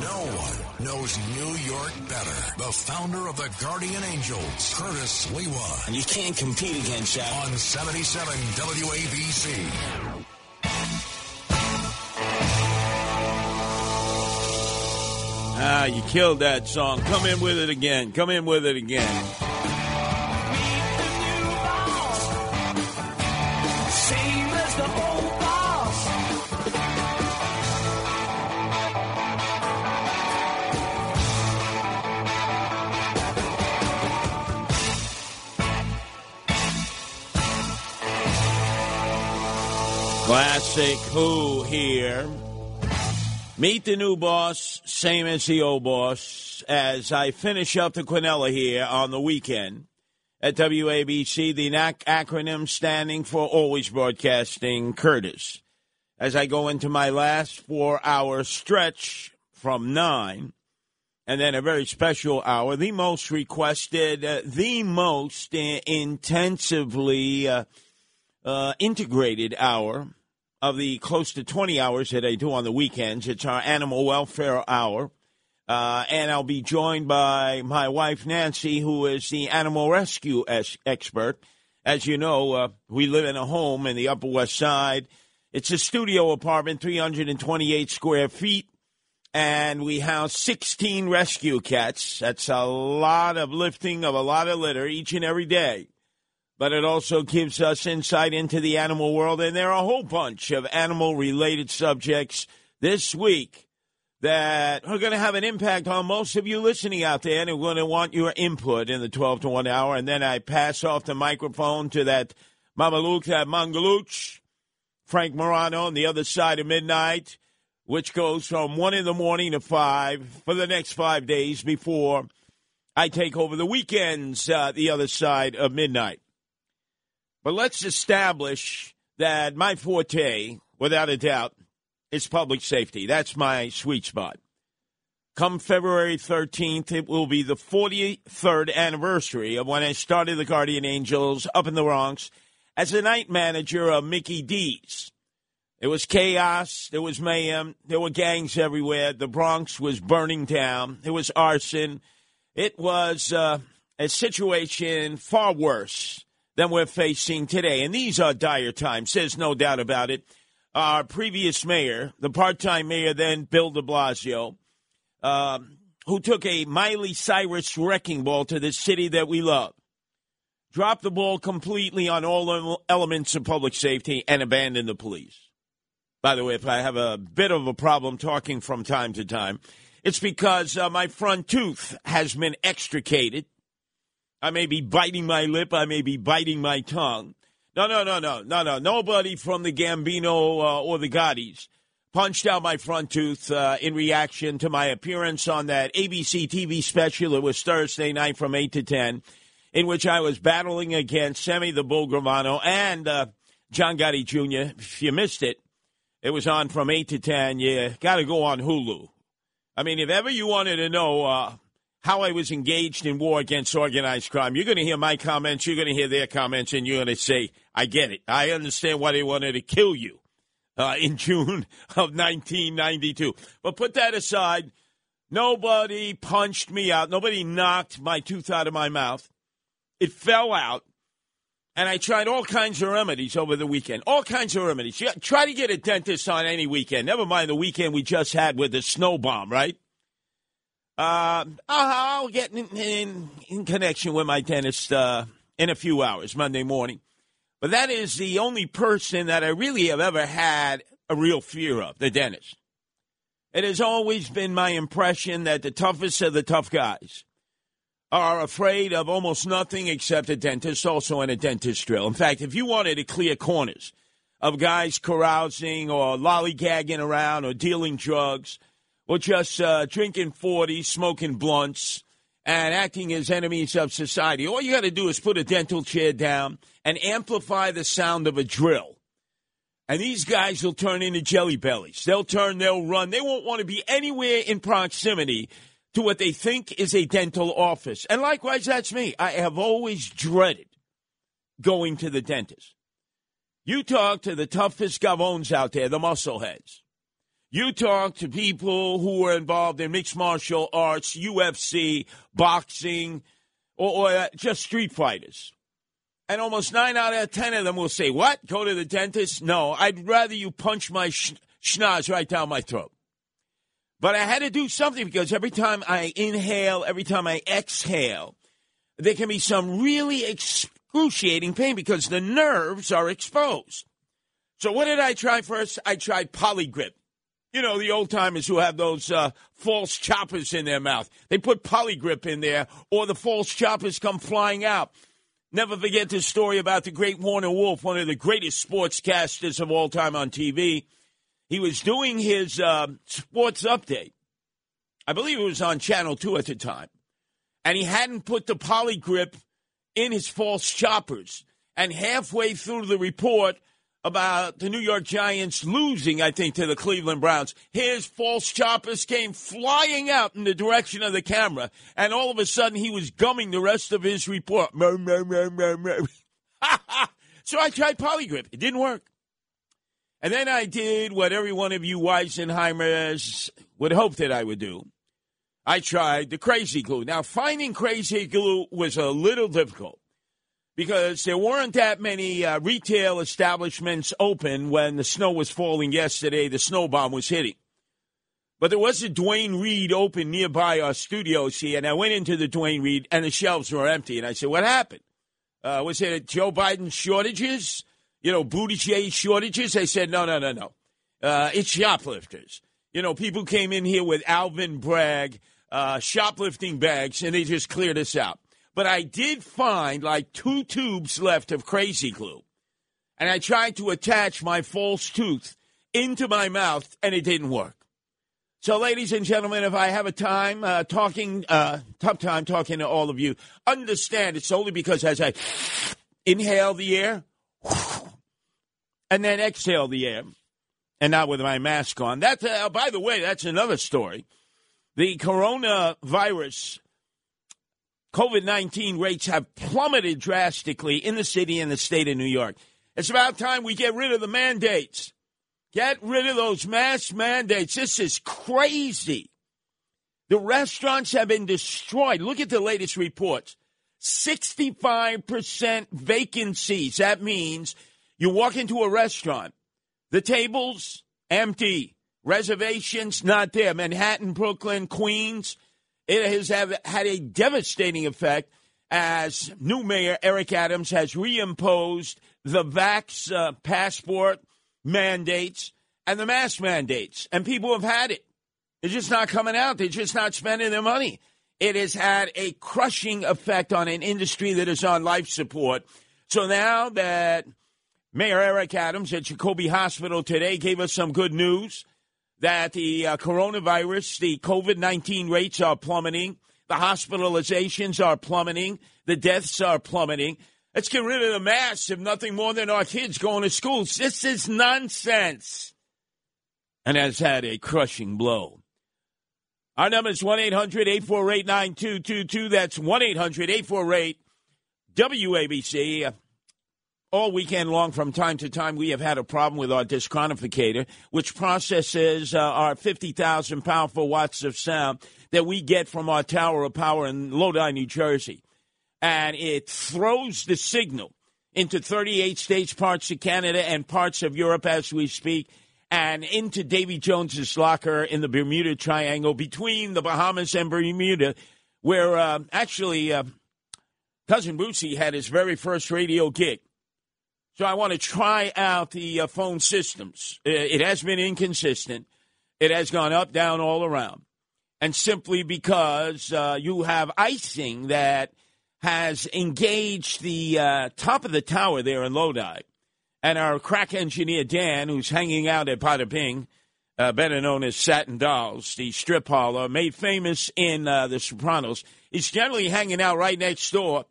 No one knows New York better. The founder of the Guardian Angels, Curtis Sliwa. And you can't compete against that. On 77 WABC. Ah, you killed that song. Come in with it again. Come in with it again. Classic Who here. Meet the new boss, same as the old boss, as I finish up the Quinella here on the weekend at WABC, the NAC acronym standing for Always Broadcasting Curtis. As I go into my last four hour stretch from nine, and then a very special hour, the most requested, uh, the most uh, intensively uh, uh integrated hour of the close to 20 hours that I do on the weekends. It's our animal welfare hour. Uh, and I'll be joined by my wife, Nancy, who is the animal rescue es- expert. As you know, uh, we live in a home in the Upper West Side. It's a studio apartment, 328 square feet, and we house 16 rescue cats. That's a lot of lifting of a lot of litter each and every day but it also gives us insight into the animal world. And there are a whole bunch of animal related subjects this week that are going to have an impact on most of you listening out there and we're going to want your input in the 12 to 1 hour. And then I pass off the microphone to that Luke, that Mangaluch, Frank Morano on the other side of midnight, which goes from 1 in the morning to 5 for the next five days before I take over the weekends, uh, the other side of midnight. But let's establish that my forte, without a doubt, is public safety. That's my sweet spot. Come February 13th, it will be the 43rd anniversary of when I started the Guardian Angels up in the Bronx as a night manager of Mickey D's. It was chaos. There was mayhem. There were gangs everywhere. The Bronx was burning down. There was arson. It was uh, a situation far worse than we're facing today. And these are dire times, there's no doubt about it. Our previous mayor, the part time mayor then, Bill de Blasio, um, who took a Miley Cyrus wrecking ball to the city that we love, dropped the ball completely on all elements of public safety and abandoned the police. By the way, if I have a bit of a problem talking from time to time, it's because uh, my front tooth has been extricated I may be biting my lip. I may be biting my tongue. No, no, no, no, no, no. Nobody from the Gambino uh, or the Gottis punched out my front tooth uh, in reaction to my appearance on that ABC TV special. It was Thursday night from 8 to 10, in which I was battling against Sammy the Bull Gravano and uh, John Gotti Jr. If you missed it, it was on from 8 to 10. You got to go on Hulu. I mean, if ever you wanted to know uh, how I was engaged in war against organized crime. You're going to hear my comments, you're going to hear their comments, and you're going to say, I get it. I understand why they wanted to kill you uh, in June of 1992. But put that aside. Nobody punched me out. Nobody knocked my tooth out of my mouth. It fell out. And I tried all kinds of remedies over the weekend. All kinds of remedies. You Try to get a dentist on any weekend. Never mind the weekend we just had with the snow bomb, right? Uh, I'll get in, in, in, connection with my dentist uh, in a few hours, Monday morning. But that is the only person that I really have ever had a real fear of, the dentist. It has always been my impression that the toughest of the tough guys are afraid of almost nothing except a dentist, also in a dentist drill. In fact, if you wanted to clear corners of guys carousing or lollygagging around or dealing drugs – or just uh, drinking 40, smoking blunts, and acting as enemies of society. All you got to do is put a dental chair down and amplify the sound of a drill. And these guys will turn into jelly bellies. They'll turn, they'll run. They won't want to be anywhere in proximity to what they think is a dental office. And likewise, that's me. I have always dreaded going to the dentist. You talk to the toughest gavones out there, the muscle heads You talk to people who are involved in mixed martial arts, UFC, boxing, or, or uh, just street fighters. And almost nine out of ten of them will say, What? Go to the dentist? No, I'd rather you punch my sh- schnoz right down my throat. But I had to do something because every time I inhale, every time I exhale, there can be some really excruciating pain because the nerves are exposed. So what did I try first? I tried Poligrip. You know, the old timers who have those uh, false choppers in their mouth. They put Poligrip in there, or the false choppers come flying out. Never forget the story about the great Warner Wolf, one of the greatest sportscasters of all time on TV. He was doing his uh, sports update. I believe it was on Channel 2 at the time. And he hadn't put the Poligrip in his false choppers. And halfway through the report, about the New York Giants losing, I think, to the Cleveland Browns. His false choppers came flying out in the direction of the camera, and all of a sudden he was gumming the rest of his report. so I tried Poligrip. It didn't work. And then I did what every one of you Weisenheimers would hope that I would do. I tried the crazy glue. Now, finding crazy glue was a little difficult because there weren't that many uh, retail establishments open when the snow was falling yesterday. The snow bomb was hitting. But there was a Duane Reade open nearby our studios here, and I went into the Duane Reade, and the shelves were empty. And I said, What happened? Uh, was it Joe Biden shortages? You know, Buttigieg shortages? They said, No, no, no, no. Uh, it's shoplifters. You know, people came in here with Alvin Bragg uh, shoplifting bags, and they just cleared us out. But I did find like two tubes left of crazy glue. And I tried to attach my false tooth into my mouth, and it didn't work. So, ladies and gentlemen, if I have a time uh, talking, uh, tough time talking to all of you, understand it's only because as I inhale the air and then exhale the air, and not with my mask on. That, uh, by the way, that's another story. The coronavirus COVID 19 rates have plummeted drastically in the city and the state of New York. It's about time we get rid of the mandates. Get rid of those mask mandates. This is crazy. The restaurants have been destroyed. Look at the latest reports 65% vacancies. That means you walk into a restaurant, the tables empty, reservations not there. Manhattan, Brooklyn, Queens, it has had a devastating effect as new mayor Eric Adams has reimposed the vax uh, passport mandates and the mask mandates, and people have had it. They're just not coming out. They're just not spending their money. It has had a crushing effect on an industry that is on life support. So now that Mayor Eric Adams at Jacobi Hospital today gave us some good news that the uh, coronavirus, the COVID 19 rates are plummeting, the hospitalizations are plummeting, the deaths are plummeting. Let's get rid of the masks if nothing more than our kids going to school. This is nonsense. And has had a crushing blow. Our number is 1 800 848 9222. That's 1 800 848 WABC all weekend long, from time to time, we have had a problem with our disquantificator, which processes uh, our 50,000 powerful watts of sound that we get from our tower of power in Lodi, New Jersey. And it throws the signal into 38 states, parts of Canada, and parts of Europe as we speak, and into Davy Jones's locker in the Bermuda Triangle between the Bahamas and Bermuda, where uh, actually uh, Cousin Bootsy had his very first radio gig. So I want to try out the uh, phone systems. It has been inconsistent. It has gone up, down, all around. And simply because uh, you have icing that has engaged the uh, top of the tower there in Lodi. And our crack engineer, Dan, who's hanging out at Bada Bing, uh, better known as Satin Dolls, the strip parlor, made famous in uh, The Sopranos, is generally hanging out right next door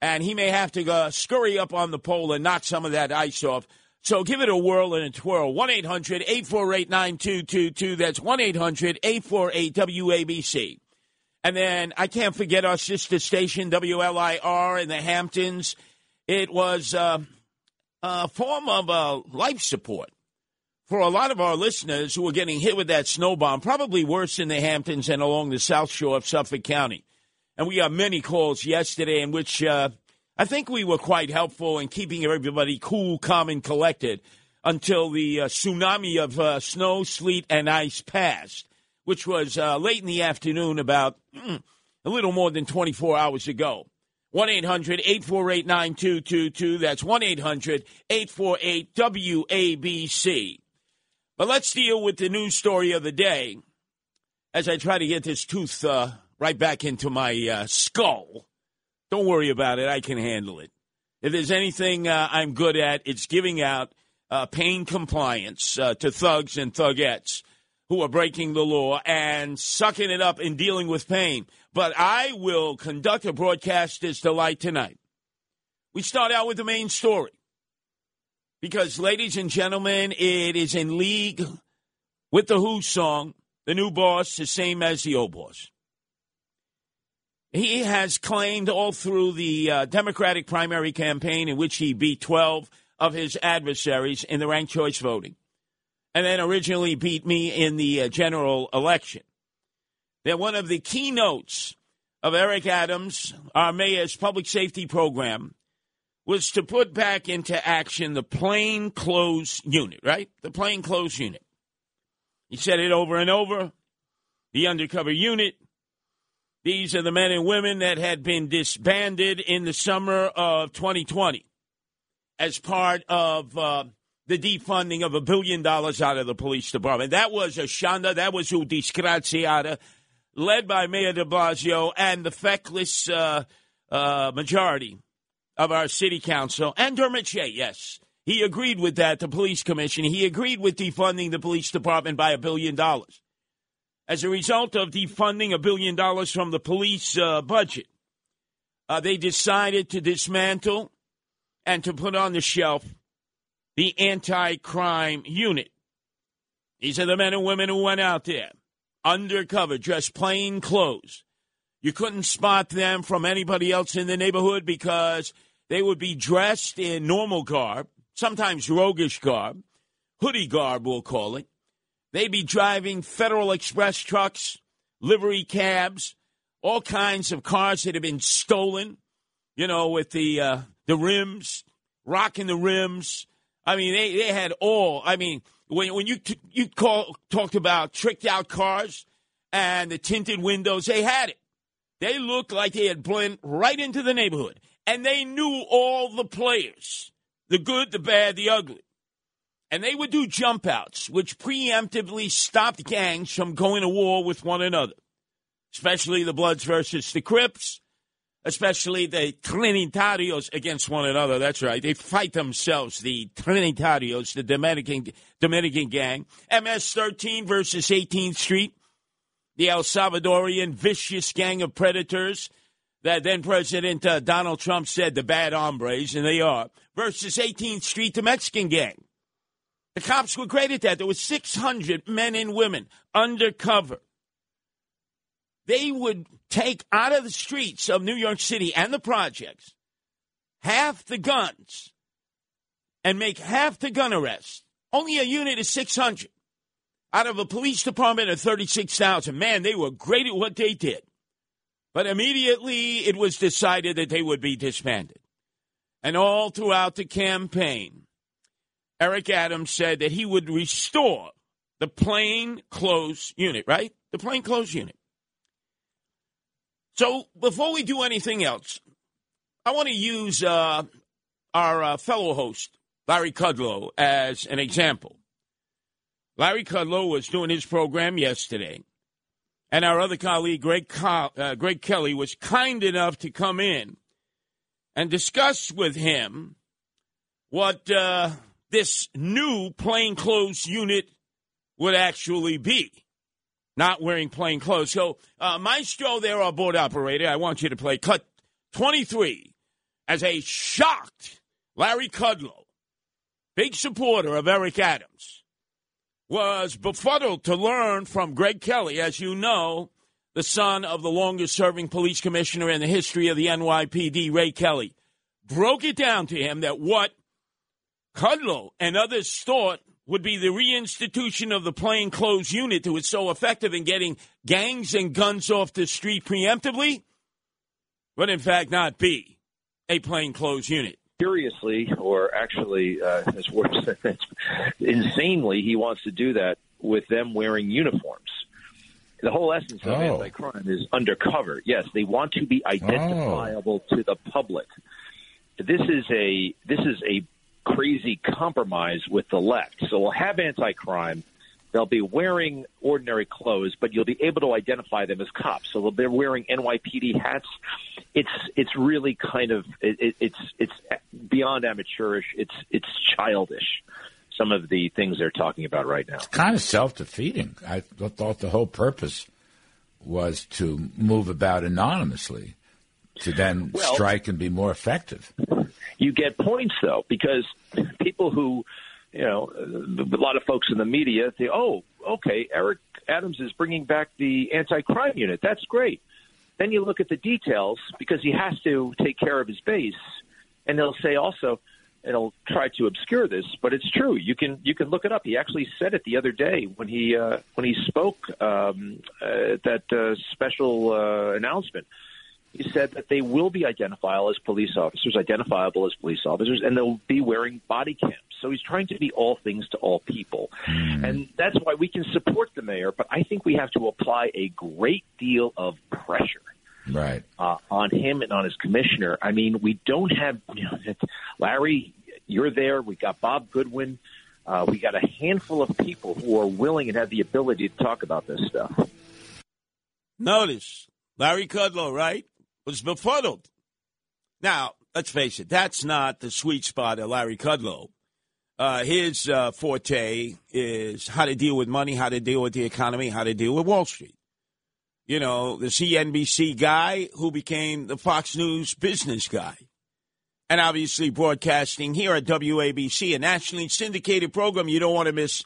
and he may have to uh, scurry up on the pole and knock some of that ice off. So give it a whirl and a twirl. 1 800 848 9222. That's 1 800 848 WABC. And then I can't forget our sister station, WLIR in the Hamptons. It was uh, a form of uh, life support for a lot of our listeners who were getting hit with that snow bomb, probably worse in the Hamptons and along the south shore of Suffolk County. And we got many calls yesterday in which uh, I think we were quite helpful in keeping everybody cool, calm, and collected until the uh, tsunami of uh, snow, sleet, and ice passed, which was uh, late in the afternoon, about mm, a little more than 24 hours ago. 1 800 848 9222. That's 1 800 848 WABC. But let's deal with the news story of the day as I try to get this tooth uh, right back into my uh, skull. Don't worry about it. I can handle it. If there's anything uh, I'm good at, it's giving out uh, pain compliance uh, to thugs and thugettes who are breaking the law and sucking it up and dealing with pain. But I will conduct a broadcast broadcaster's delight tonight. We start out with the main story. Because, ladies and gentlemen, it is in league with the Who song, the new boss, the same as the old boss. He has claimed all through the uh, Democratic primary campaign, in which he beat 12 of his adversaries in the ranked choice voting, and then originally beat me in the uh, general election. That one of the keynotes of Eric Adams, our mayor's public safety program, was to put back into action the plain clothes unit, right? The plain clothes unit. He said it over and over. The undercover unit. These are the men and women that had been disbanded in the summer of 2020 as part of uh, the defunding of a billion dollars out of the police department. That was a shanda. That was a disgraziata, led by Mayor de Blasio and the feckless uh, uh, majority of our city council, and Dermot Shea, yes. He agreed with that, the police commission. He agreed with defunding the police department by a billion dollars. As a result of defunding a billion dollars from the police uh, budget, uh, they decided to dismantle and to put on the shelf the anti crime unit. These are the men and women who went out there undercover, dressed plain clothes. You couldn't spot them from anybody else in the neighborhood because they would be dressed in normal garb, sometimes roguish garb, hoodie garb, we'll call it. They'd be driving Federal Express trucks, livery cabs, all kinds of cars that have been stolen, you know, with the, uh, the rims, rocking the rims. I mean, they, they had all. I mean, when, when you, t- you call, talked about tricked out cars and the tinted windows, they had it. They looked like they had blended right into the neighborhood and they knew all the players the good, the bad, the ugly. And they would do jump outs, which preemptively stopped gangs from going to war with one another, especially the Bloods versus the Crips, especially the Trinitarios against one another. That's right. They fight themselves, the Trinitarios, the Dominican, Dominican gang. MS 13 versus 18th Street, the El Salvadorian vicious gang of predators that then President uh, Donald Trump said the bad hombres, and they are, versus 18th Street, the Mexican gang. The cops were great at that. There were 600 men and women undercover. They would take out of the streets of New York City and the projects half the guns and make half the gun arrests. Only a unit of 600 out of a police department of 36,000. Man, they were great at what they did. But immediately it was decided that they would be disbanded. And all throughout the campaign, Eric Adams said that he would restore the plain clothes unit, right? The plain clothes unit. So before we do anything else, I want to use uh, our uh, fellow host, Larry Kudlow, as an example. Larry Kudlow was doing his program yesterday and our other colleague, Greg, uh, Greg Kelly, was kind enough to come in and discuss with him what uh, this new plainclothes unit would actually be. Not wearing plain clothes. So, uh, Maestro, there, our board operator, I want you to play cut 23 as a shocked Larry Kudlow, big supporter of Eric Adams was befuddled to learn from Greg Kelly, as you know, the son of the longest serving police commissioner in the history of the NYPD, Ray Kelly, broke it down to him that what Kudlow and others thought would be the reinstitution of the plainclothes unit that was so effective in getting gangs and guns off the street preemptively, would in fact not be a plainclothes unit. Curiously, or actually, uh, as worse, insanely, he wants to do that with them wearing uniforms. The whole essence of oh. anti-crime is undercover. Yes, they want to be identifiable oh. to the public. This is a this is a crazy compromise with the left. So we'll have anti-crime. They'll be wearing ordinary clothes, but you'll be able to identify them as cops. So they're wearing NYPD hats. It's it's really kind of it, it's it's beyond amateurish. It's it's childish some of the things they're talking about right now. It's kind of self defeating. I thought the whole purpose was to move about anonymously to then well, strike and be more effective. You get points though, because people who, you know, a lot of folks in the media say, "Oh, okay, Eric Adams is bringing back the anti-crime unit. That's great." Then you look at the details because he has to take care of his base, and they'll say also, and it'll try to obscure this, but it's true. You can you can look it up. He actually said it the other day when he uh, when he spoke um, uh, that uh, special uh, announcement. He said that they will be identifiable as police officers, identifiable as police officers, and they'll be wearing body cams. So he's trying to be all things to all people, mm. and that's why we can support the mayor. But I think we have to apply a great deal of pressure right uh, on him and on his commissioner. I mean, we don't have you know, Larry. You're there. We got Bob Goodwin. Uh, we got a handful of people who are willing and have the ability to talk about this stuff. Notice Larry Kudlow, right, was befuddled. Now, let's face it, that's not the sweet spot of Larry Kudlow. Uh, his uh, forte is how to deal with money, how to deal with the economy, how to deal with Wall Street you know, the CNBC guy who became the Fox News business guy. And obviously broadcasting here at WABC, a nationally syndicated program you don't want to miss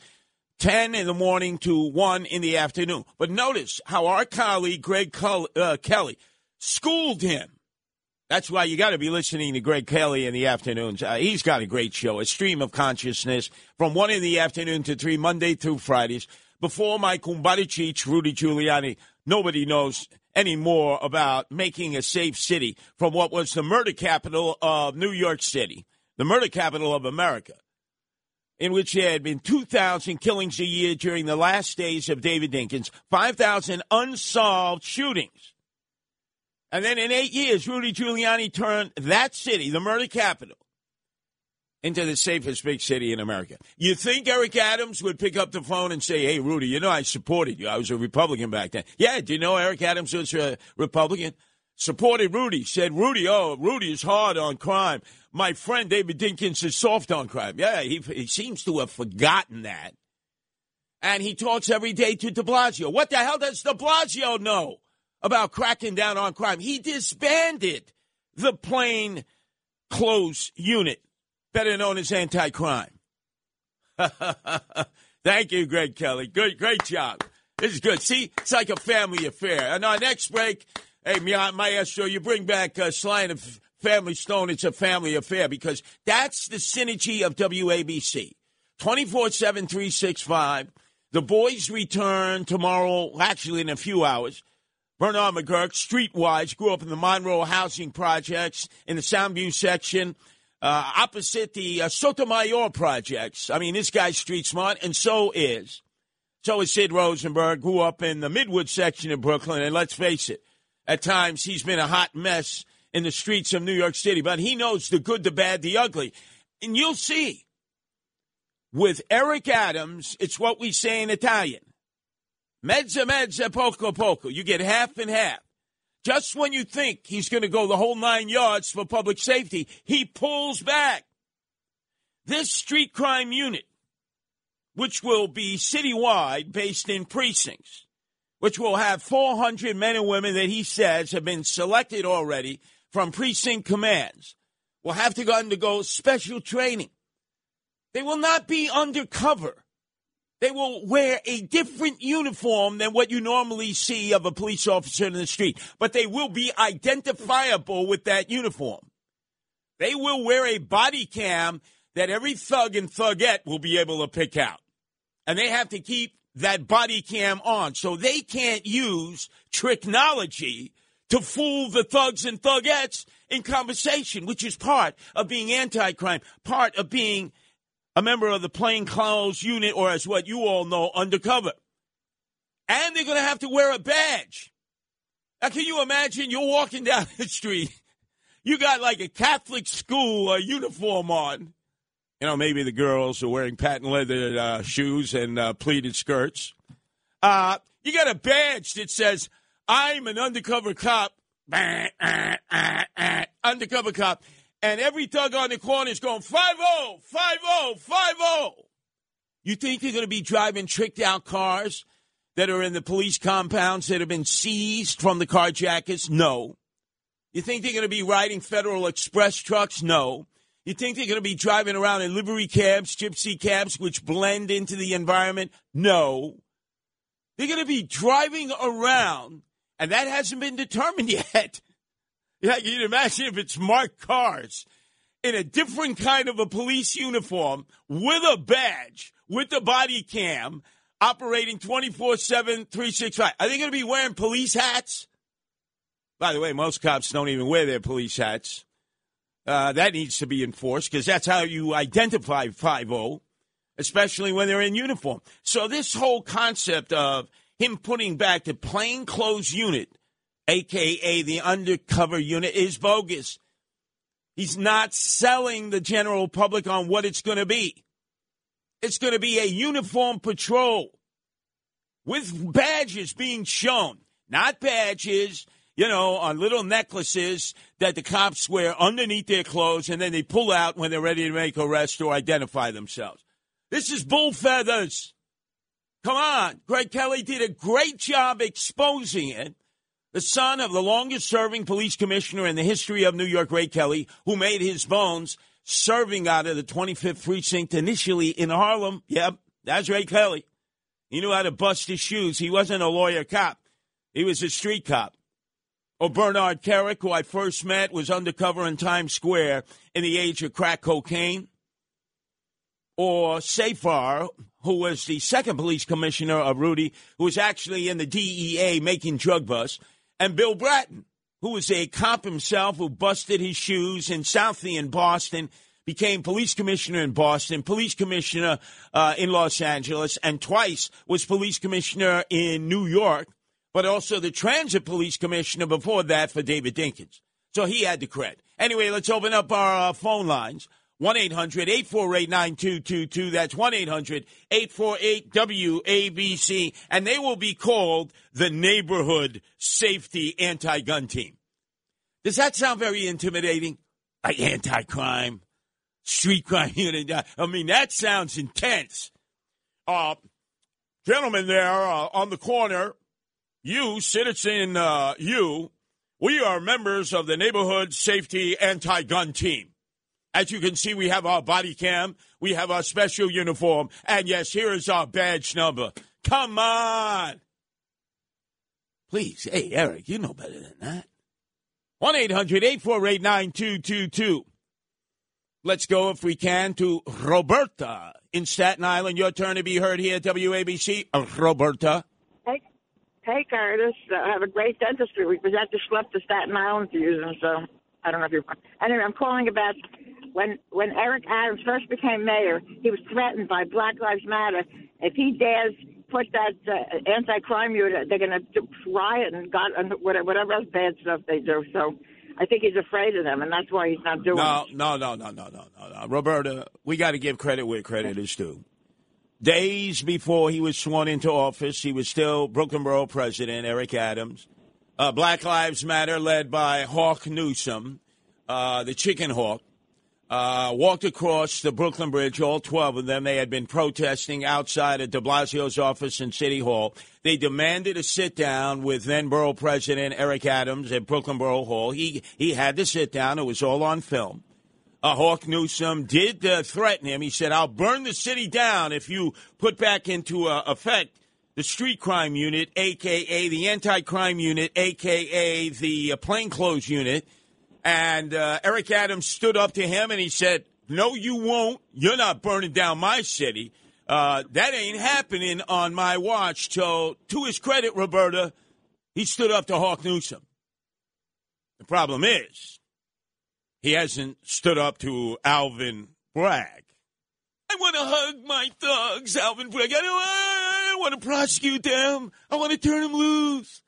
10 in the morning to 1 in the afternoon. But notice how our colleague Greg uh, Kelly schooled him. That's why you got to be listening to Greg Kelly in the afternoons. Uh, he's got a great show, a stream of consciousness from 1 in the afternoon to 3, Monday through Fridays. Before my Kumbari Cheech, Rudy Giuliani nobody knows any more about making a safe city from what was the murder capital of New York City, the murder capital of America, in which there had been 2,000 killings a year during the last days of David Dinkins, 5,000 unsolved shootings. And then in eight years, Rudy Giuliani turned that city, the murder capital, into the safest big city in America. You think Eric Adams would pick up the phone and say, Hey, Rudy, you know, I supported you. I was a Republican back then. Yeah, do you know Eric Adams was a Republican? Supported Rudy, said, Rudy, oh, Rudy is hard on crime. My friend David Dinkins is soft on crime. Yeah, he, he seems to have forgotten that. And he talks every day to de Blasio. What the hell does de Blasio know about cracking down on crime? He disbanded the plain clothes unit better known as anti crime. Thank you, Greg Kelly. Good, great job. This is good. See, it's like a family affair. And our next break, hey, Maestro, you bring back uh, Sly of Family Stone. It's a family affair because that's the synergy of WABC. 24 7, 365. The boys return tomorrow, actually in a few hours. Bernard McGuirk, streetwise, grew up in the Monroe housing projects in the Soundview section uh, opposite the uh, Sotomayor projects. I mean, this guy's street smart, and so is. So is Sid Rosenberg, grew up in the Midwood section of Brooklyn, and let's face it, at times he's been a hot mess in the streets of New York City, but he knows the good, the bad, the ugly. And you'll see, with Eric Adams, it's what we say in Italian. Mezza, mezza, poco, poco. You get half and half. Just when you think he's going to go the whole nine yards for public safety, he pulls back. This street crime unit, which will be citywide based in precincts, which will have 400 men and women that he says have been selected already from precinct commands, will have to undergo special training. They will not be undercover. They will wear a different uniform than what you normally see of a police officer in the street, but they will be identifiable with that uniform. They will wear a body cam that every thug and thugette will be able to pick out. And they have to keep that body cam on. So they can't use technology to fool the thugs and thugettes in conversation, which is part of being anti crime, part of being a member of the plainclothes unit, or as what you all know, undercover. And they're going to have to wear a badge. Now, can you imagine you're walking down the street, you got like a Catholic school uniform on. You know, maybe the girls are wearing patent leather uh, shoes and uh, pleated skirts. Uh, you got a badge that says, I'm an undercover cop. undercover cop. And every thug on the corner is going 5 0, 5 0, 5 0. You think you're going to be driving tricked out cars that are in the police compounds that have been seized from the carjackers? No. You think they're going to be riding Federal Express trucks? No. You think they're going to be driving around in livery cabs, gypsy cabs, which blend into the environment? No. They're going to be driving around, and that hasn't been determined yet. Yeah, you imagine if it's marked cars in a different kind of a police uniform with a badge, with the body cam, operating 24 7, 365. Are they going to be wearing police hats? By the way, most cops don't even wear their police hats. Uh, that needs to be enforced because that's how you identify 5 0, especially when they're in uniform. So, this whole concept of him putting back the plainclothes unit, aka the undercover unit, is bogus. He's not selling the general public on what it's going to be. It's going to be a uniform patrol with badges being shown, not badges you know, on little necklaces that the cops wear underneath their clothes and then they pull out when they're ready to make arrest or identify themselves. This is bull feathers. Come on. Greg Kelly did a great job exposing it. The son of the longest serving police commissioner in the history of New York, Ray Kelly, who made his bones serving out of the 25th precinct initially in Harlem. Yep, that's Ray Kelly. He knew how to bust his shoes. He wasn't a lawyer cop. He was a street cop or Bernard Kerik, who I first met, was undercover in Times Square in the age of crack cocaine, or Safir, who was the second police commissioner of Rudy, who was actually in the DEA making drug busts, and Bill Bratton, who was a cop himself who busted his shoes in Southie in Boston, became police commissioner in Boston, police commissioner uh, in Los Angeles, and twice was police commissioner in New York but also the transit police commissioner before that for David Dinkins. So he had the cred. Anyway, let's open up our uh, phone lines. 1 800 848 9222. That's 1 800 848 WABC. And they will be called the Neighborhood Safety Anti Gun Team. Does that sound very intimidating? Like anti crime, street crime unit. I mean, that sounds intense. Uh, gentlemen there uh, on the corner you, citizen, uh, you, we are members of the Neighborhood Safety Anti Gun Team. As you can see, we have our body cam, we have our special uniform, and yes, here is our badge number. Come on. Please, hey, Eric, you know better than that. 1 800 848 9222. Let's go, if we can, to Roberta in Staten Island. Your turn to be heard here at WABC. Roberta. Hey, Curtis. Uh, I have a great dentistry. week. We just left to Staten Island to use them, so I don't know if you're. Anyway, I'm calling about when when Eric Adams first became mayor. He was threatened by Black Lives Matter. If he dares put that uh, anti-crime unit, they're going to riot and God and whatever else bad stuff they do. So. I think he's afraid of them, and that's why he's not doing no, it. No, no, no, no, no, no, no. Roberta, we got to give credit where credit is due. Days before he was sworn into office, he was still Brooklyn Borough President, Eric Adams. Uh, Black Lives Matter, led by Hawk Newsome, uh, the chicken hawk, uh, walked across the Brooklyn Bridge, all 12 of them. They had been protesting outside of de Blasio's office in City Hall. They demanded a sit down with then Borough President Eric Adams at Brooklyn Borough Hall. He, he had to sit down. It was all on film uh, Hawk Newsome did uh, threaten him. He said, I'll burn the city down if you put back into uh, effect the street crime unit, a.k.a. the anti crime unit, a.k.a. the uh, plainclothes unit. And uh, Eric Adams stood up to him and he said, No, you won't. You're not burning down my city. Uh, that ain't happening on my watch. So, to his credit, Roberta, he stood up to Hawk Newsome. The problem is, he hasn't stood up to Alvin Bragg. I want to hug my thugs, Alvin Bragg. I, don't, I want to prosecute them. I want to turn them loose.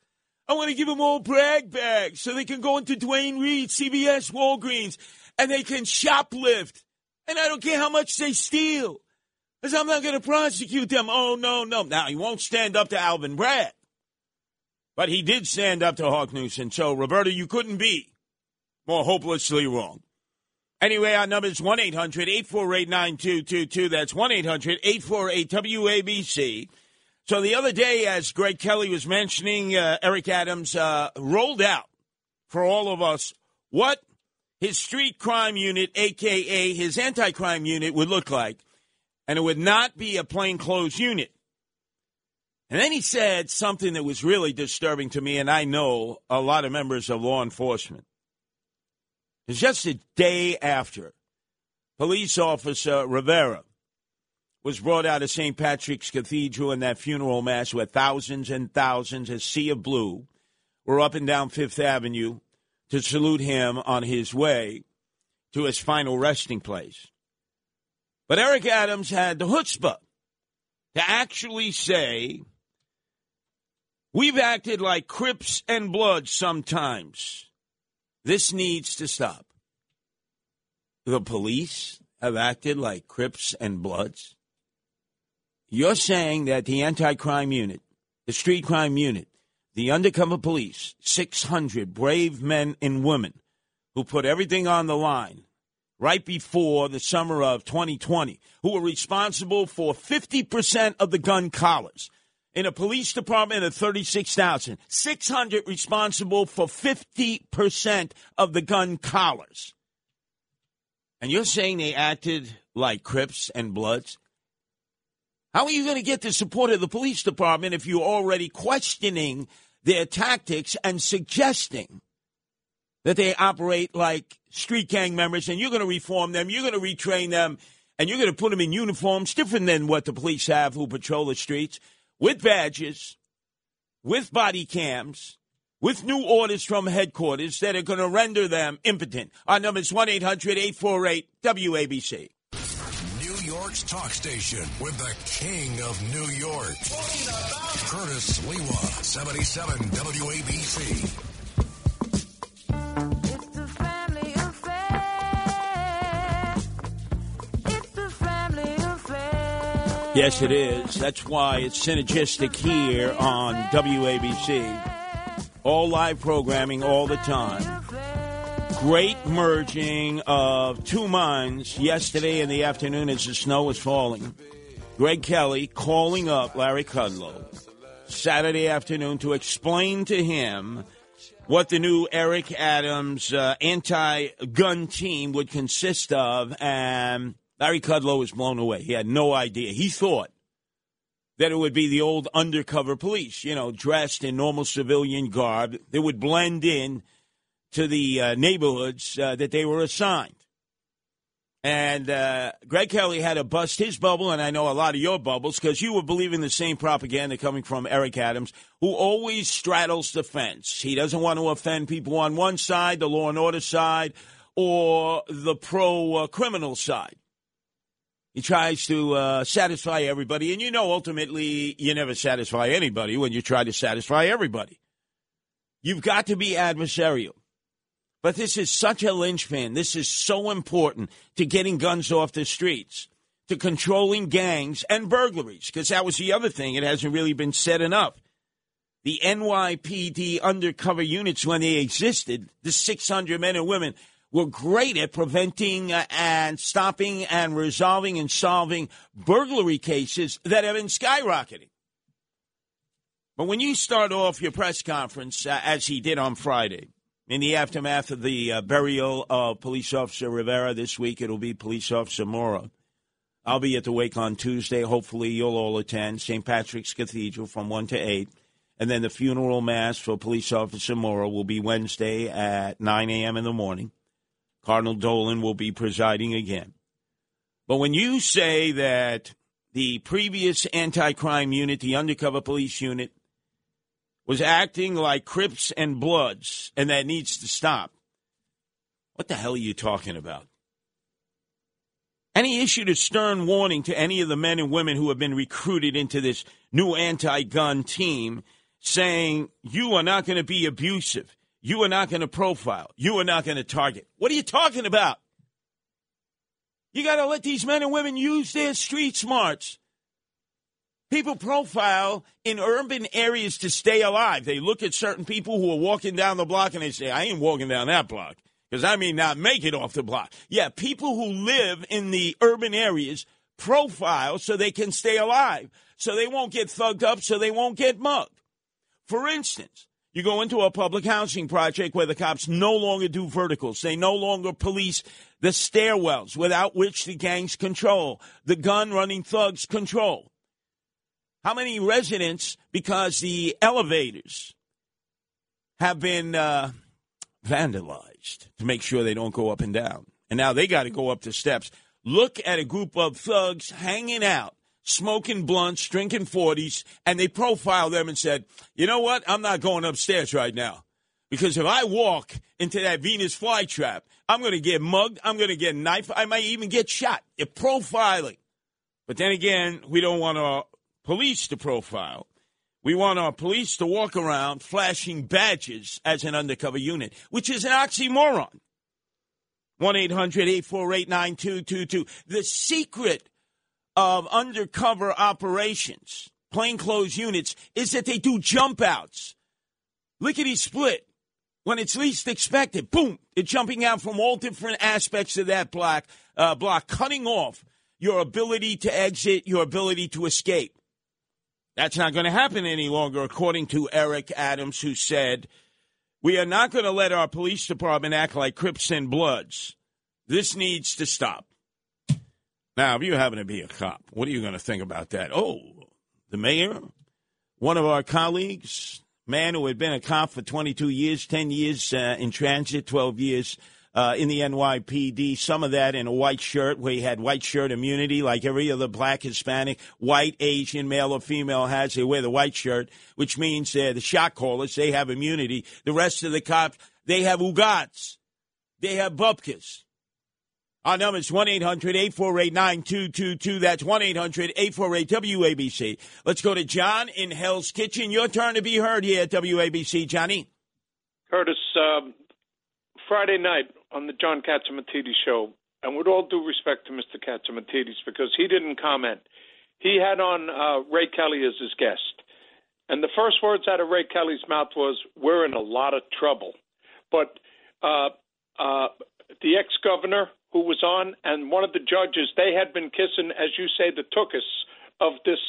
I want to give them all brag bags so they can go into Duane Reade, CVS, Walgreens, and they can shoplift. And I don't care how much they steal, because I'm not going to prosecute them. Oh, no, no. Now, he won't stand up to Alvin Bragg, but he did stand up to Hawk Newsome. So, Roberta, you couldn't be more hopelessly wrong. Anyway, our number is 1 800 848 9222. That's 1 800 848 WABC. So the other day, as Greg Kelly was mentioning, uh, Eric Adams uh, rolled out for all of us what his street crime unit, aka his anti crime unit, would look like. And it would not be a plainclothes unit. And then he said something that was really disturbing to me, and I know a lot of members of law enforcement. It's just a day after police officer Rivera was brought out of St. Patrick's Cathedral in that funeral mass where thousands and thousands, a sea of blue, were up and down Fifth Avenue to salute him on his way to his final resting place. But Eric Adams had the chutzpah to actually say, We've acted like Crips and Bloods sometimes. This needs to stop. The police have acted like Crips and Bloods. You're saying that the anti crime unit, the street crime unit, the undercover police, 600 brave men and women who put everything on the line right before the summer of 2020, who were responsible for 50% of the gun collars in a police department of 36,000, 600 responsible for 50% of the gun collars. And you're saying they acted like Crips and Bloods? How are you going to get the support of the police department if you're already questioning their tactics and suggesting that they operate like street gang members and you're going to reform them, you're going to retrain them, and you're going to put them in uniforms different than what the police have who patrol the streets? with badges, with body cams, with new orders from headquarters that are going to render them impotent. Our number is 1 800 848 WABC. New York's talk station with the king of New York, Curtis Sliwa, 77 WABC. It's the family affair. It's the family affair. Yes, it is. That's why it's synergistic here on WABC. All live programming all the time. Great merging of two minds yesterday in the afternoon as the snow was falling. Greg Kelly calling up Larry Kudlow Saturday afternoon to explain to him what the new Eric Adams uh, anti gun team would consist of and Larry Kudlow was blown away. He had no idea. He thought that it would be the old undercover police, you know, dressed in normal civilian garb. They would blend in to the uh, neighborhoods uh, that they were assigned. And uh, Greg Kelly had to bust his bubble, and I know a lot of your bubbles, because you were believing the same propaganda coming from Eric Adams, who always straddles the fence. He doesn't want to offend people on one side, the law and order side, or the pro uh, criminal side. He tries to uh, satisfy everybody. And you know, ultimately, you never satisfy anybody when you try to satisfy everybody. You've got to be adversarial. But this is such a linchpin. This is so important to getting guns off the streets, to controlling gangs and burglaries, because that was the other thing. It hasn't really been said enough. The NYPD undercover units, when they existed, the 600 men and women, were great at preventing uh, and stopping and resolving and solving burglary cases that have been skyrocketing. But when you start off your press conference, uh, as he did on Friday, in the aftermath of the uh, burial of Police Officer Rivera this week, it'll be Police Officer Mora. I'll be at the wake on Tuesday. Hopefully, you'll all attend St. Patrick's Cathedral from 1 to 8. And then the funeral mass for Police Officer Mora will be Wednesday at 9 a.m. in the morning. Cardinal Dolan will be presiding again. But when you say that the previous anti crime unit, the undercover police unit, was acting like Crips and Bloods and that needs to stop, what the hell are you talking about? And he issued a stern warning to any of the men and women who have been recruited into this new anti gun team, saying, You are not going to be abusive. You are not going to profile. You are not going to target. What are you talking about? You got to let these men and women use their street smarts. People profile in urban areas to stay alive. They look at certain people who are walking down the block and they say, I ain't walking down that block because I may not make it off the block. Yeah, people who live in the urban areas profile so they can stay alive, so they won't get thugged up, so they won't get mugged. For instance, you go into a public housing project where the cops no longer do verticals. They no longer police the stairwells without which the gangs control, the gun running thugs control. How many residents, because the elevators have been uh, vandalized to make sure they don't go up and down. And now they got to go up the steps. Look at a group of thugs hanging out, smoking blunts, drinking 40s, and they profile them and said, you know what? I'm not going upstairs right now. Because if I walk into that Venus flytrap, I'm going to get mugged. I'm going to get knifed. I might even get shot. You're profiling. But then again, we don't want our police to profile. We want our police to walk around flashing badges as an undercover unit, which is an oxymoron. 1 800 848 9222. The secret of undercover operations, plainclothes units, is that they do jump outs. Lickety split. When it's least expected, boom, they're jumping out from all different aspects of that block, uh, block, cutting off your ability to exit, your ability to escape. That's not going to happen any longer, according to Eric Adams, who said, We are not going to let our police department act like Crips and Bloods. This needs to stop. Now, if you happen to be a cop, what are you going to think about that? Oh, the mayor, one of our colleagues, man who had been a cop for 22 years, 10 years uh, in transit, 12 years uh, in the NYPD. Some of that in a white shirt, where he had white shirt immunity, like every other black, Hispanic, white, Asian, male or female has. They wear the white shirt, which means they're the shot callers. They have immunity. The rest of the cops, they have ugats. They have bupkis. Our number is 1 800 848 9222. That's 1 800 848 WABC. Let's go to John in Hell's Kitchen. Your turn to be heard here at WABC. Johnny. Curtis, um, Friday night, on the John Catsimatidis show, and with all due respect to Mr. Catsimatidis, because he didn't comment, he had on uh, Ray Kelly as his guest. And the first words out of Ray Kelly's mouth was, We're in a lot of trouble. But uh, uh, the ex governor who was on and one of the judges, they had been kissing, as you say, the tookus of this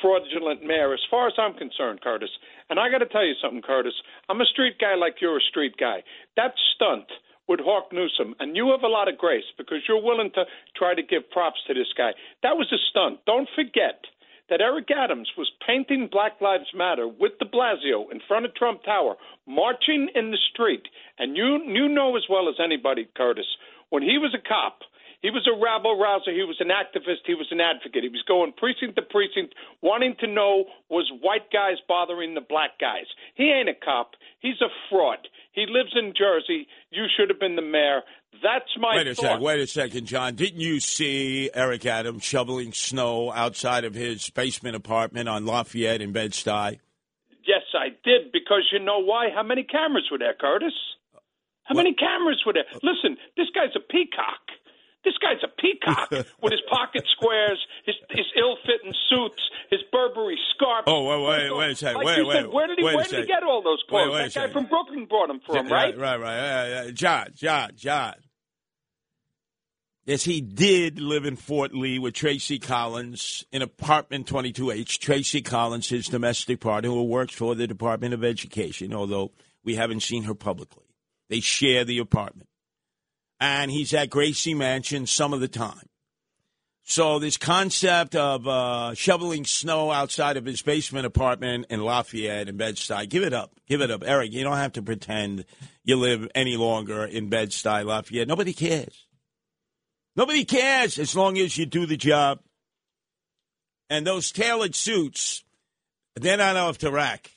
fraudulent mayor, as far as I'm concerned, Curtis. And I got to tell you something, Curtis. I'm a street guy like you're a street guy. That stunt with Hawk Newsome, and you have a lot of grace because you're willing to try to give props to this guy. That was a stunt. Don't forget that Eric Adams was painting Black Lives Matter with de Blasio in front of Trump Tower, marching in the street. And you you know as well as anybody, Curtis, when he was a cop – he was a rabble rouser. He was an activist. He was an advocate. He was going precinct to precinct, wanting to know was white guys bothering the black guys. He ain't a cop. He's a fraud. He lives in Jersey. You should have been the mayor. That's my wait a thought. second. Wait a second, John. Didn't you see Eric Adams shoveling snow outside of his basement apartment on Lafayette in Bed Stuy? Yes, I did. Because you know why? How many cameras were there, Curtis? How what? many cameras were there? Uh, Listen, this guy's a peacock. This guy's a peacock with his pocket squares, his his ill-fitting suits, his Burberry scarf. Oh, wait, wait, wait a second. Like wait, wait, said, where did he where did he get all those clothes? Wait, wait that guy from Brooklyn brought them for him, right? Right, right. right. Uh, John, John, John. Yes, he did live in Fort Lee with Tracy Collins in apartment 22H. Tracy Collins, his domestic partner, who works for the Department of Education, although we haven't seen her publicly. They share the apartment and he's at Gracie Mansion some of the time. So this concept of uh, shoveling snow outside of his basement apartment in Lafayette and Bed-Stuy, give it up, give it up, Eric. You don't have to pretend you live any longer in Bed-Stuy, Lafayette. Nobody cares. Nobody cares as long as you do the job. And those tailored suits, they're not off the rack.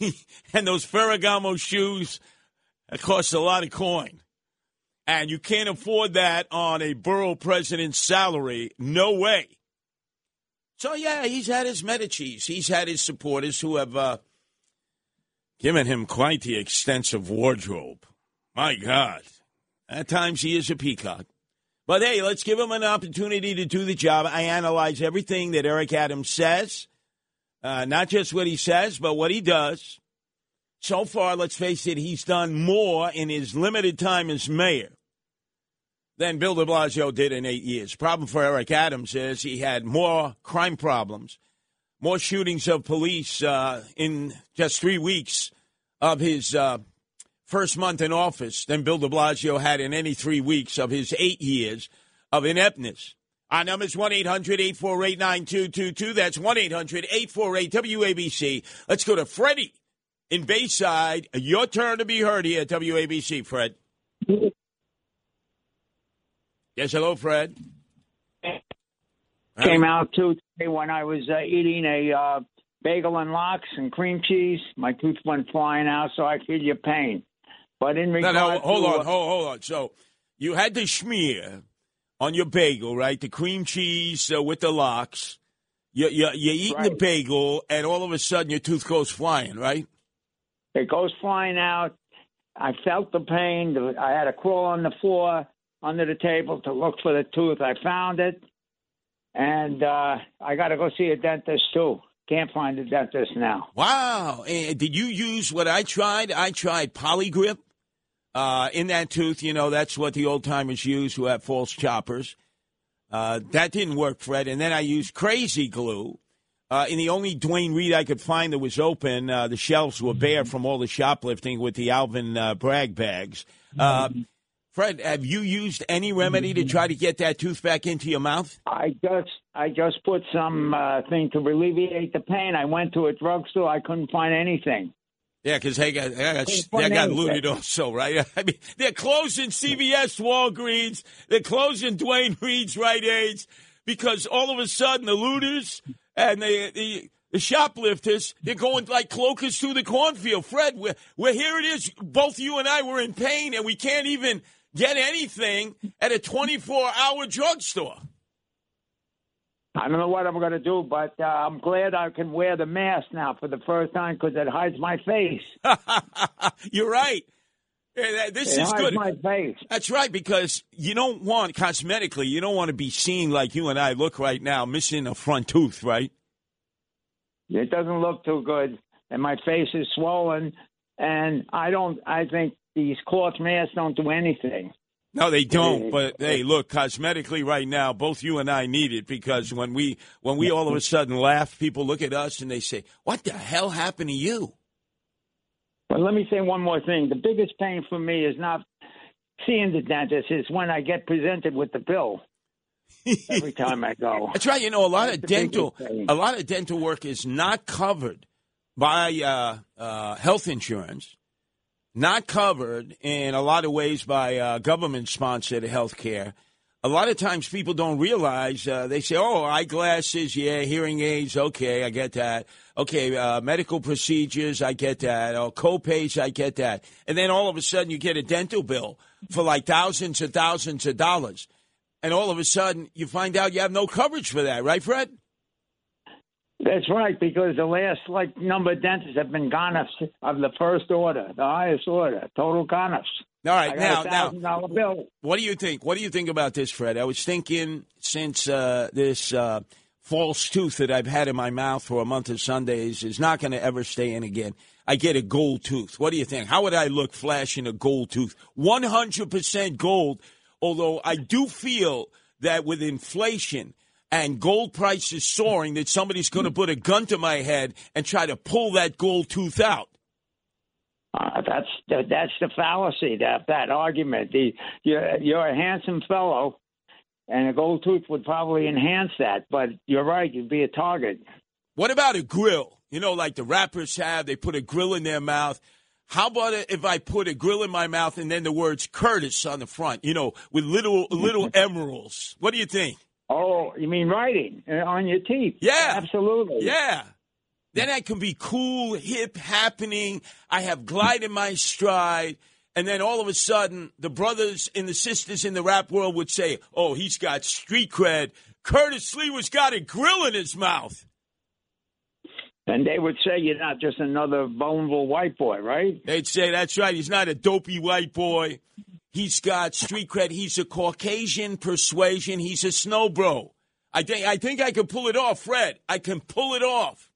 and those Ferragamo shoes, cost a lot of coin. And you can't afford that on a borough president's salary. No way. So, yeah, he's had his Medici's. He's had his supporters who have uh, given him quite the extensive wardrobe. My God. At times he is a peacock. But hey, let's give him an opportunity to do the job. I analyze everything that Eric Adams says, uh, not just what he says, but what he does. So far, let's face it, he's done more in his limited time as mayor than Bill de Blasio did in eight years. Problem for Eric Adams is he had more crime problems, more shootings of police uh, in just three weeks of his uh, first month in office than Bill de Blasio had in any three weeks of his eight years of ineptness. Our number is 1 800 848 9222. That's 1 800 848 WABC. Let's go to Freddie in Bayside. Your turn to be heard here at WABC, Fred. Yes, hello, Fred. Came out too today when I was uh, eating a uh, bagel and lox and cream cheese. My tooth went flying out, so I feel your pain. But in regard no, no, hold to, on, uh, hold, hold on. So you had the schmear on your bagel, right? The cream cheese uh, with the lox. You, you, you're eating the bagel, and all of a sudden your tooth goes flying, right? It goes flying out. I felt the pain. I had to crawl on the floor under the table to look for the tooth. I found it, and uh, I got to go see a dentist too. Can't find a dentist now. Wow. And did you use what I tried? I tried Polygrip uh, in that tooth. You know, that's what the old timers use who have false choppers. Uh, that didn't work, Fred. And then I used Crazy Glue. Uh, in the only Duane Reade I could find that was open, uh, the shelves were bare from all the shoplifting with the Alvin uh, Bragg bags. Uh, Fred, have you used any remedy to try to get that tooth back into your mouth? I just I just put some uh, thing to alleviate the pain. I went to a drugstore. I couldn't find anything. Yeah, because they got, they got, they got looted also, right? I mean, they're closing CVS, Walgreens, they're closing Duane Reade's Rite Aids because all of a sudden the looters and the, the, the shoplifters, they're going like cloakers through the cornfield. Fred, we're, we're here it is. Both you and I were in pain and we can't even get anything at a 24 hour drugstore. I don't know what I'm going to do, but uh, I'm glad I can wear the mask now for the first time because it hides my face. You're right. This it is hides good. my face. That's right, because you don't want cosmetically, you don't want to be seen like you and I look right now, missing a front tooth, right? It doesn't look too good, and my face is swollen. And I don't. I think these cloth masks don't do anything. No, they don't. But hey, look, cosmetically, right now, both you and I need it because when we when we all of a sudden laugh, people look at us and they say, "What the hell happened to you?" But let me say one more thing. The biggest pain for me is not seeing the dentist; is when I get presented with the bill every time I go. That's right. You know, a lot That's of dental, a lot of dental work is not covered by uh, uh, health insurance, not covered in a lot of ways by uh, government-sponsored health care. A lot of times people don't realize uh, they say, "Oh, eyeglasses, yeah, hearing aids, okay, I get that. Okay, uh, medical procedures, I get that. Oh, co-pays, I get that." And then all of a sudden, you get a dental bill for like thousands and thousands of dollars and all of a sudden you find out you have no coverage for that, right, Fred? That's right, because the last like number of dentists have been gonuffs of the first order, the highest order, total gonuffs. All right, I right, got now, a now, bill. what do you think? What do you think about this, Fred? I was thinking since uh, this uh, false tooth that I've had in my mouth for a month of Sundays is not going to ever stay in again. I get a gold tooth. What do you think? How would I look flashing a gold tooth? 100% gold, although I do feel that with inflation and gold prices soaring, that somebody's going to put a gun to my head and try to pull that gold tooth out. Uh, that's the, that's the fallacy that that argument. The, you're you're a handsome fellow, and a gold tooth would probably enhance that. But you're right, you'd be a target. What about a grill? You know, like the rappers have, they put a grill in their mouth. How about if I put a grill in my mouth and then the words Curtis on the front, you know, with little little emeralds? What do you think? Oh, you mean writing uh, on your teeth? Yeah. Absolutely. Yeah. Then I can be cool, hip, happening. I have glide in my stride. And then all of a sudden, the brothers and the sisters in the rap world would say, oh, he's got street cred. Curtis Sliwa's got a grill in his mouth. And they would say you're not just another boneful white boy, right? They'd say, that's right. He's not a dopey white boy. He's got street cred. He's a Caucasian persuasion. He's a snow bro. I think I think I can pull it off, Fred. I can pull it off.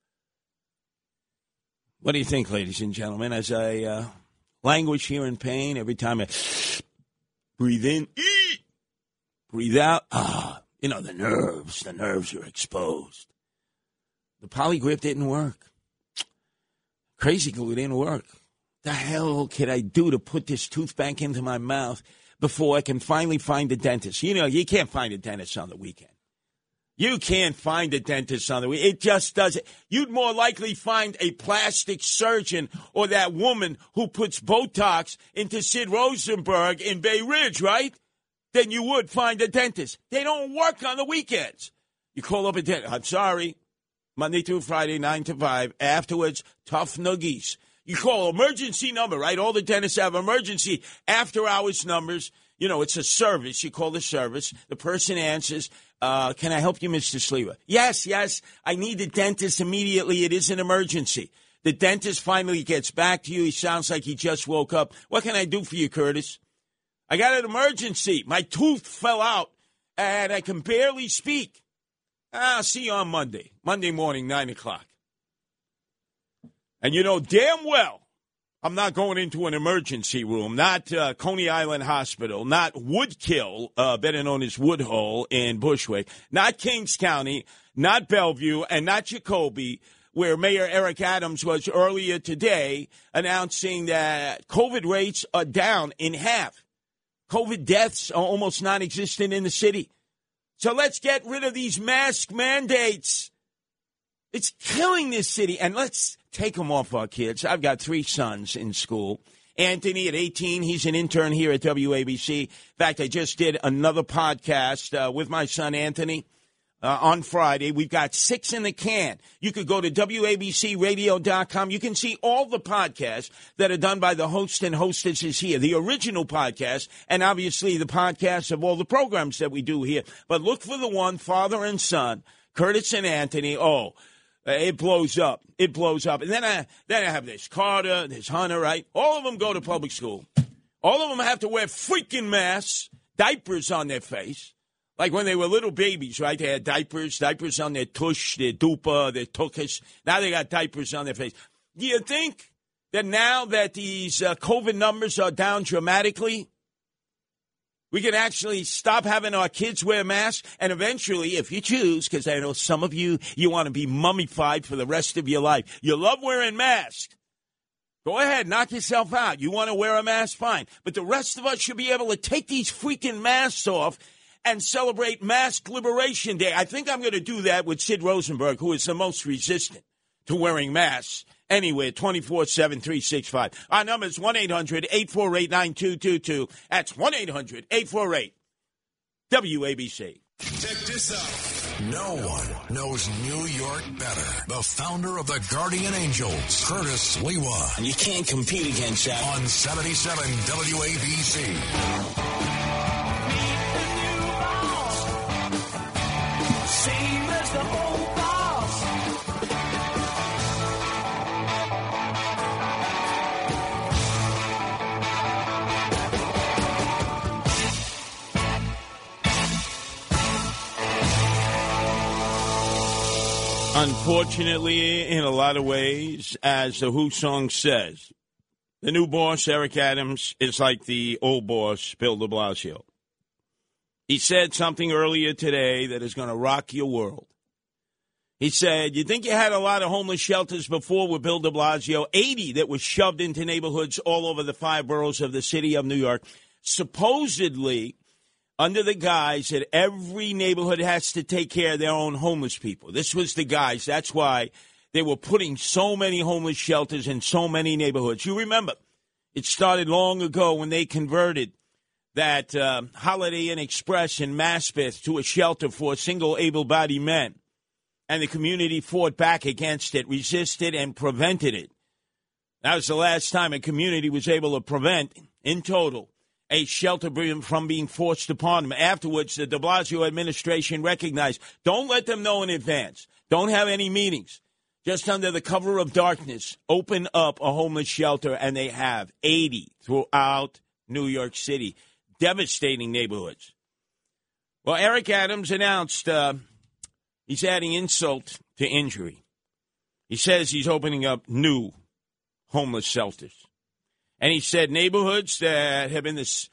What do you think, ladies and gentlemen? As I uh, languish here in pain, every time I breathe in, eat, breathe out, ah, you know the nerves. The nerves are exposed. The polygrip didn't work. Crazy glue didn't work. The hell could I do to put this tooth back into my mouth before I can finally find a dentist? You know, you can't find a dentist on the weekend. You can't find a dentist on the weekend. It just doesn't. You'd more likely find a plastic surgeon or that woman who puts Botox into Sid Rosenberg in Bay Ridge, right? Than you would find a dentist. They don't work on the weekends. You call up a dentist. I'm sorry. Monday through Friday, 9 to 5. Afterwards, tough noogies. You call emergency number, right? All the dentists have emergency after hours numbers. You know, it's a service. You call the service. The person answers, uh, Can I help you, Mr. Sliwa? Yes, yes. I need the dentist immediately. It is an emergency. The dentist finally gets back to you. He sounds like he just woke up. What can I do for you, Curtis? I got an emergency. My tooth fell out and I can barely speak. I'll see you on Monday, Monday morning, 9 o'clock. And you know damn well I'm not going into an emergency room, not uh, Coney Island Hospital, not Woodkill, uh, better known as Woodhull in Bushwick, not Kings County, not Bellevue, and not Jacobi, where Mayor Eric Adams was earlier today announcing that COVID rates are down in half. COVID deaths are almost non existent in the city. So let's get rid of these mask mandates. It's killing this city. And let's take them off our kids. I've got three sons in school. Anthony at 18, he's an intern here at WABC. In fact, I just did another podcast uh, with my son Anthony uh, on Friday. We've got six in the can. You could go to WABCRadio.com. You can see all the podcasts that are done by the host and hostesses here, the original podcast, and obviously the podcasts of all the programs that we do here. But look for the one, father and son, Curtis and Anthony. Oh, it blows up. It blows up. And then I, then I have this Carter, this Hunter, right? All of them go to public school. All of them have to wear freaking masks, diapers on their face. Like when they were little babies, right? They had diapers, diapers on their tush, their dupa, their tuchus. Now they got diapers on their face. Do you think that now that these uh, COVID numbers are down dramatically, we can actually stop having our kids wear masks and eventually, if you choose, because I know some of you, you want to be mummified for the rest of your life. You love wearing masks. Go ahead, knock yourself out. You want to wear a mask? Fine. But the rest of us should be able to take these freaking masks off and celebrate Mask Liberation Day. I think I'm going to do that with Sid Rosenberg, who is the most resistant to wearing masks anywhere 24 7 365. Our number is 1 800 848 9222. That's 1 800 848 WABC. Check this out. No one knows New York better. The founder of the Guardian Angels, Curtis Sliwa. And you can't compete against that. On 77 WABC. Unfortunately, in a lot of ways, as the Who song says, the new boss, Eric Adams, is like the old boss, Bill de Blasio. He said something earlier today that is going to rock your world. He said, You think you had a lot of homeless shelters before with Bill de Blasio? 80 that were shoved into neighborhoods all over the five boroughs of the city of New York. Supposedly, under the guise that every neighborhood has to take care of their own homeless people. This was the guise. That's why they were putting so many homeless shelters in so many neighborhoods. You remember, it started long ago when they converted that uh, Holiday Inn Express in Maspeth to a shelter for single able bodied men. And the community fought back against it, resisted, and prevented it. That was the last time a community was able to prevent, in total, a shelter from being forced upon them. Afterwards, the de Blasio administration recognized don't let them know in advance. Don't have any meetings. Just under the cover of darkness, open up a homeless shelter, and they have 80 throughout New York City. Devastating neighborhoods. Well, Eric Adams announced uh, he's adding insult to injury. He says he's opening up new homeless shelters. And he said neighborhoods that have been the,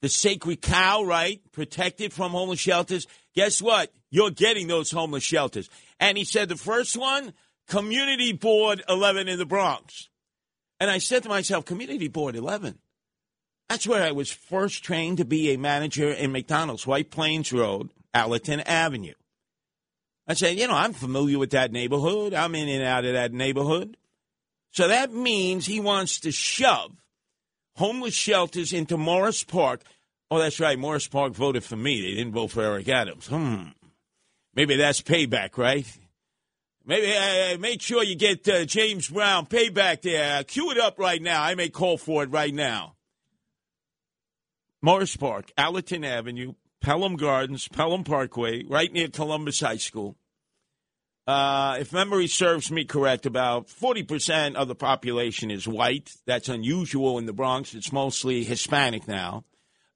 the sacred cow, right, protected from homeless shelters. Guess what? You're getting those homeless shelters. And he said the first one, Community Board 11 in the Bronx. And I said to myself, Community Board 11? That's where I was first trained to be a manager in McDonald's, White Plains Road, Allerton Avenue. I said, you know, I'm familiar with that neighborhood. I'm in and out of that neighborhood. So that means he wants to shove homeless shelters into Morris Park. Oh, that's right. Morris Park voted for me. They didn't vote for Eric Adams. Hmm. Maybe that's payback, right? Maybe uh, make sure you get uh, James Brown payback there. Cue it up right now. I may call for it right now. Morris Park, Allerton Avenue, Pelham Gardens, Pelham Parkway, right near Columbus High School. Uh, if memory serves me correct, about 40% of the population is white. That's unusual in the Bronx. It's mostly Hispanic now,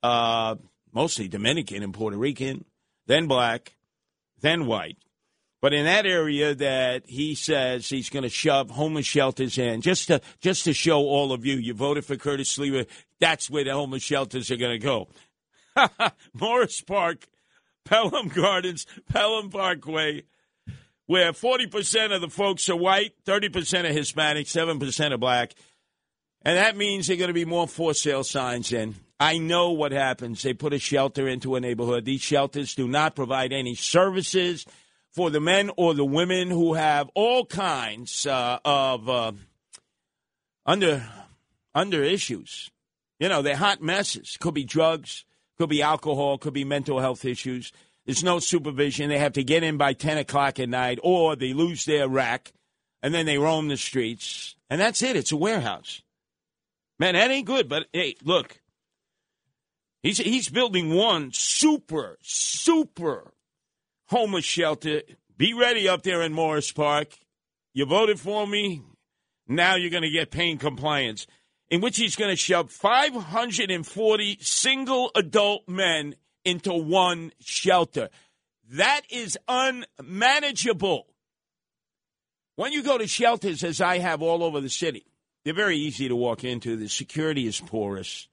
uh, mostly Dominican and Puerto Rican, then black, then white. But in that area that he says he's going to shove homeless shelters in, just to just to show all of you, you voted for Curtis Sliwa. That's where the homeless shelters are going to go. Morris Park, Pelham Gardens, Pelham Parkway, where 40% of the folks are white, 30% are Hispanic, 7% are black. And that means there are going to be more for sale signs in. I know what happens. They put a shelter into a neighborhood. These shelters do not provide any services for the men or the women who have all kinds uh, of uh, under under issues. You know, they're hot messes. Could be drugs, could be alcohol, could be mental health issues. There's no supervision. They have to get in by 10 o'clock at night, or they lose their rack, and then they roam the streets. And that's it. It's a warehouse. Man, that ain't good. But hey, look, he's, he's building one super, super homeless shelter. Be ready up there in Morris Park. You voted for me. Now you're going to get pain compliance, in which he's going to shove 540 single adult men into one shelter. That is unmanageable. When you go to shelters, as I have all over the city, they're very easy to walk into. The security is porous.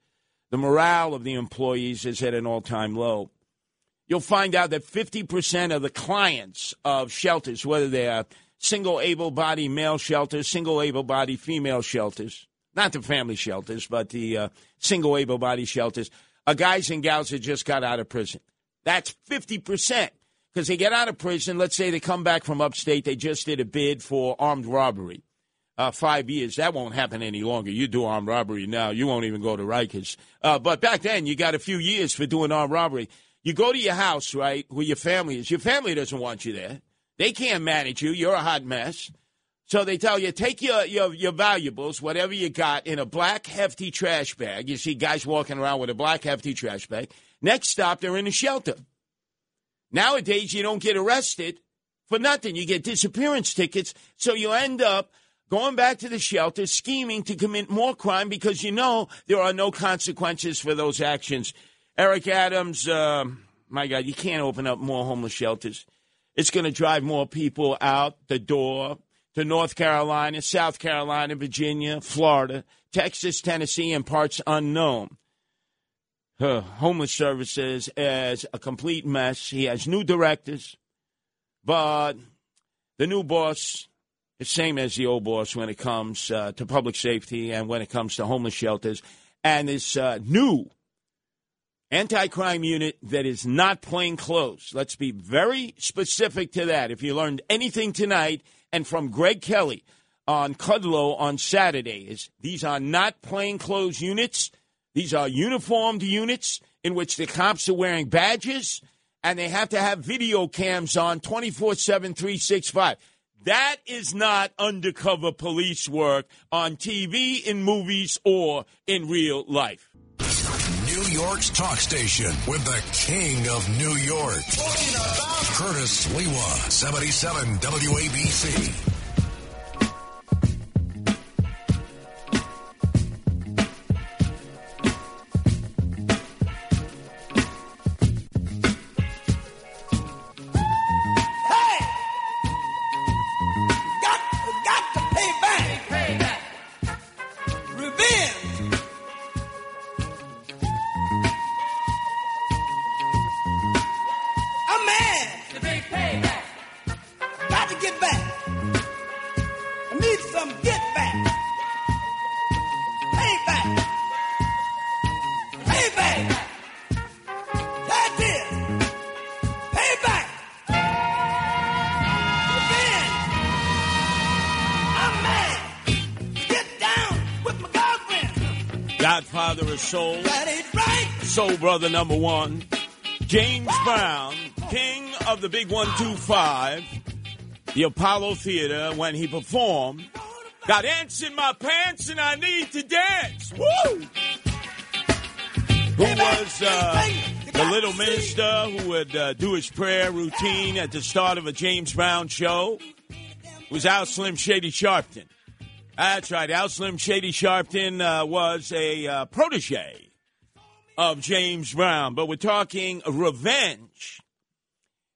The morale of the employees is at an all time low. You'll find out that 50% of the clients of shelters, whether they're single able bodied male shelters, single able bodied female shelters, not the family shelters, but the uh, single able bodied shelters, are guys and gals that just got out of prison. That's 50%. Because they get out of prison, let's say they come back from upstate, they just did a bid for armed robbery. Uh, five years. That won't happen any longer. You do armed robbery now, you won't even go to Rikers. Uh, but back then, you got a few years for doing armed robbery. You go to your house, right, where your family is. Your family doesn't want you there. They can't manage you. You're a hot mess. So they tell you, take your, your, your valuables, whatever you got, in a black, hefty trash bag. You see guys walking around with a black, hefty trash bag. Next stop, they're in a shelter. Nowadays, you don't get arrested for nothing. You get disappearance tickets. So you end up going back to the shelter, scheming to commit more crime because you know there are no consequences for those actions. Eric Adams, uh, my God, you can't open up more homeless shelters. It's going to drive more people out the door to North Carolina, South Carolina, Virginia, Florida, Texas, Tennessee, and parts unknown. Homeless services is a complete mess. He has new directors, but the new boss is same as the old boss when it comes uh, to public safety and when it comes to homeless shelters. And this uh, new anti-crime unit that is not plain clothes. Let's be very specific to that. If you learned anything tonight, and from Greg Kelly on Kudlow on Saturday is these are not plainclothes units. These are uniformed units in which the cops are wearing badges and they have to have video cams on 24 7, 365. That is not undercover police work on TV, in movies, or in real life. York's talk station with the king of New York. Curtis Sliwa, 77 WABC. Soul brother number one. James Brown, king of the Big 125, the Apollo Theater, when he performed, got ants in my pants and I need to dance. Woo! Who was uh, the little minister who would uh, do his prayer routine at the start of a James Brown show? It was Al Slim Shady Sharpton. That's right. Al Slim Shady Sharpton uh, was a uh, protege of James Brown, but we're talking revenge.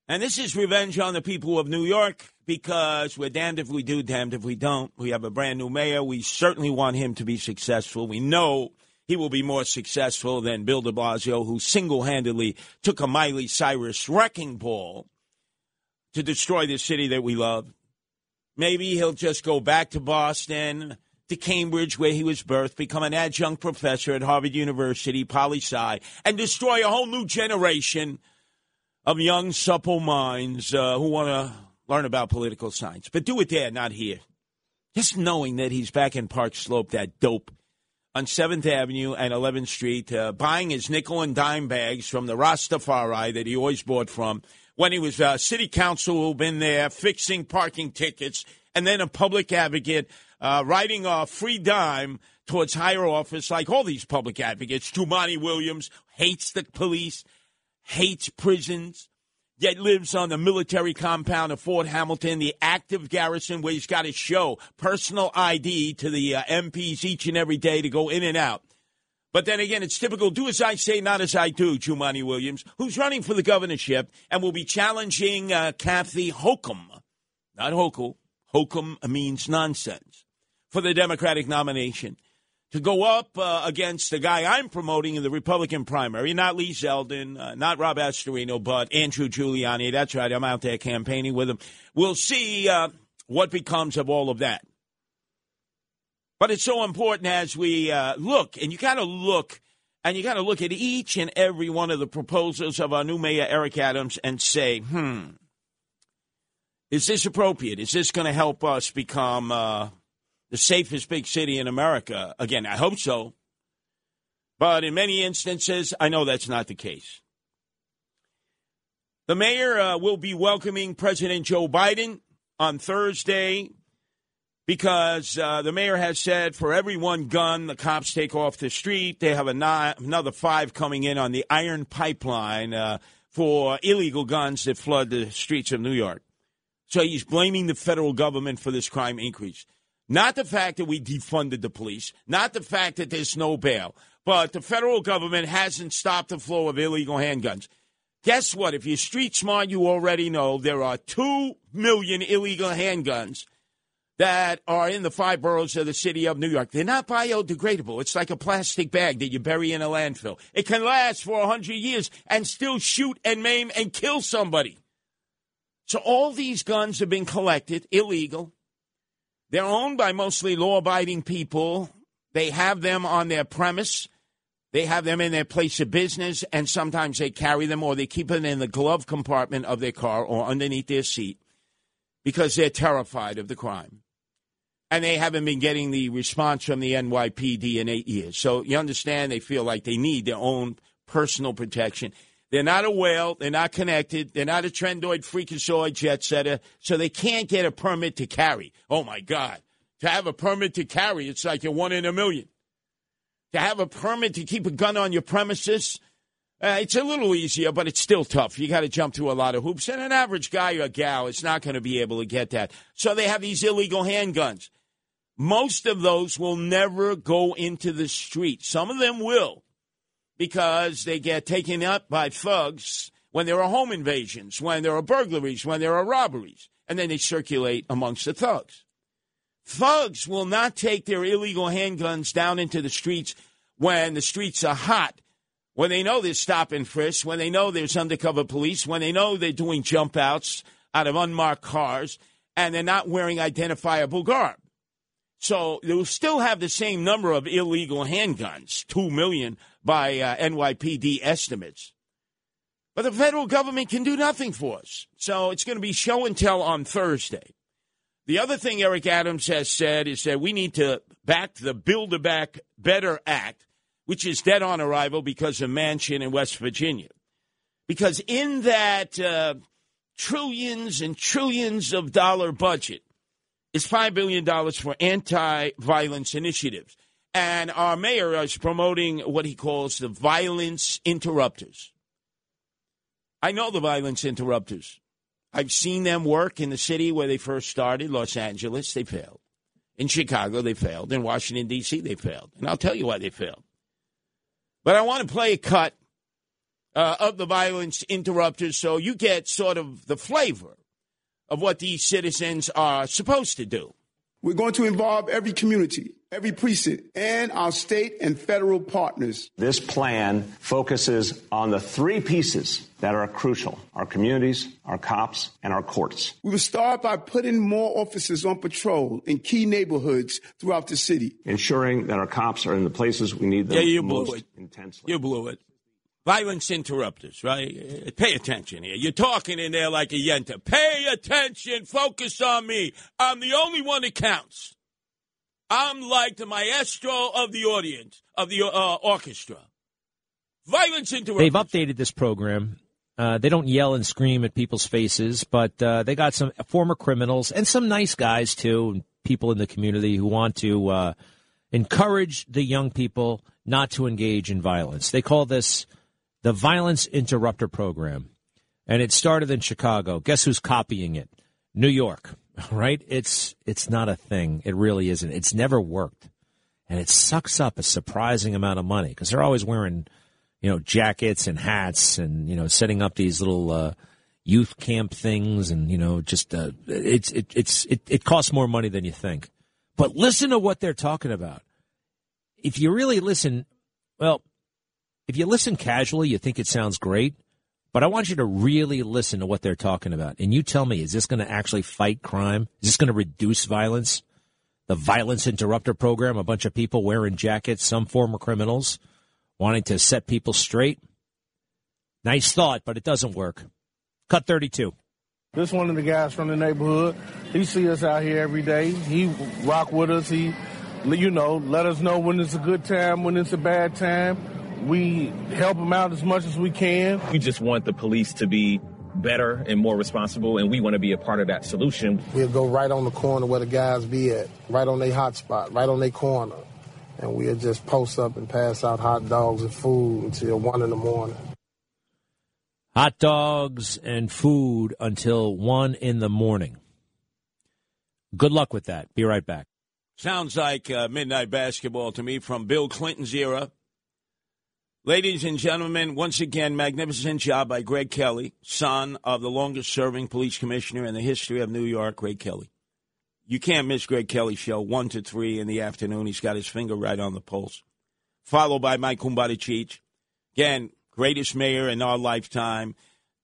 And this is revenge on the people of New York because we're damned if we do, damned if we don't. We have a brand new mayor. We certainly want him to be successful. We know he will be more successful than Bill de Blasio, who single handedly took a Miley Cyrus wrecking ball to destroy the city that we love. Maybe he'll just go back to Boston, to Cambridge, where he was birthed, become an adjunct professor at Harvard University, poli sci, and destroy a whole new generation of young, supple minds uh, who want to learn about political science. But do it there, not here. Just knowing that he's back in Park Slope, that dope, on 7th Avenue and 11th Street, uh, buying his nickel and dime bags from the Rastafari that he always bought from when he was uh, city council who've been there fixing parking tickets, and then a public advocate uh, writing a free dime towards higher office, like all these public advocates. Jumaane Williams hates the police, hates prisons, yet lives on the military compound of Fort Hamilton, the active garrison where he's got to show personal ID to the uh, MPs each and every day to go in and out. But then again, it's typical do as I say, not as I do, Jumaane Williams, who's running for the governorship and will be challenging uh, Kathy Hokum. Not Hochul. Hokum means nonsense for the Democratic nomination to go up uh, against the guy I'm promoting in the Republican primary, not Lee Zeldin, uh, not Rob Astorino, but Andrew Giuliani. That's right, I'm out there campaigning with him. We'll see uh, what becomes of all of that. But it's so important as we uh, look, and you got to look, and you got to look at each and every one of the proposals of our new mayor, Eric Adams, and say, hmm, is this appropriate? Is this going to help us become uh, the safest big city in America? Again, I hope so. But in many instances, I know that's not the case. The mayor uh, will be welcoming President Joe Biden on Thursday because uh, the mayor has said for every one gun the cops take off the street, they have another five coming in on the iron pipeline uh, for illegal guns that flood the streets of New York. So he's blaming the federal government for this crime increase. Not the fact that we defunded the police, not the fact that there's no bail, but the federal government hasn't stopped the flow of illegal handguns. Guess what? If you're street smart, you already know there are 2 million illegal handguns that are in the five boroughs of the city of New York. They're not biodegradable. It's like a plastic bag that you bury in a landfill. It can last for 100 years and still shoot and maim and kill somebody. So all these guns have been collected illegal. They're owned by mostly law abiding people. They have them on their premise. They have them in their place of business, and sometimes they carry them or they keep them in the glove compartment of their car or underneath their seat. because they're terrified of the crime. And they haven't been getting the response from the NYPD in eight years. So you understand they feel like they need their own personal protection. They're not a whale. They're not connected. They're not a trendoid, freakazoid, jet setter. So they can't get a permit to carry. Oh, my God. To have a permit to carry, it's like you're one in a million. To have a permit to keep a gun on your premises, uh, it's a little easier, but it's still tough. You got to jump through a lot of hoops. And an average guy or gal is not going to be able to get that. So they have these illegal handguns. Most of those will never go into the street. Some of them will because they get taken up by thugs when there are home invasions, when there are burglaries, when there are robberies, and then they circulate amongst the thugs. Thugs will not take their illegal handguns down into the streets when the streets are hot, when they know there's stop and frisk, when they know there's undercover police, when they know they're doing jump outs out of unmarked cars, and they're not wearing identifiable garb. So they'll still have the same number of illegal handguns, 2 million by uh, NYPD estimates. But the federal government can do nothing for us. So it's going to be show and tell on Thursday. The other thing Eric Adams has said is that we need to back the Build Back Better Act, which is dead on arrival because of Manchin in West Virginia. Because in that uh, trillions and trillions of dollar budget, is $5 billion for anti violence initiatives. And our mayor is promoting what he calls the violence interrupters. I know the violence interrupters. I've seen them work in the city where they first started, Los Angeles, they failed. In Chicago, they failed. In Washington, D.C., they failed. And I'll tell you why they failed. But I want to play a cut uh, of the violence interrupters so you get sort of the flavor of what these citizens are supposed to do. We're going to involve every community, every precinct, and our state and federal partners. This plan focuses on the three pieces that are crucial our communities, our cops, and our courts. We will start by putting more officers on patrol in key neighborhoods throughout the city, ensuring that our cops are in the places we need them yeah, you most blew it. intensely. You blew it. Violence interrupters, right? Uh, Pay attention here. You're talking in there like a yenta. Pay attention. Focus on me. I'm the only one that counts. I'm like the maestro of the audience, of the uh, orchestra. Violence interrupters. They've updated this program. Uh, they don't yell and scream at people's faces, but uh, they got some former criminals and some nice guys too, people in the community who want to uh, encourage the young people not to engage in violence. They call this the Violence Interrupter Program. And it started in Chicago. Guess who's copying it? New York, right? It's it's not a thing. It really isn't. It's never worked. And it sucks up a surprising amount of money because they're always wearing, you know, jackets and hats and, you know, setting up these little uh, youth camp things and, you know, just uh, it's it, it's it, it costs more money than you think. But listen to what they're talking about. If you really listen, well, if you listen casually, you think it sounds great, but I want you to really listen to what they're talking about. And you tell me, is this going to actually fight crime? Is this going to reduce violence? The violence interrupter program, a bunch of people wearing jackets, some former criminals wanting to set people straight. Nice thought, but it doesn't work. Cut 32. This one of the guys from the neighborhood. He see us out here every day. He rock with us. He, you know, let us know when it's a good time, when it's a bad time we help them out as much as we can. We just want the police to be better and more responsible, and we want to be a part of that solution. We'll go right on the corner where the guys be at, right on their hot spot, right on their corner. And we'll just post up and pass out hot dogs and food until 1 in the morning. Hot dogs and food until 1 in the morning. Good luck with that. Be right back. Sounds like uh, midnight basketball to me from Bill Clinton's era. Ladies and gentlemen, once again, magnificent job by Greg Kelly, son of the longest serving police commissioner in the history of New York, Greg Kelly. You can't miss Greg Kelly's show, 1 to 3 in the afternoon. He's got his finger right on the pulse. Followed by Mike Kumbaticic. Again, greatest mayor in our lifetime.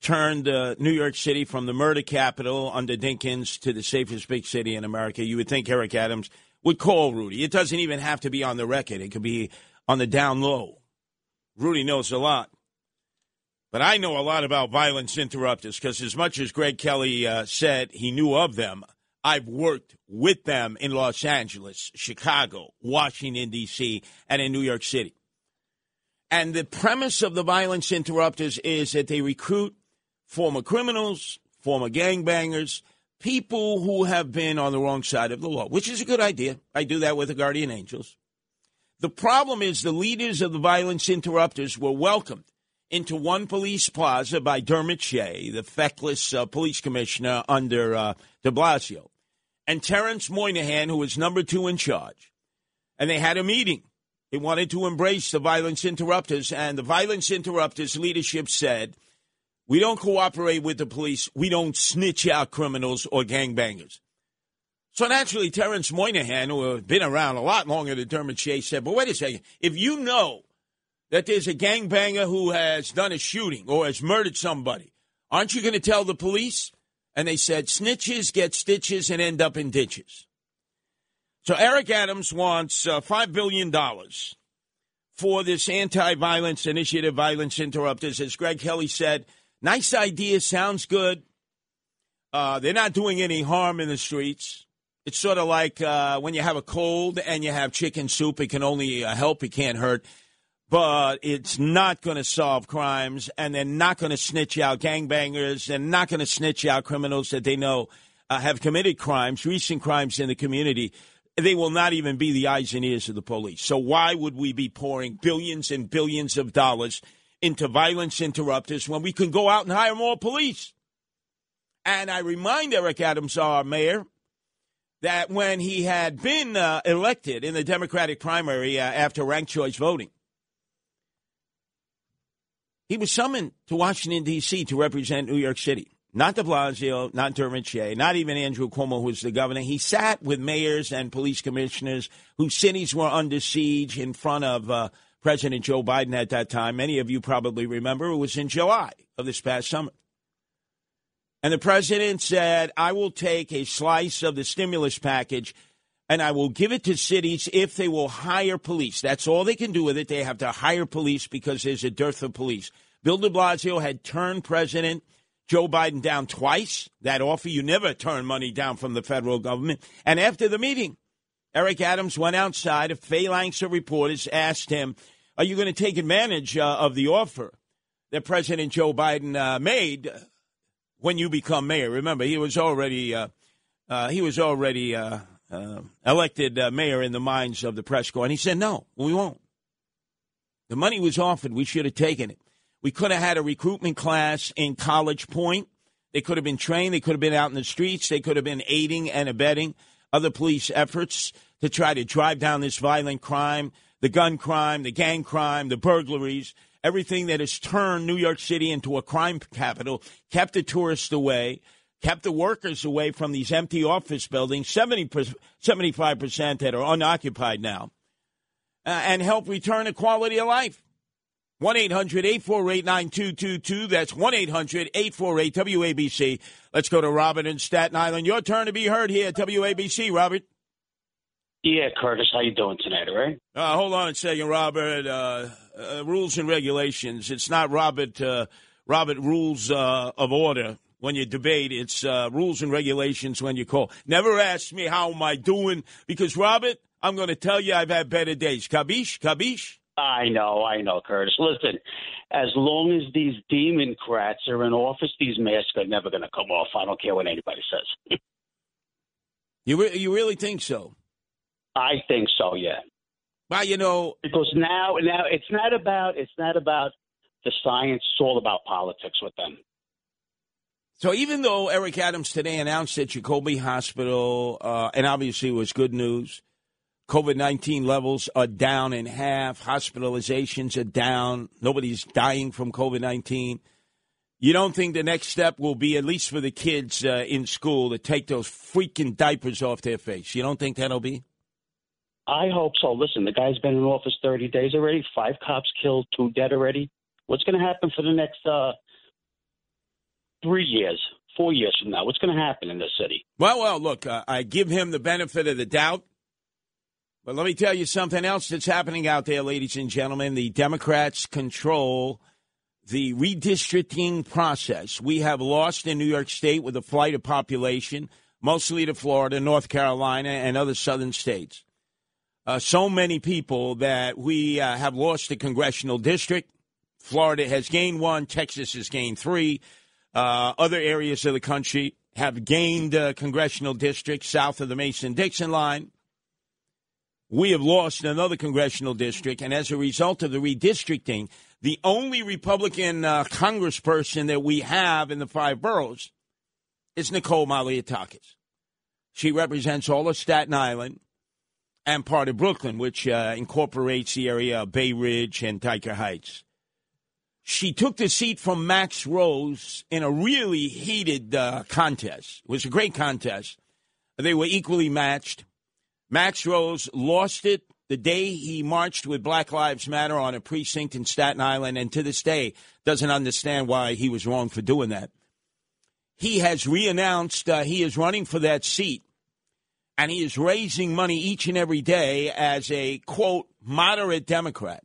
Turned uh, New York City from the murder capital under Dinkins to the safest big city in America. You would think Eric Adams would call Rudy. It doesn't even have to be on the record, it could be on the down low. Rudy knows a lot. But I know a lot about violence interrupters because, as much as Greg Kelly uh, said he knew of them, I've worked with them in Los Angeles, Chicago, Washington, D.C., and in New York City. And the premise of the violence interrupters is that they recruit former criminals, former gangbangers, people who have been on the wrong side of the law, which is a good idea. I do that with the Guardian Angels. The problem is the leaders of the violence interrupters were welcomed into one police plaza by Dermot Shea, the feckless uh, police commissioner under uh, de Blasio, and Terrence Moynihan, who was number two in charge. And they had a meeting. They wanted to embrace the violence interrupters, and the violence interrupters leadership said, We don't cooperate with the police. We don't snitch out criminals or gangbangers. So naturally, Terrence Moynihan, who had been around a lot longer than Dermot Shea, said, But wait a second. If you know that there's a gangbanger who has done a shooting or has murdered somebody, aren't you going to tell the police? And they said, snitches get stitches and end up in ditches. So Eric Adams wants uh, $5 billion for this anti violence initiative, Violence Interrupters. As Greg Kelly said, nice idea, sounds good. Uh, they're not doing any harm in the streets. It's sort of like uh, when you have a cold and you have chicken soup, it can only uh, help, it can't hurt but it's not going to solve crimes, and they're not going to snitch out gangbangers. They're not going to snitch out criminals that they know uh, have committed crimes, recent crimes in the community. They will not even be the eyes and ears of the police. So why would we be pouring billions and billions of dollars into violence interrupters when we can go out and hire more police? And I remind Eric Adams, our mayor, that when he had been uh, elected in the Democratic primary uh, after ranked choice voting, he was summoned to Washington, D.C. to represent New York City. Not de Blasio, not Dermot Shea, not even Andrew Cuomo, who was the governor. He sat with mayors and police commissioners whose cities were under siege in front of uh, President Joe Biden at that time. Many of you probably remember it was in July of this past summer. And the president said, I will take a slice of the stimulus package and I will give it to cities if they will hire police. That's all they can do with it. They have to hire police because there's a dearth of police. Bill de Blasio had turned President Joe Biden down twice. That offer, you never turn money down from the federal government. And after the meeting, Eric Adams went outside. A phalanx of reporters asked him, Are you going to take advantage uh, of the offer that President Joe Biden uh, made when you become mayor? Remember, he was already. Uh, uh he was already uh, uh, elected uh, mayor in the minds of the press corps. And he said, no, we won't. The money was offered. We should have taken it. We could have had a recruitment class in College Point. They could have been trained. They could have been out in the streets. They could have been aiding and abetting other police efforts to try to drive down this violent crime, the gun crime, the gang crime, the burglaries, everything that has turned New York City into a crime capital, kept the tourists away, kept the workers away from these empty office buildings, 70 75% that are unoccupied now, uh, and help return a quality of life. 1 800 848 9222. That's 1 800 848 WABC. Let's go to Robert in Staten Island. Your turn to be heard here at WABC, Robert. Yeah, Curtis, how you doing tonight, all right? Uh, hold on a second, Robert. Uh, uh, rules and regulations. It's not Robert. Uh, Robert rules uh, of order when you debate. It's uh, rules and regulations when you call. Never ask me how am I doing because Robert, I'm going to tell you I've had better days. Kabish, kabish. I know, I know, Curtis. Listen, as long as these Democrats are in office, these masks are never going to come off. I don't care what anybody says. you re- you really think so? I think so. Yeah. Well, you know, because now now it's not about it's not about the science. It's all about politics with them. So even though Eric Adams today announced that Jacobi Hospital, uh, and obviously it was good news, COVID 19 levels are down in half, hospitalizations are down, nobody's dying from COVID 19. You don't think the next step will be, at least for the kids uh, in school, to take those freaking diapers off their face? You don't think that'll be? I hope so. Listen, the guy's been in office 30 days already, five cops killed, two dead already. What's going to happen for the next uh, three years, four years from now? What's going to happen in this city? Well, well, look, uh, I give him the benefit of the doubt. But let me tell you something else that's happening out there, ladies and gentlemen. The Democrats control the redistricting process. We have lost in New York State with a flight of population, mostly to Florida, North Carolina, and other southern states. Uh, so many people that we uh, have lost the congressional district. Florida has gained one, Texas has gained three. Uh, other areas of the country have gained uh, congressional districts south of the Mason Dixon line. We have lost another congressional district, and as a result of the redistricting, the only Republican uh, congressperson that we have in the five boroughs is Nicole Malliotakis. She represents all of Staten Island and part of Brooklyn, which uh, incorporates the area of Bay Ridge and Dyker Heights. She took the seat from Max Rose in a really heated uh, contest. It was a great contest. They were equally matched. Max Rose lost it the day he marched with Black Lives Matter on a precinct in Staten Island, and to this day doesn't understand why he was wrong for doing that. He has reannounced uh, he is running for that seat, and he is raising money each and every day as a quote moderate Democrat.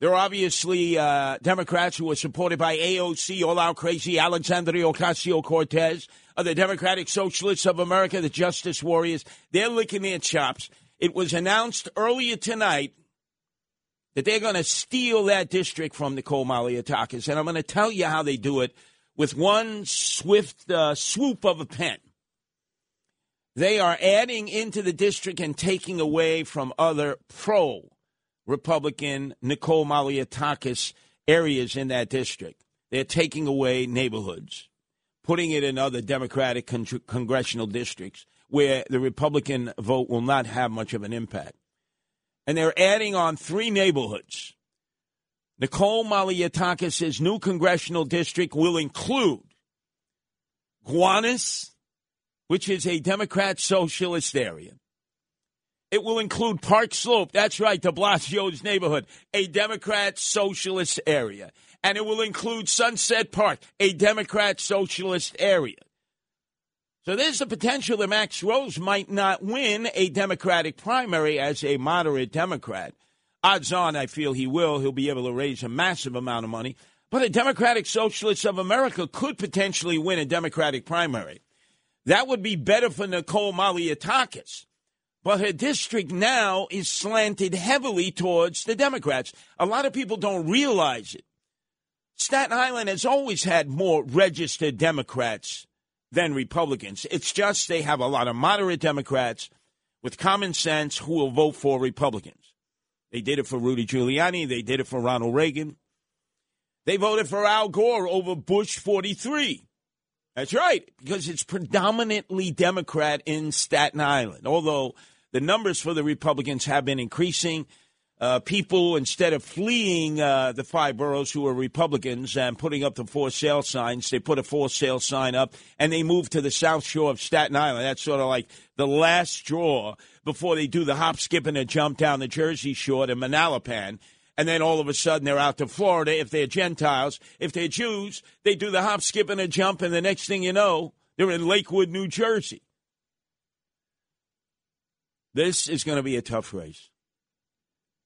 There are obviously uh, Democrats who are supported by AOC, all out crazy Alexandria Ocasio Cortez, the Democratic Socialists of America, the Justice Warriors. They're licking their chops. It was announced earlier tonight that they're going to steal that district from the Nicole Malliotakis, and I'm going to tell you how they do it with one swift uh, swoop of a pen. They are adding into the district and taking away from other pro Republican Nicole Malliotakis areas in that district. They're taking away neighborhoods, putting it in other Democratic con- congressional districts where the Republican vote will not have much of an impact. And they're adding on three neighborhoods. Nicole Malliotakis' new congressional district will include Gowanus, which is a Democrat socialist area. It will include Park Slope. That's right, de Blasio's neighborhood, a Democrat socialist area. And it will include Sunset Park, a Democrat socialist area. So there's the potential that Max Rose might not win a Democratic primary as a moderate Democrat. Odds on, I feel he will. He'll be able to raise a massive amount of money. But a Democratic Socialist of America could potentially win a Democratic primary. That would be better for Nicole Malliotakis. But her district now is slanted heavily towards the Democrats. A lot of people don't realize it. Staten Island has always had more registered Democrats than Republicans. It's just they have a lot of moderate Democrats with common sense who will vote for Republicans. They did it for Rudy Giuliani, they did it for Ronald Reagan. They voted for Al Gore over Bush 43. That's right, because it's predominantly Democrat in Staten Island, although the numbers for the Republicans have been increasing uh, people, instead of fleeing uh, the five boroughs who are Republicans and putting up the for sale signs, they put a for sale sign up and they move to the south shore of Staten Island. That's sort of like the last straw before they do the hop, skip, and a jump down the Jersey shore to Manalapan. And then all of a sudden they're out to Florida. If they're Gentiles, if they're Jews, they do the hop, skip, and a jump. And the next thing you know, they're in Lakewood, New Jersey. This is going to be a tough race.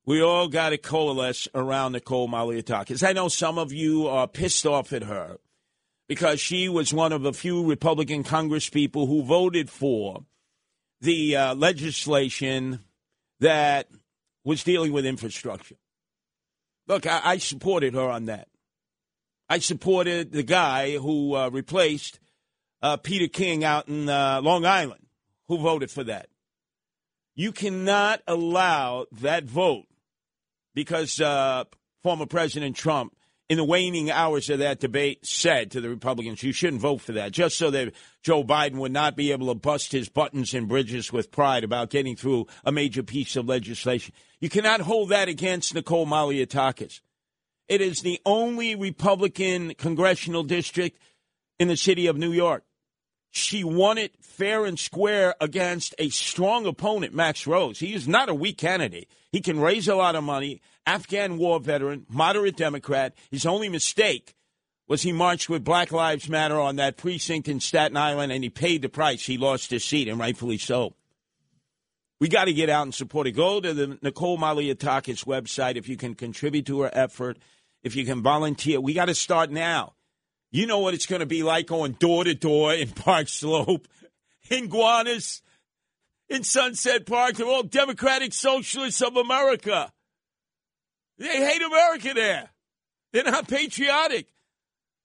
We all got to coalesce around Nicole Malliotakis. I know some of you are pissed off at her because she was one of a few Republican congresspeople who voted for the uh, legislation that was dealing with infrastructure. Look, I, I, supported her on that. I supported the guy who uh, replaced uh, Peter King out in uh, Long Island, who voted for that. You cannot allow that vote because uh, former President Trump, in the waning hours of that debate, said to the Republicans, you shouldn't vote for that, just so that Joe Biden would not be able to bust his buttons and bridges with pride about getting through a major piece of legislation. You cannot hold that against Nicole Malliotakis. It is the only Republican congressional district in the city of New York. She won it fair and square against a strong opponent, Max Rose. He is not a weak candidate. He can raise a lot of money. Afghan war veteran, moderate Democrat. His only mistake was he marched with Black Lives Matter on that precinct in Staten Island and he paid the price. He lost his seat, and rightfully so. We got to get out and support it. Go to the Nicole Malliotakis website if you can contribute to her effort if you can volunteer. We got to start now. You know what it's going to be like going door to door in Park Slope, in Gowanus, in Sunset Park. They're all Democratic Socialists of America. They hate America there. They're not patriotic.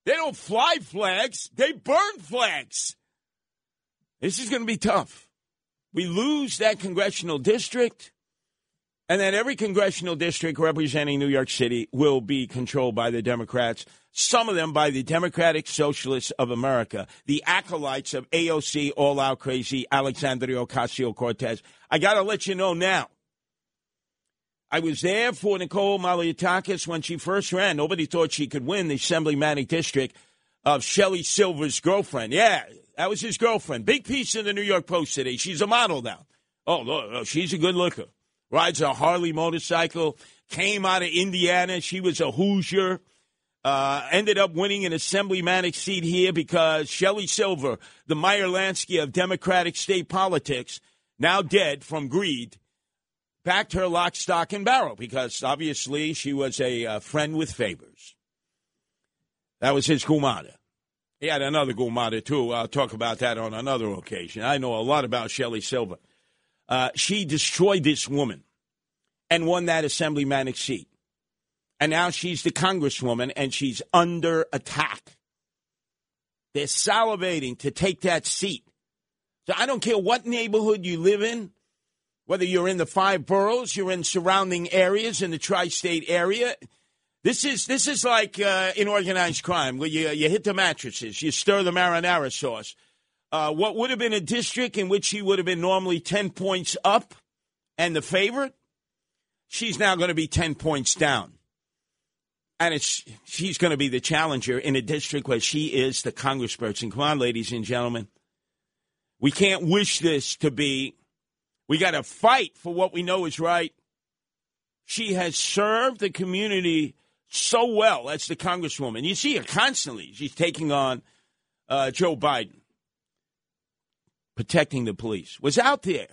They don't fly flags, they burn flags. This is going to be tough. We lose that congressional district, and then every congressional district representing New York City will be controlled by the Democrats, some of them by the Democratic Socialists of America, the acolytes of AOC, All Out Crazy, Alexandria Ocasio Cortez. I got to let you know now. I was there for Nicole Malliotakis when she first ran. Nobody thought she could win the Assemblymatic District of Shelley Silver's girlfriend. Yeah, that was his girlfriend. Big piece in the New York Post today. She's a model now. Oh, look, she's a good looker. Rides a Harley motorcycle. Came out of Indiana. She was a Hoosier. Uh, ended up winning an assemblymatic seat here because Shelley Silver, the Meyer Lansky of Democratic state politics, now dead from greed, backed her lock, stock, and barrel because obviously she was a uh, friend with favors. That was his kumada. He had another kumada too. I'll talk about that on another occasion. I know a lot about Shelley Silver. Uh, she destroyed this woman and won that assemblymatic seat. And now she's the congresswoman and she's under attack. They're salivating to take that seat. So I don't care what neighborhood you live in, whether you're in the five boroughs, you're in surrounding areas in the tri-state area. This is this is like uh, in organized crime where you you hit the mattresses, you stir the marinara sauce. Uh, what would have been a district in which he would have been normally ten points up and the favorite, she's now going to be ten points down and it's she's going to be the challenger in a district where she is the congressperson. Come on, ladies and gentlemen. We can't wish this to be. We got to fight for what we know is right. She has served the community so well as the congresswoman. You see her constantly. She's taking on uh, Joe Biden, protecting the police. Was out there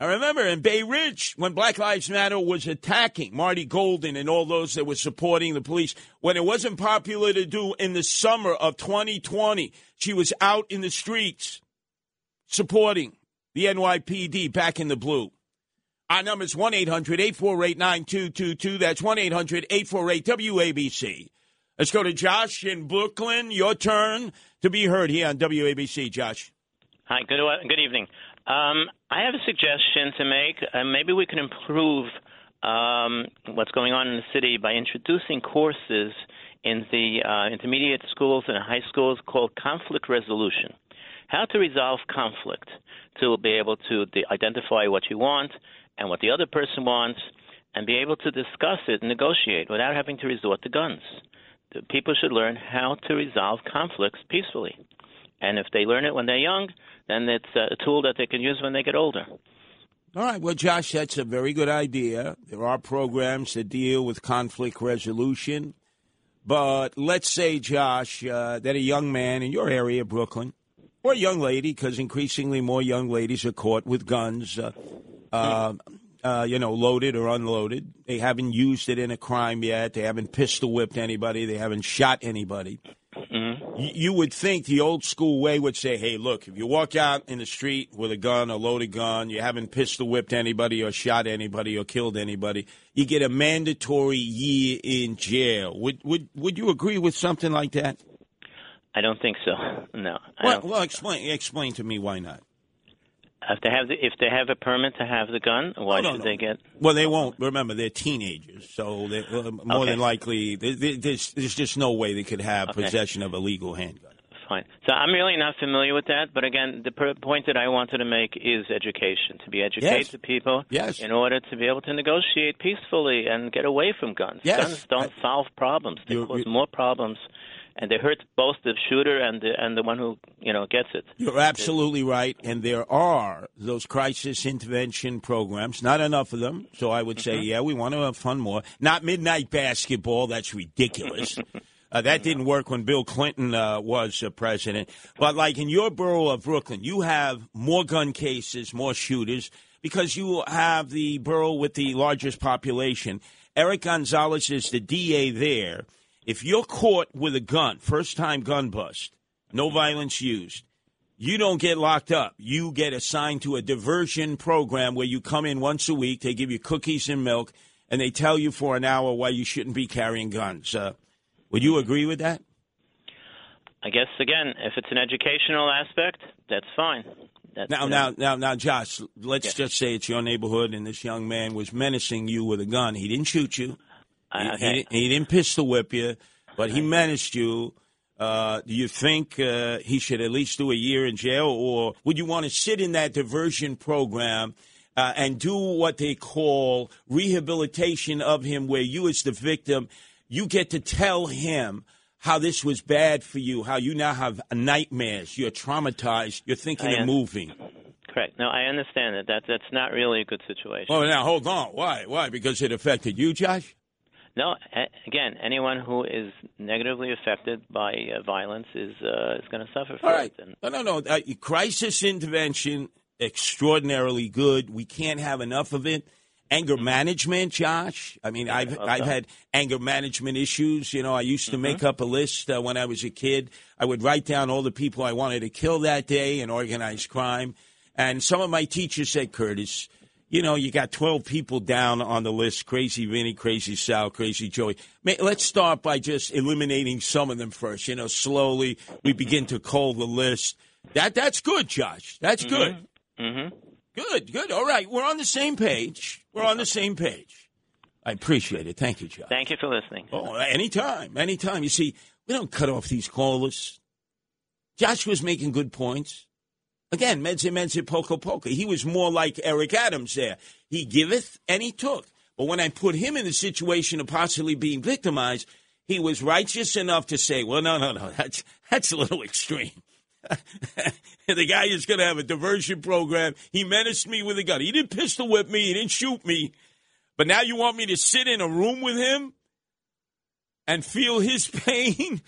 I remember in Bay Ridge when Black Lives Matter was attacking Marty Golden and all those that were supporting the police, when it wasn't popular to do in the summer of 2020, she was out in the streets supporting the NYPD back in the blue. Our number is 1 800 848 9222. That's 1 800 848 WABC. Let's go to Josh in Brooklyn. Your turn to be heard here on WABC, Josh. Hi, good, good evening. Um, I have a suggestion to make. Uh, maybe we can improve um, what's going on in the city by introducing courses in the uh, intermediate schools and high schools called conflict resolution. How to resolve conflict to be able to de- identify what you want and what the other person wants and be able to discuss it and negotiate without having to resort to guns. People should learn how to resolve conflicts peacefully. And if they learn it when they're young, then it's a tool that they can use when they get older. All right. Well, Josh, that's a very good idea. There are programs that deal with conflict resolution. But let's say, Josh, uh, that a young man in your area, Brooklyn, or a young lady, because increasingly more young ladies are caught with guns, uh, uh, uh, you know, loaded or unloaded. They haven't used it in a crime yet. They haven't pistol whipped anybody. They haven't shot anybody. Mm-hmm. You, you would think the old school way would say, hey, look, if you walk out in the street with a gun, a loaded gun, you haven't pistol whipped anybody or shot anybody or killed anybody, you get a mandatory year in jail. Would would would you agree with something like that? I don't think so. No. Well, well explain explain to me why not. If they have the, if they have a permit to have the gun, why no, should no. they get? Well, they won't. Remember, they're teenagers, so they're, uh, more Okay. than likely, there- there- there's there's just no way they could have Okay. possession of a legal handgun. Fine. So I'm really not familiar with that, but again, the per- point that I wanted to make is education. To be educate Yes. the people Yes. in order to be able to negotiate peacefully and get away from guns. Yes. Guns don't solve problems; they cause more problems, and they hurt both the shooter and the and the one who you know gets it. You're absolutely right, and there are those crisis intervention programs. Not enough of them, so I would say, yeah, we want to have fun more. Not midnight basketball. That's ridiculous. Uh, that didn't work when Bill Clinton uh, was uh, president. But like in your borough of Brooklyn, you have more gun cases, more shooters because you have the borough with the largest population. Eric Gonzalez is the DA there. If you're caught with a gun, first time gun bust, no violence used, you don't get locked up. You get assigned to a diversion program where you come in once a week. They give you cookies and milk, and they tell you for an hour why you shouldn't be carrying guns. Uh, would you agree with that? I guess again, if it's an educational aspect, that's fine. That's, Now, uh, now, now, now, Josh. Let's Yes. just say it's your neighborhood, and this young man was menacing you with a gun. He didn't shoot you. He, he okay. didn't- he didn't pistol whip you, but he menaced you. Uh, do you think uh, he should at least do a year in jail, or would you want to sit in that diversion program uh, and do what they call rehabilitation of him, where you, as the victim, you get to tell him how this was bad for you, how you now have nightmares, you're traumatized, you're thinking of moving. Correct. No, I understand that. That that's not really a good situation. Oh, now hold on. Why? Why? Because it affected you, Josh? No, again, anyone who is negatively affected by uh, violence is uh, is going to suffer All right. it. And No, no, no. Uh, crisis intervention, extraordinarily good. We can't have enough of it. Anger management, Josh. I mean, I've Okay. I've had anger management issues. You know, I used to make up a list uh, when I was a kid. I would write down all the people I wanted to kill that day in organized crime. And some of my teachers said, Curtis, you know, you got 12 people down on the list crazy Vinny, crazy Sal, crazy Joey. May, let's start by just eliminating some of them first. You know, slowly we begin to cull the list. That That's good, Josh. That's good. Mm-hmm. Good, good. All right. We're on the same page. We're on the same page. I appreciate it. Thank you, Josh. thank you for listening. Oh, anytime, anytime. You see, we don't cut off these callers. Josh was making good points. Again, medze medze poco poco. He was more like Eric Adams there. He giveth and he took. But when I put him in the situation of possibly being victimized, he was righteous enough to say, "Well, no, no, no, that's that's a little extreme." the guy is going to have a diversion program. He menaced me with a gun. He didn't pistol whip me. He didn't shoot me. But now you want me to sit in a room with him and feel his pain?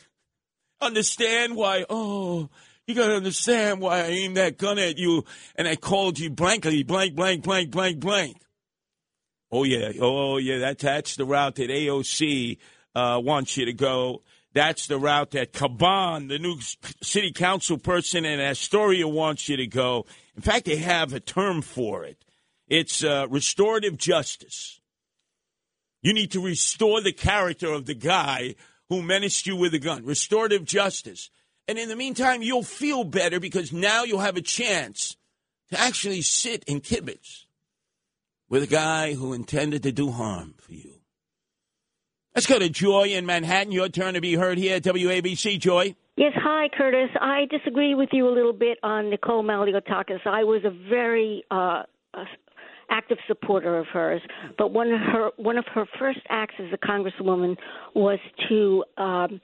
understand why, oh, you got to understand why I aimed that gun at you and I called you blankly, blank, blank, blank, blank, blank. Oh, yeah. Oh, yeah. That's, the route that AOC uh, wants you to go. That's the route that Caban, the new city council person in Astoria, wants you to go. In fact, they have a term for it. It's uh, restorative justice. You need to restore the character of the guy who menaced you with a gun. Restorative justice. And in the meantime, you'll feel better because now you'll have a chance to actually sit in kibitz with a guy who intended to do harm for you. Let's go to Joy in Manhattan. Your turn to be heard here at WABC. Joy. Yes, hi, Curtis. I disagree with you a little bit on Nicole Malliotakis. I was a very uh, active supporter of hers, but one of her one of her first acts as a congresswoman was to um,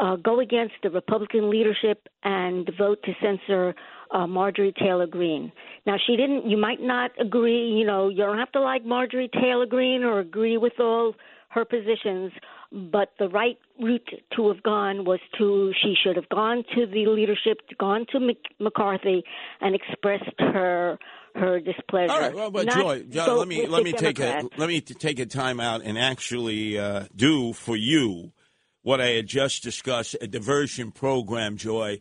uh, go against the Republican leadership and vote to censor uh, Marjorie Taylor Greene. Now, she didn't. You might not agree. You know, you don't have to like Marjorie Taylor Greene or agree with all her positions, but the right route to have gone was to she should have gone to the leadership, gone to Mc, McCarthy, and expressed her her displeasure. All right, well, but Not Joy, Joy, let me let me take a let me take a time out and actually uh, do for you what I had just discussed a diversion program, Joy.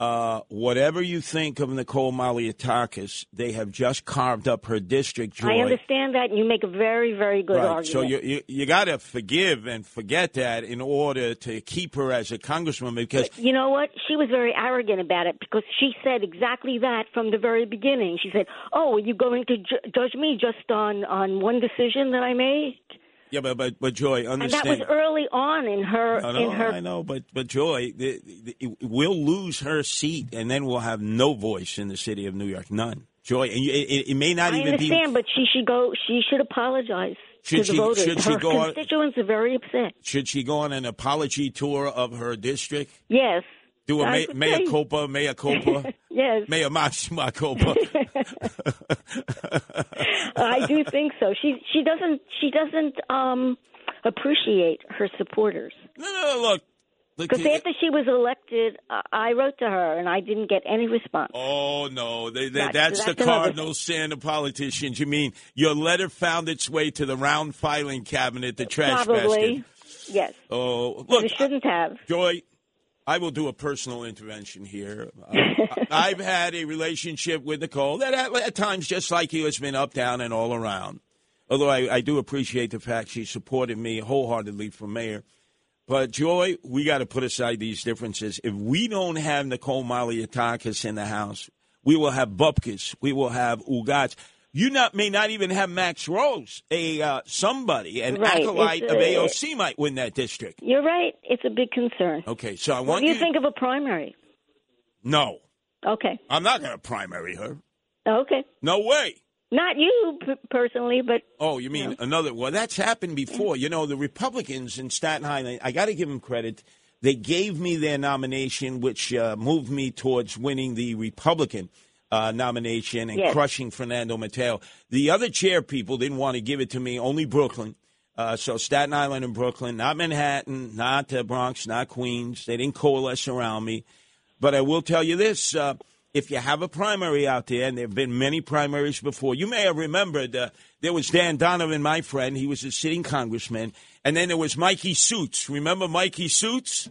Uh, whatever you think of Nicole Malliotakis, they have just carved up her district, Joy. I understand that, and you make a very, very good Right. argument. So you you, you got to forgive and forget that in order to keep her as a congresswoman because You know what? She was very arrogant about it because she said exactly that from the very beginning. She said, "Oh, are you going to ju- judge me just on on one decision that I made?" Yeah, but but, but Joy, understand. And that was early on in her No, in her I know, but but Joy, the, the, we'll lose her seat, and then we'll have no voice in the city of New York, none. Joy, and you, it, it may not I even be. I understand, but she should go. She should apologize Should to she- the voters. should she her go on- constituents are very upset. Should she go on an apology tour of her district? Yes. Do a mea, mea culpa, mea culpa, Yes, mea maxima culpa. I do think so. She she doesn't she doesn't um appreciate her supporters. No, no, no, look, Because after she was elected, uh, I wrote to her and I didn't get any response. Oh no, they, they, That's- that's, the Cardinal sin of politicians. You mean your letter found its way to the round filing cabinet, the trash Probably, basket? yes. Oh, look, it shouldn't have. Joy, I will do a personal intervention here. Uh, I've had a relationship with Nicole that at, at times, just like you, has been up, down, and all around. Although I, I do appreciate the fact she supported me wholeheartedly for mayor. But Joy, we got to put aside these differences. If we don't have Nicole Malliotakis in the house, we will have Bupkis, we will have Ugats. You not may not even have Max Rose, a uh, somebody, an Right, acolyte it's, of AOC might win that district. You're right. It's a big concern. Okay, so I What want do you you. think of a primary? no, Okay. I'm not going to primary her. Okay. No way. Not you p- personally, but Oh, you mean another? Well, that's happened before. You know, the Republicans in Staten Island. I got to give them credit. They gave me their nomination, which uh, moved me towards winning the Republican uh, nomination and Yes. crushing Fernando Mateo. The other chair people didn't want to give it to me. Only Brooklyn. Uh, so Staten Island and Brooklyn, not Manhattan, not the Bronx, not Queens. They didn't coalesce around me. But I will tell you this: uh, if you have a primary out there, and there have been many primaries before, you may have remembered uh, there was Dan Donovan, my friend. He was a sitting congressman, and then there was Mikey Suits. Remember Mikey Suits?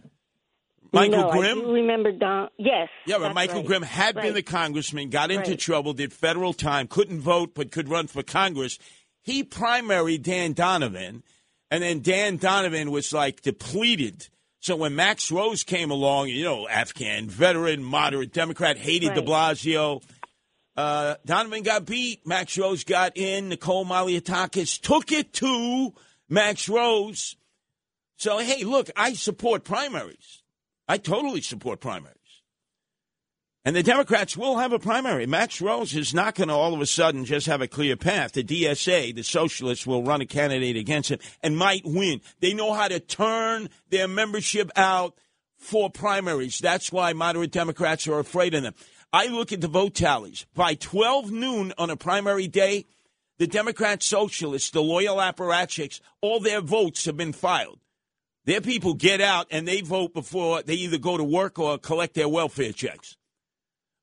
Michael no, Grimm. I do remember Don. Yes. Yeah, but Michael right. Grimm had been Right. the congressman, got into Right. trouble, did federal time, couldn't vote, but could run for Congress. He primaried Dan Donovan, and then Dan Donovan was like depleted. So when Max Rose came along, you know, Afghan, veteran, moderate Democrat, hated de Blasio. Uh, Donovan got beat. Max Rose got in. Nicole Malliotakis took it to Max Rose. So, hey, look, I support primaries. I totally support primaries. And the Democrats will have a primary. Max Rose is not going to all of a sudden just have a clear path. The DSA, the socialists, will run a candidate against him and might win. They know how to turn their membership out for primaries. That's why moderate Democrats are afraid of them. I look at the vote tallies. By 12 noon on a primary day, the Democrat socialists, the loyal apparatchiks, all their votes have been filed. Their people get out and they vote before they either go to work or collect their welfare checks.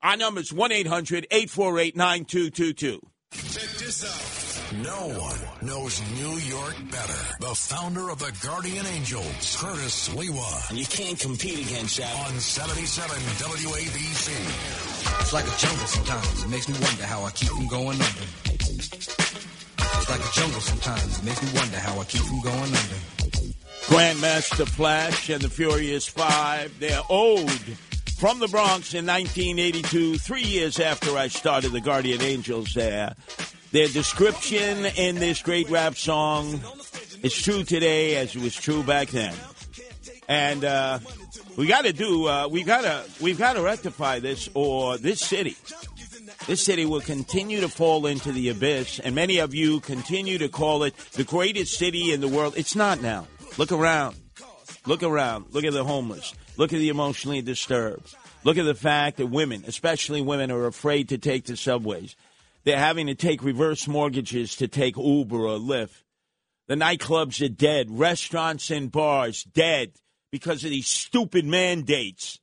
Our number is 1 800 848 9222. Check this out. No one knows New York better. The founder of the Guardian Angels, Curtis Sliwa. And you can't compete against that. On 77 WABC. It's like a jungle sometimes. It makes me wonder how I keep from going under. It's like a jungle sometimes. It makes me wonder how I keep from going under. Grandmaster Flash and the Furious Five, they're old from the Bronx in 1982, three years after I started the Guardian Angels there. Their description in this great rap song is true today as it was true back then. And uh, we got to do, uh, we got to, we've got to rectify this, or this city, this city will continue to fall into the abyss. And many of you continue to call it the greatest city in the world. It's not now. Look around. Look around. Look at the homeless. Look at the emotionally disturbed. Look at the fact that women, especially women, are afraid to take the subways. They're having to take reverse mortgages to take Uber or Lyft. The nightclubs are dead. Restaurants and bars dead because of these stupid mandates.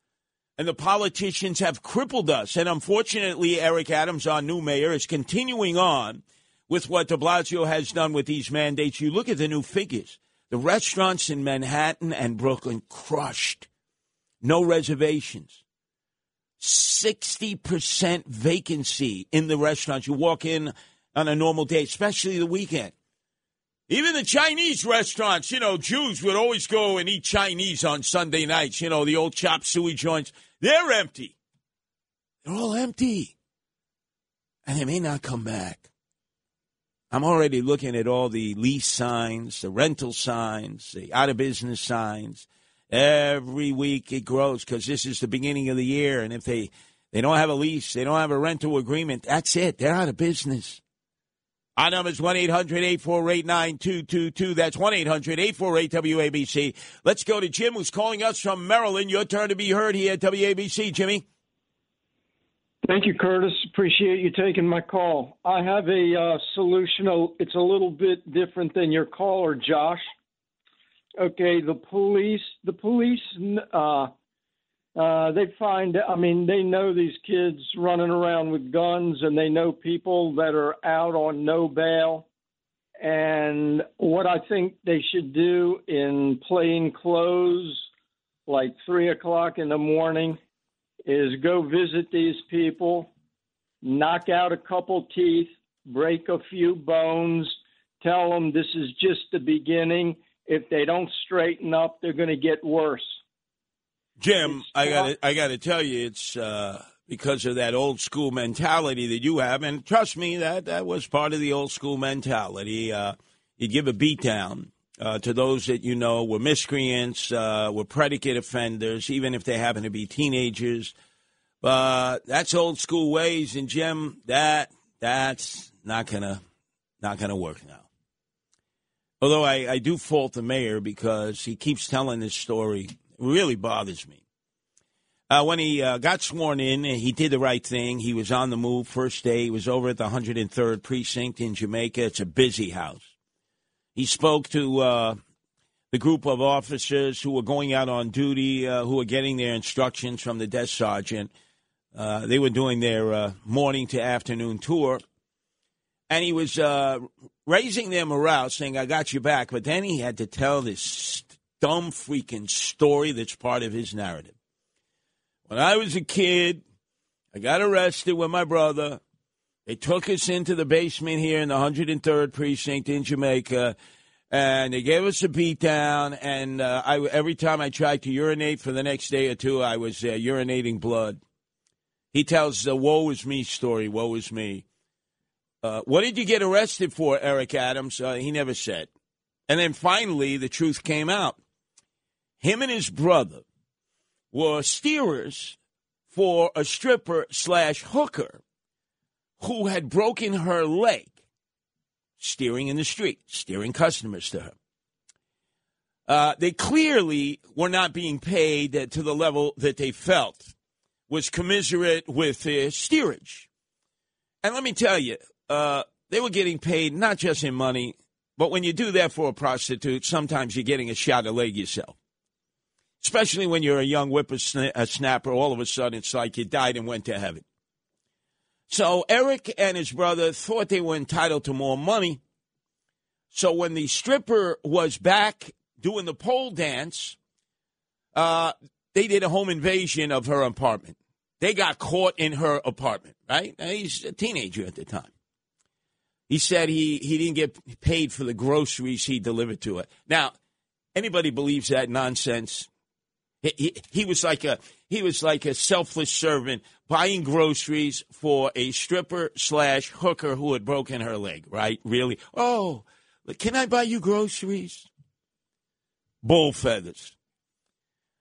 And the politicians have crippled us. And unfortunately, Eric Adams, our new mayor, is continuing on with what de Blasio has done with these mandates. You look at the new figures. The restaurants in Manhattan and Brooklyn crushed. No reservations. 60% vacancy in the restaurants. You walk in on a normal day, especially the weekend. Even the Chinese restaurants, you know, Jews would always go and eat Chinese on Sunday nights, you know, the old chop suey joints. They're empty. They're all empty. And they may not come back. I'm already looking at all the lease signs, the rental signs, the out of business signs. Every week it grows because this is the beginning of the year. And if they, they don't have a lease, they don't have a rental agreement, that's it. They're out of business. Our number is 1 800 848 9222. That's 1 800 848 WABC. Let's go to Jim, who's calling us from Maryland. Your turn to be heard here at WABC, Jimmy. Thank you, Curtis. Appreciate you taking my call. I have a uh, solution. It's a little bit different than your caller, Josh. okay, the police, the police, uh, uh, they find, I mean, they know these kids running around with guns and they know people that are out on no bail. And what I think they should do in plain clothes, like three o'clock in the morning, is go visit these people, knock out a couple teeth, break a few bones, tell them this is just the beginning. If they don't straighten up, they're going to get worse. Jim, I got I got to tell you, it's uh, because of that old school mentality that you have, and trust me, that that was part of the old school mentality. Uh, you give a beat down uh, to those that you know were miscreants, uh, were predicate offenders, even if they happen to be teenagers. But that's old school ways, and Jim, that that's not gonna not gonna work now. Although I, I do fault the mayor because he keeps telling this story it really bothers me. Uh, when he uh, got sworn in, he did the right thing. He was on the move first day. He was over at the 103rd precinct in Jamaica. It's a busy house. He spoke to uh, the group of officers who were going out on duty, uh, who were getting their instructions from the desk sergeant. Uh, they were doing their uh, morning to afternoon tour. And he was raising their morale, saying, I got you back. But then he had to tell this dumb freaking story that's part of his narrative. When I was a kid, I got arrested with my brother. They took us into the basement here in the 103rd precinct in Jamaica, and they gave us a beat down. And uh, I, every time I tried to urinate for the next day or two, I was uh, urinating blood. He tells the "woe is me" story. Woe is me. Uh, what did you get arrested for, Eric Adams? Uh, he never said. And then finally, the truth came out him and his brother were steerers for a stripper slash hooker who had broken her leg steering in the street, steering customers to her. Uh, they clearly were not being paid to the level that they felt was commiserate with their steerage. And let me tell you, uh, they were getting paid not just in money, but when you do that for a prostitute, sometimes you're getting a shot of leg yourself especially when you're a young whippersnapper. All of a sudden, it's like you died and went to heaven. So Eric and his brother thought they were entitled to more money. So when the stripper was back doing the pole dance, uh, they did a home invasion of her apartment. They got caught in her apartment, right? he's a teenager at the time. He said he, he didn't get paid for the groceries he delivered to her. Now, anybody believes that nonsense, he, he, was like a he was like a selfless servant buying groceries for a stripper slash hooker who had broken her leg. Right? Really? Oh, can I buy you groceries? Bull feathers.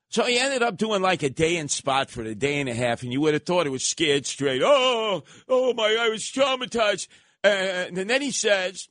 So he ended up doing like a day in spot for a day and a half, and you would have thought it was scared straight. Oh, oh my! I was traumatized. and then he says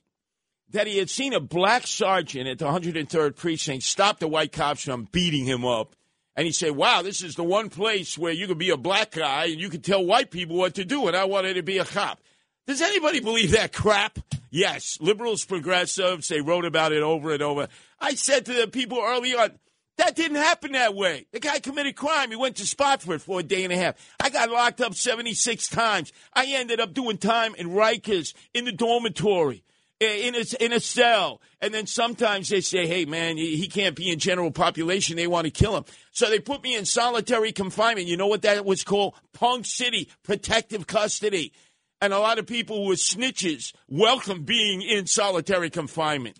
that he had seen a black sergeant at the 103rd precinct stop the white cops from beating him up and he said, Wow, this is the one place where you could be a black guy and you could tell white people what to do, and I wanted to be a cop. Does anybody believe that crap? Yes, liberals, progressives, they wrote about it over and over. I said to the people early on, that didn't happen that way. The guy committed crime. He went to Spofford for a day and a half. I got locked up 76 times. I ended up doing time in Rikers in the dormitory in a, in a cell. And then sometimes they say, hey, man, he can't be in general population. They want to kill him. So they put me in solitary confinement. You know what that was called? Punk City, protective custody. And a lot of people who snitches welcome being in solitary confinement.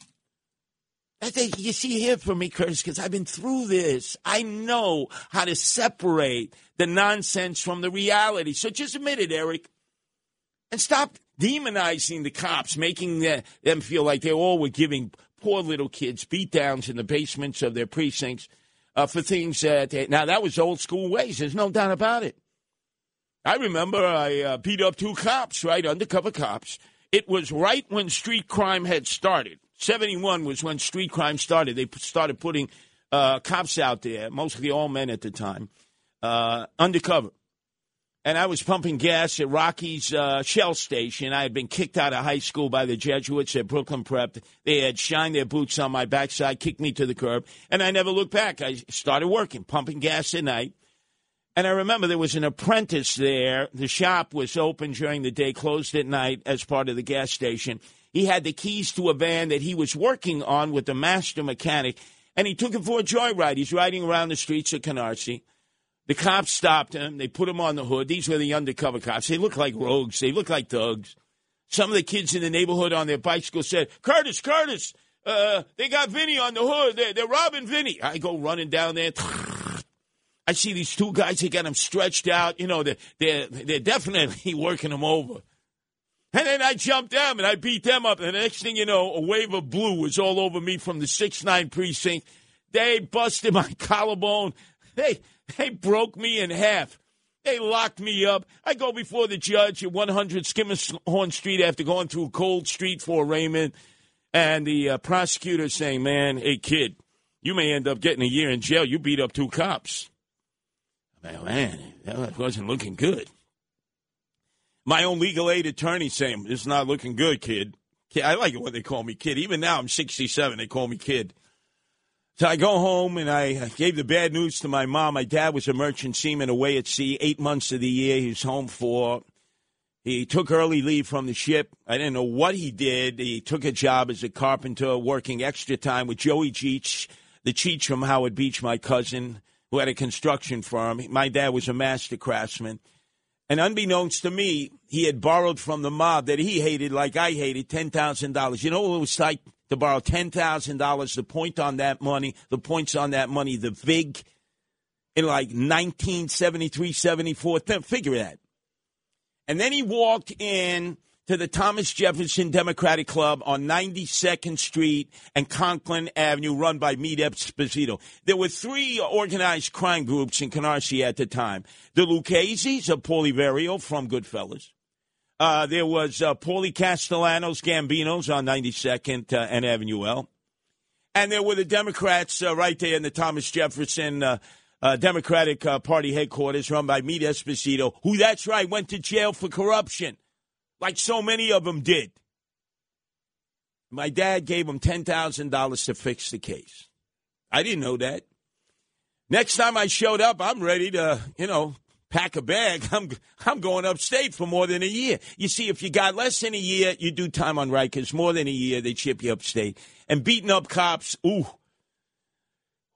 Think you see here for me, Curtis, because I've been through this. I know how to separate the nonsense from the reality. So just admit it, Eric. And stop demonizing the cops, making them feel like they all were giving poor little kids beat downs in the basements of their precincts uh, for things that they, now that was old school ways. There's no doubt about it. I remember I uh, beat up two cops, right, undercover cops. It was right when street crime had started. 71 was when street crime started. They started putting uh, cops out there, mostly all men at the time, uh, undercover and I was pumping gas at Rocky's uh, Shell Station. I had been kicked out of high school by the Jesuits at Brooklyn Prep. They had shined their boots on my backside, kicked me to the curb, and I never looked back. I started working, pumping gas at night. And I remember there was an apprentice there. The shop was open during the day, closed at night as part of the gas station. He had the keys to a van that he was working on with the master mechanic, and he took it for a joyride. He's riding around the streets of Canarsie. The cops stopped him. They put him on the hood. These were the undercover cops. They look like rogues. They look like thugs. Some of the kids in the neighborhood on their bicycles said, Curtis, Curtis, uh, they got Vinny on the hood. They're, they're robbing Vinny. I go running down there. I see these two guys. They got him stretched out. You know, they're, they're, they're definitely working him over. And then I jumped them and I beat them up. And the next thing you know, a wave of blue was all over me from the 6 9 precinct. They busted my collarbone. They, they broke me in half. They locked me up. I go before the judge at 100 Schermerhorn Street after going through Cold Street for Raymond. And the uh, prosecutor saying, man, hey, kid, you may end up getting a year in jail. You beat up two cops. Man, that wasn't looking good. My own legal aid attorney saying, it's not looking good, kid. I like it when they call me kid. Even now, I'm 67. They call me kid. So I go home and I gave the bad news to my mom. My dad was a merchant seaman away at sea eight months of the year. He was home for. He took early leave from the ship. I didn't know what he did. He took a job as a carpenter, working extra time with Joey Cheech, the Cheech from Howard Beach, my cousin who had a construction firm. My dad was a master craftsman. And unbeknownst to me, he had borrowed from the mob that he hated, like I hated, $10,000. You know what it was like to borrow $10,000? The point on that money, the points on that money, the VIG in like 1973, 74. Figure that. And then he walked in to the Thomas Jefferson Democratic Club on 92nd Street and Conklin Avenue, run by Meade Esposito. There were three organized crime groups in Canarsie at the time. The Lucchese's of Paulie Vario from Goodfellas. Uh, there was uh, Paulie Castellanos Gambinos on 92nd uh, and Avenue L. And there were the Democrats uh, right there in the Thomas Jefferson uh, uh, Democratic Party headquarters run by Meade Esposito, who, that's right, went to jail for corruption like so many of them did. My dad gave him $10,000 to fix the case. I didn't know that. Next time I showed up, I'm ready to, you know, pack a bag. I'm I'm going upstate for more than a year. You see, if you got less than a year, you do time on Rikers. More than a year, they ship you upstate. And beating up cops, ooh,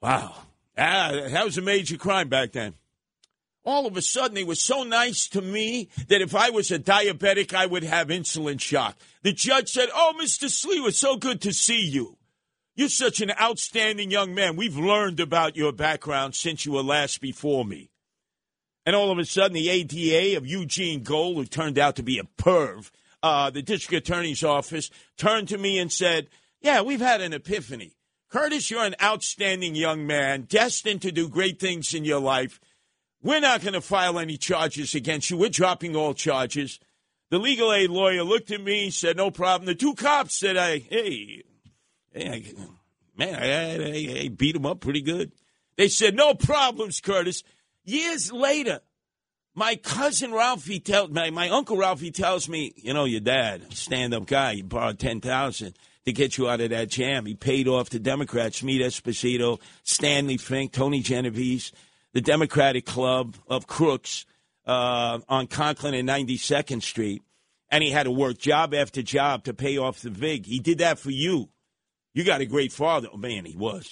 wow, ah, that was a major crime back then all of a sudden he was so nice to me that if I was a diabetic, I would have insulin shock. The judge said, Oh, Mr. Sliwa, so good to see you. You're such an outstanding young man. We've learned about your background since you were last before me. And all of a sudden, the ADA of Eugene Gold, who turned out to be a perv, uh, the district attorney's office, turned to me and said, Yeah, we've had an epiphany. Curtis, you're an outstanding young man, destined to do great things in your life. We're not going to file any charges against you. We're dropping all charges. The legal aid lawyer looked at me, said, no problem. The two cops said, I, hey, hey man, I, I, I beat him up pretty good. They said, no problems, Curtis. Years later, my cousin Ralphie tells my, my uncle Ralphie tells me, you know, your dad, stand up guy, he borrowed ten thousand to get you out of that jam. He paid off the Democrats, Meade Esposito, Stanley Fink, Tony Genovesi the Democratic Club of Crooks uh, on Conklin and 92nd Street, and he had to work job after job to pay off the VIG. He did that for you. You got a great father. Oh, man, he was.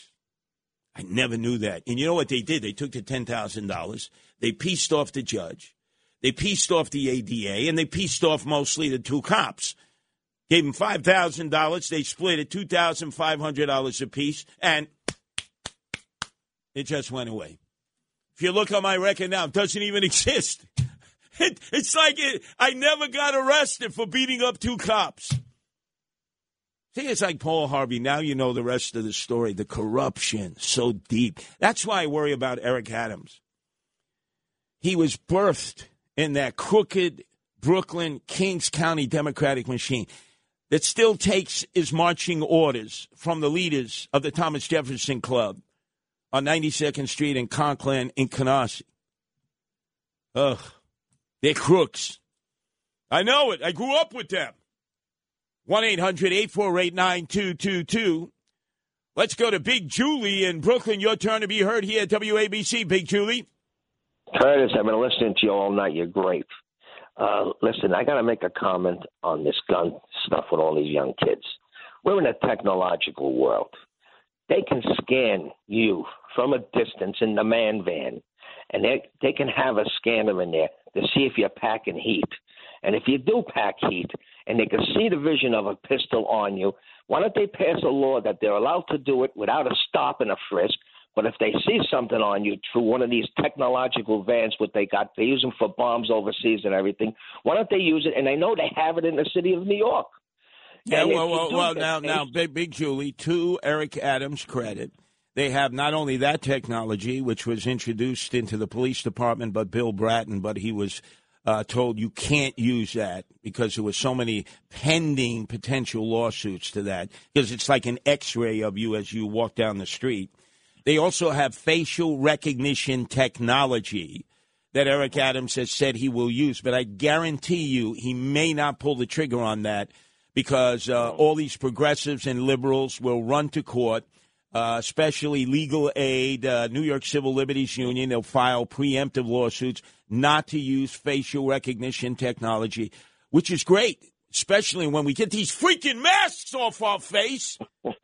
I never knew that. And you know what they did? They took the $10,000, they pieced off the judge, they pieced off the ADA, and they pieced off mostly the two cops. Gave them $5,000. They split it $2,500 apiece, and it just went away. If you look on my record now, it doesn't even exist. It, it's like it, I never got arrested for beating up two cops. See, it's like Paul Harvey. Now you know the rest of the story. The corruption so deep. That's why I worry about Eric Adams. He was birthed in that crooked Brooklyn Kings County Democratic machine that still takes his marching orders from the leaders of the Thomas Jefferson Club on 92nd Street in Conklin in Canarsie. Ugh. They're crooks. I know it. I grew up with them. 1 800 848 9222. Let's go to Big Julie in Brooklyn. Your turn to be heard here at WABC. Big Julie. Curtis, I've been listening to you all night. You're great. Uh, listen, I got to make a comment on this gun stuff with all these young kids. We're in a technological world. They can scan you from a distance in the man van, and they they can have a scanner in there to see if you're packing heat. And if you do pack heat, and they can see the vision of a pistol on you, why don't they pass a law that they're allowed to do it without a stop and a frisk? But if they see something on you through one of these technological vans, what they got, they use them for bombs overseas and everything. Why don't they use it? And I know they have it in the city of New York. Yeah, And well, well, well now, now, Big, Big Julie, to Eric Adams' credit, they have not only that technology, which was introduced into the police department, but Bill Bratton, but he was uh, told you can't use that because there were so many pending potential lawsuits to that because it's like an X-ray of you as you walk down the street. They also have facial recognition technology that Eric Adams has said he will use, but I guarantee you he may not pull the trigger on that because uh, all these progressives and liberals will run to court, uh, especially Legal Aid, uh, New York Civil Liberties Union. They'll file preemptive lawsuits not to use facial recognition technology, which is great, especially when we get these freaking masks off our face.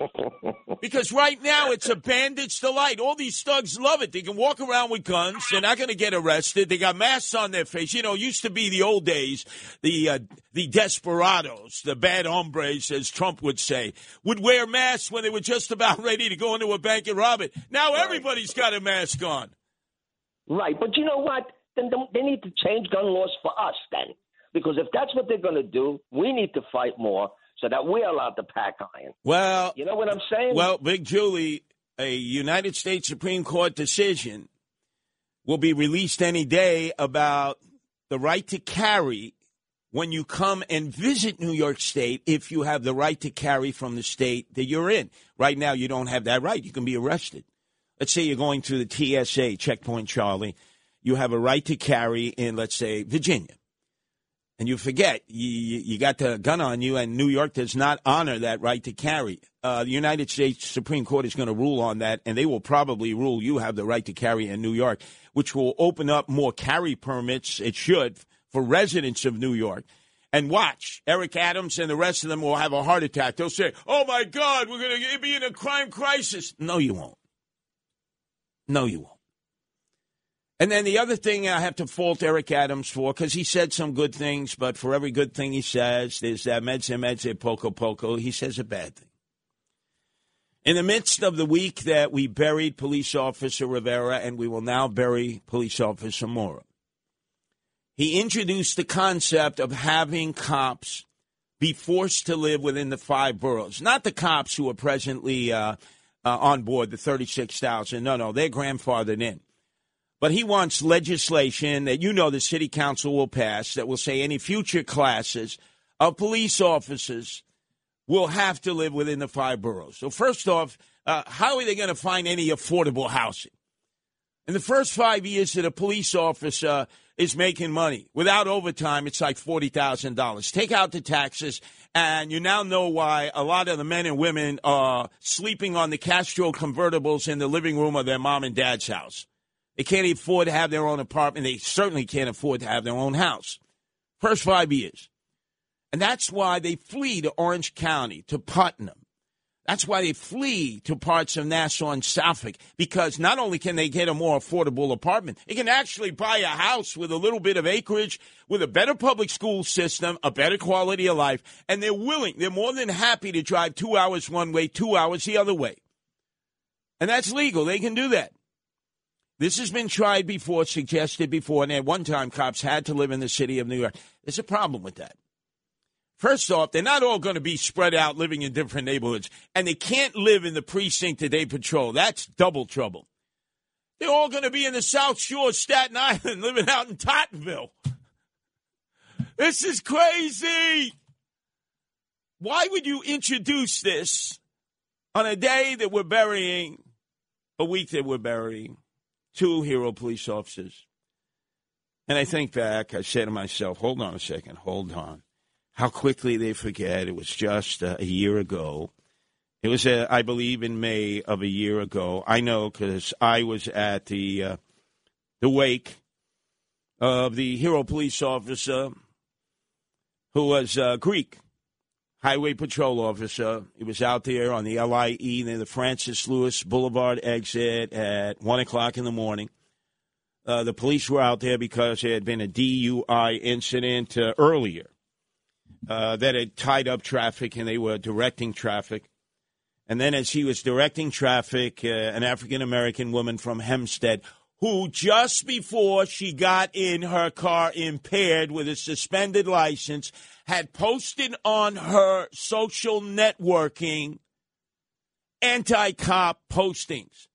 Because right now it's a bandit's delight. All these thugs love it. They can walk around with guns. They're not going to get arrested. They got masks on their face. You know, it used to be the old days, the uh, the desperados, the bad hombres, as Trump would say, would wear masks when they were just about ready to go into a bank and rob it. Now everybody's got a mask on. Right, but you know what? Then they- need to change gun laws for us then, because if that's what they're going to do, we need to fight more so that we're allowed to pack iron. Well, You know what I'm saying? Well, Big Julie, a United States Supreme Court decision will be released any day about the right to carry when you come and visit New York State if you have the right to carry from the state that you're in. Right now, you don't have that right. You can be arrested. Let's say you're going through the TSA, Checkpoint Charlie. You have a right to carry in, let's say, Virginia. And you forget, you, you got the gun on you, and New York does not honor that right to carry. Uh, the United States Supreme Court is going to rule on that, and they will probably rule you have the right to carry in New York, which will open up more carry permits. It should for residents of New York. And watch, Eric Adams and the rest of them will have a heart attack. They'll say, "Oh my God, we're going to be in a crime crisis." No, you won't. No, you won't. And then the other thing I have to fault Eric Adams for, because he said some good things, but for every good thing he says, there's that medze medze poco poco, he says a bad thing. In the midst of the week that we buried police officer Rivera and we will now bury police officer Mora, he introduced the concept of having cops be forced to live within the five boroughs. Not the cops who are presently uh, uh, on board, the 36,000. No, no, they're grandfathered in. But he wants legislation that you know the city council will pass that will say any future classes of police officers will have to live within the five boroughs. So, first off, uh, how are they going to find any affordable housing? In the first five years that a police officer is making money without overtime, it's like $40,000. Take out the taxes, and you now know why a lot of the men and women are sleeping on the Castro convertibles in the living room of their mom and dad's house. They can't afford to have their own apartment. They certainly can't afford to have their own house. First five years. And that's why they flee to Orange County, to Putnam. That's why they flee to parts of Nassau and Suffolk, because not only can they get a more affordable apartment, they can actually buy a house with a little bit of acreage, with a better public school system, a better quality of life, and they're willing, they're more than happy to drive two hours one way, two hours the other way. And that's legal. They can do that. This has been tried before, suggested before, and at one time cops had to live in the city of New York. There's a problem with that. First off, they're not all going to be spread out living in different neighborhoods, and they can't live in the precinct that they patrol. That's double trouble. They're all going to be in the South Shore, Staten Island, living out in Tottenville. This is crazy. Why would you introduce this on a day that we're burying, a week that we're burying two hero police officers? And I think back, I say to myself, hold on a second, hold on. How quickly they forget. It was just uh, a year ago. It was, uh, I believe, in May of a year ago. I know because I was at the uh, the wake of the hero police officer who was uh, Greek, highway patrol officer. He was out there on the LIE near the Francis Lewis Boulevard exit at 1 o'clock in the morning. Uh, the police were out there because there had been a DUI incident uh, earlier uh, that had tied up traffic and they were directing traffic. And then, as he was directing traffic, uh, an African American woman from Hempstead, who just before she got in her car impaired with a suspended license, had posted on her social networking anti cop postings,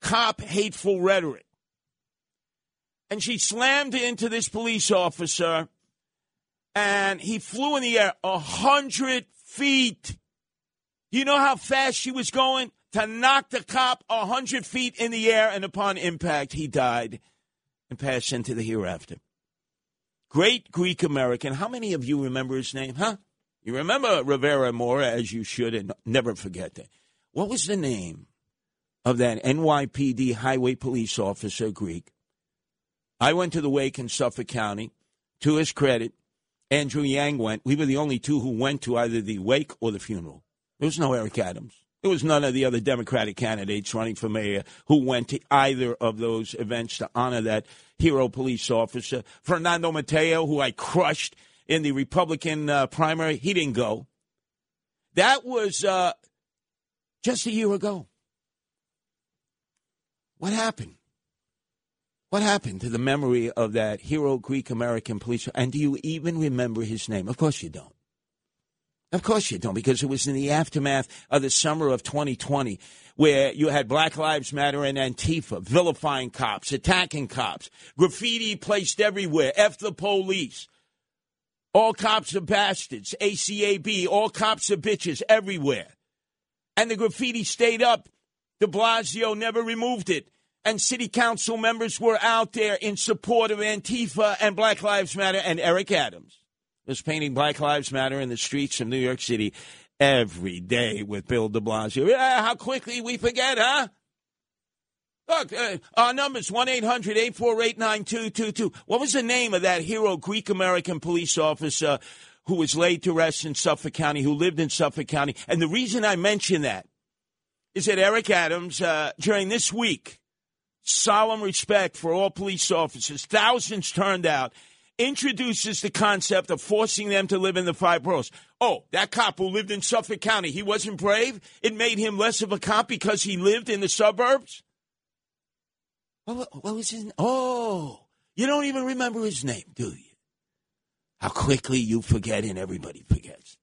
cop hateful rhetoric. And she slammed into this police officer, and he flew in the air a hundred feet. You know how fast she was going? To knock the cop a hundred feet in the air, and upon impact, he died and passed into the hereafter. Great Greek American. How many of you remember his name, huh? You remember Rivera Mora, as you should, and never forget that. What was the name of that NYPD highway police officer, Greek? I went to the wake in Suffolk County. To his credit, Andrew Yang went. We were the only two who went to either the wake or the funeral. There was no Eric Adams. There was none of the other Democratic candidates running for mayor who went to either of those events to honor that hero police officer. Fernando Mateo, who I crushed in the Republican uh, primary, he didn't go. That was uh, just a year ago. What happened? What happened to the memory of that hero Greek American police? And do you even remember his name? Of course you don't. Of course you don't, because it was in the aftermath of the summer of 2020 where you had Black Lives Matter and Antifa vilifying cops, attacking cops, graffiti placed everywhere, F the police. All cops are bastards, ACAB, all cops are bitches everywhere. And the graffiti stayed up. De Blasio never removed it and city council members were out there in support of Antifa and Black Lives Matter, and Eric Adams was painting Black Lives Matter in the streets of New York City every day with Bill de Blasio. Yeah, how quickly we forget, huh? Look, uh, our number's 1 800 848 9222. What was the name of that hero Greek American police officer who was laid to rest in Suffolk County, who lived in Suffolk County? And the reason I mention that is that Eric Adams, uh, during this week, solemn respect for all police officers, thousands turned out, introduces the concept of forcing them to live in the five boroughs. Oh, that cop who lived in Suffolk County, he wasn't brave? It made him less of a cop because he lived in the suburbs? What, what was his? Oh, you don't even remember his name, do you? How quickly you forget and everybody forgets.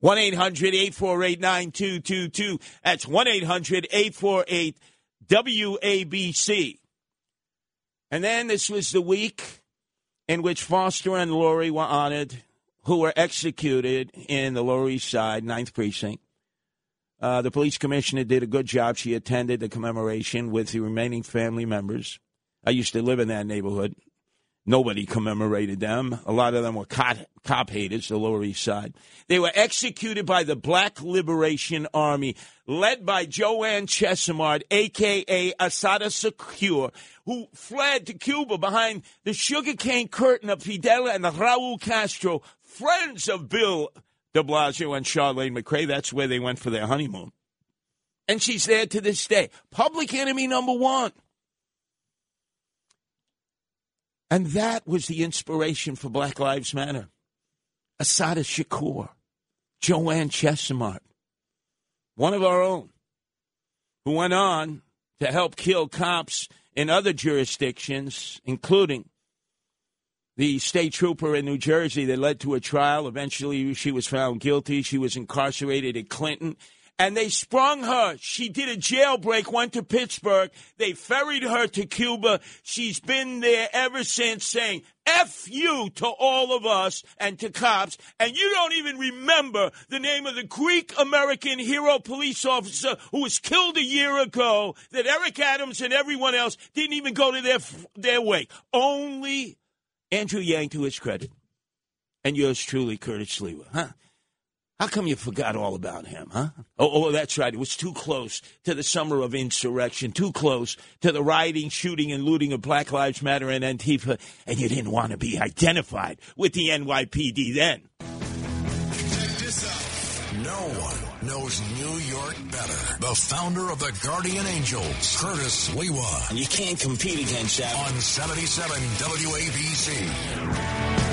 1 800 848 9222. That's 1 800 848 WABC. And then this was the week in which Foster and Laurie were honored, who were executed in the Lower East Side, 9th Precinct. Uh, the police commissioner did a good job. She attended the commemoration with the remaining family members. I used to live in that neighborhood. Nobody commemorated them. A lot of them were cop, cop haters, the Lower East Side. They were executed by the Black Liberation Army, led by Joanne Chesimard, a.k.a. Assata Shakur, who fled to Cuba behind the sugarcane curtain of Fidel and Raul Castro, friends of Bill de Blasio and Chirlane McCray. That's where they went for their honeymoon. And she's there to this day. Public enemy number one. And that was the inspiration for Black Lives Matter. Assata Shakur, Joanne Chesimard, one of our own, who went on to help kill cops in other jurisdictions, including the state trooper in New Jersey that led to a trial. Eventually, she was found guilty. She was incarcerated at Clinton and they sprung her. She did a jailbreak, went to Pittsburgh. They ferried her to Cuba. She's been there ever since saying, F you to all of us and to cops, and you don't even remember the name of the Greek American hero police officer who was killed a year ago that Eric Adams and everyone else didn't even go to their, their wake. Only Andrew Yang to his credit. And yours truly, Curtis Sliwa, huh? How come you forgot all about him, huh? Oh, oh, that's right. It was too close to the summer of insurrection, too close to the rioting, shooting, and looting of Black Lives Matter and Antifa, and you didn't want to be identified with the NYPD then. No one knows New York better. The founder of the Guardian Angels, Curtis Sliwa. And you can't compete against that. On 77 WABC.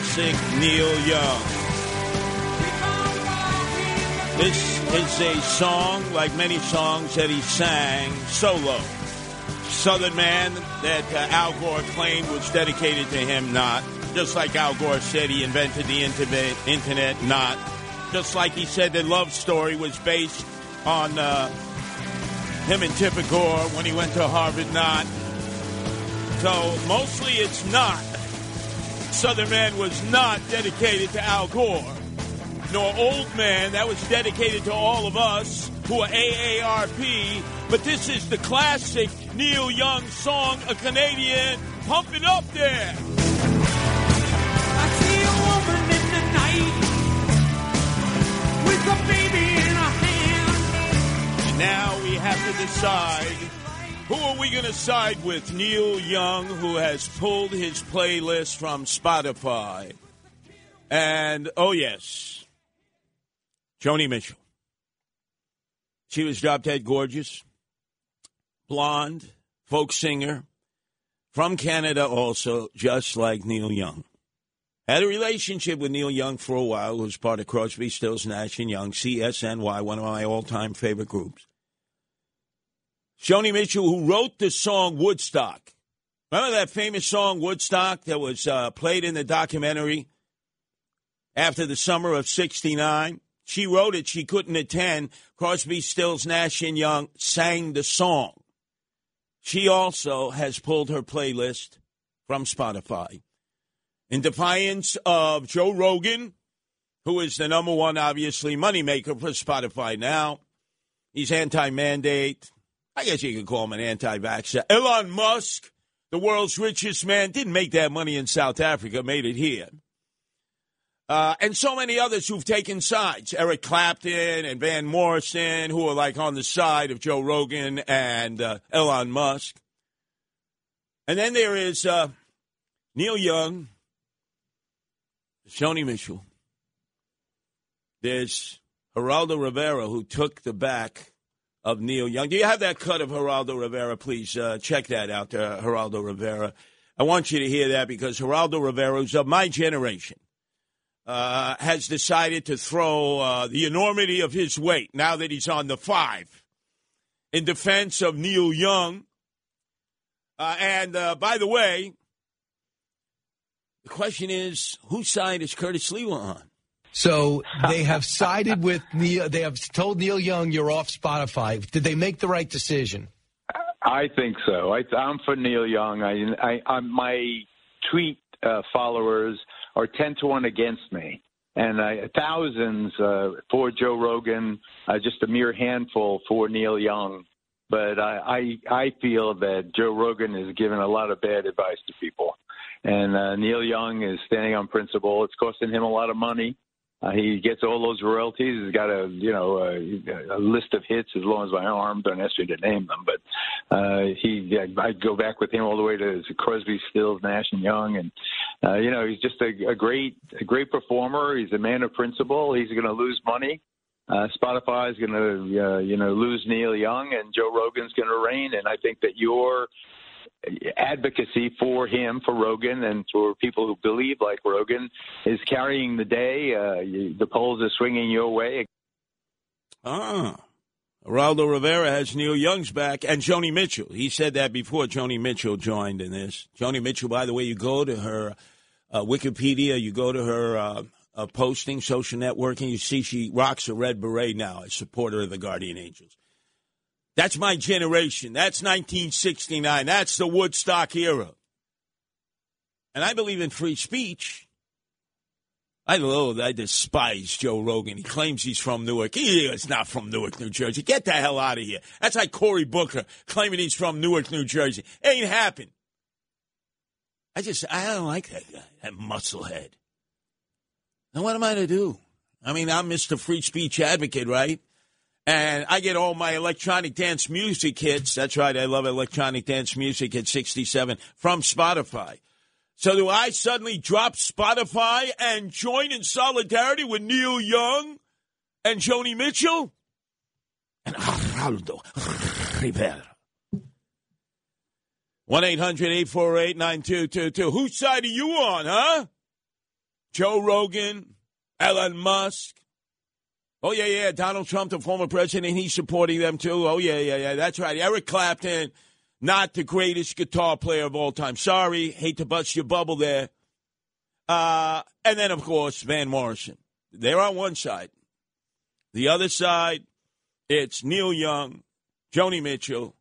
Classic Neil Young. This is a song, like many songs that he sang solo. Southern Man that uh, Al Gore claimed was dedicated to him, not. Just like Al Gore said he invented the internet, not. Just like he said that Love Story was based on uh, him and Tipper Gore when he went to Harvard, not. So mostly it's not. Southern Man was not dedicated to Al Gore, nor Old Man. That was dedicated to all of us who are AARP. But this is the classic Neil Young song, A Canadian. Pump it up there. I see a woman in the night with a baby in her hand. And now we have to decide who are we going to side with? Neil Young, who has pulled his playlist from Spotify. And, oh, yes, Joni Mitchell. She was drop dead gorgeous, blonde, folk singer, from Canada also, just like Neil Young. Had a relationship with Neil Young for a while, was part of Crosby, Stills, Nash and Young, CSNY, one of my all-time favorite groups. Joni Mitchell, who wrote the song Woodstock. Remember that famous song Woodstock that was uh, played in the documentary after the summer of 69? She wrote it. She couldn't attend. Crosby, Stills, Nash, and Young sang the song. She also has pulled her playlist from Spotify. In defiance of Joe Rogan, who is the number one, obviously, moneymaker for Spotify now. He's anti mandate. I guess you could call him an anti vaxxer. Elon Musk, the world's richest man, didn't make that money in South Africa, made it here. Uh, and so many others who've taken sides. Eric Clapton and Van Morrison, who are like on the side of Joe Rogan and uh, Elon Musk. And then there is uh, Neil Young, Joni Mitchell. There's Geraldo Rivera, who took the back of Neil Young. Do you have that cut of Geraldo Rivera? Please uh, check that out, uh, Geraldo Rivera. I want you to hear that because Geraldo Rivera, who's of my generation, uh, has decided to throw uh, the enormity of his weight now that he's on the five in defense of Neil Young. Uh, and uh, by the way, the question is whose side is Curtis Sliwa on? So they have sided with Neil. They have told Neil Young you're off Spotify. Did they make the right decision? I think so. I, am for Neil Young. I, I, my tweet uh, followers are ten to one against me, and uh, thousands uh, for Joe Rogan. Uh, just a mere handful for Neil Young. But I, I, I feel that Joe Rogan is giving a lot of bad advice to people, and uh, Neil Young is standing on principle. It's costing him a lot of money. Uh, he gets all those royalties. He's got a you know a, a list of hits as long as my arm. Don't ask me to name them, but uh, he I go back with him all the way to Crosby, Stills, Nash and Young, and uh, you know he's just a, a great a great performer. He's a man of principle. He's going to lose money. uh, Spotify is going to, uh, you know, lose Neil Young, and Joe Rogan's going to reign. And I think that your advocacy for him, for Rogan, and for people who believe like Rogan is carrying the day. Uh, the polls are swinging your way. Ah. Geraldo Rivera has Neil Young's back and Joni Mitchell. He said that before Joni Mitchell joined in this. Joni Mitchell, by the way, you go to her uh, Wikipedia, you go to her uh, uh, posting, social networking, you see she rocks a red beret now as supporter of the Guardian Angels. That's my generation. That's 1969. That's the Woodstock era. And I believe in free speech. I loathe, I despise Joe Rogan. He claims he's from Newark. He is not from Newark, New Jersey. Get the hell out of here. That's like Cory Booker claiming he's from Newark, New Jersey. Ain't happened. I just, I don't like that guy, that musclehead. Now, what am I to do? I mean, I'm Mr. Free Speech Advocate, right? And I get all my electronic dance music hits. That's right, I love electronic dance music at 67 from Spotify. So do I suddenly drop Spotify and join in solidarity with Neil Young and Joni Mitchell? And Geraldo Rivera. 1 800 848 9222. Whose side are you on, huh? Joe Rogan, Elon Musk. Oh, yeah, yeah. Donald Trump, the former president, he's supporting them too. Oh, yeah, yeah, yeah. That's right. Eric Clapton not the greatest guitar player of all time. Sorry, hate to bust your bubble there. Uh, and then, of course, Van Morrison. They're on one side. The other side, it's Neil Young, Joni Mitchell,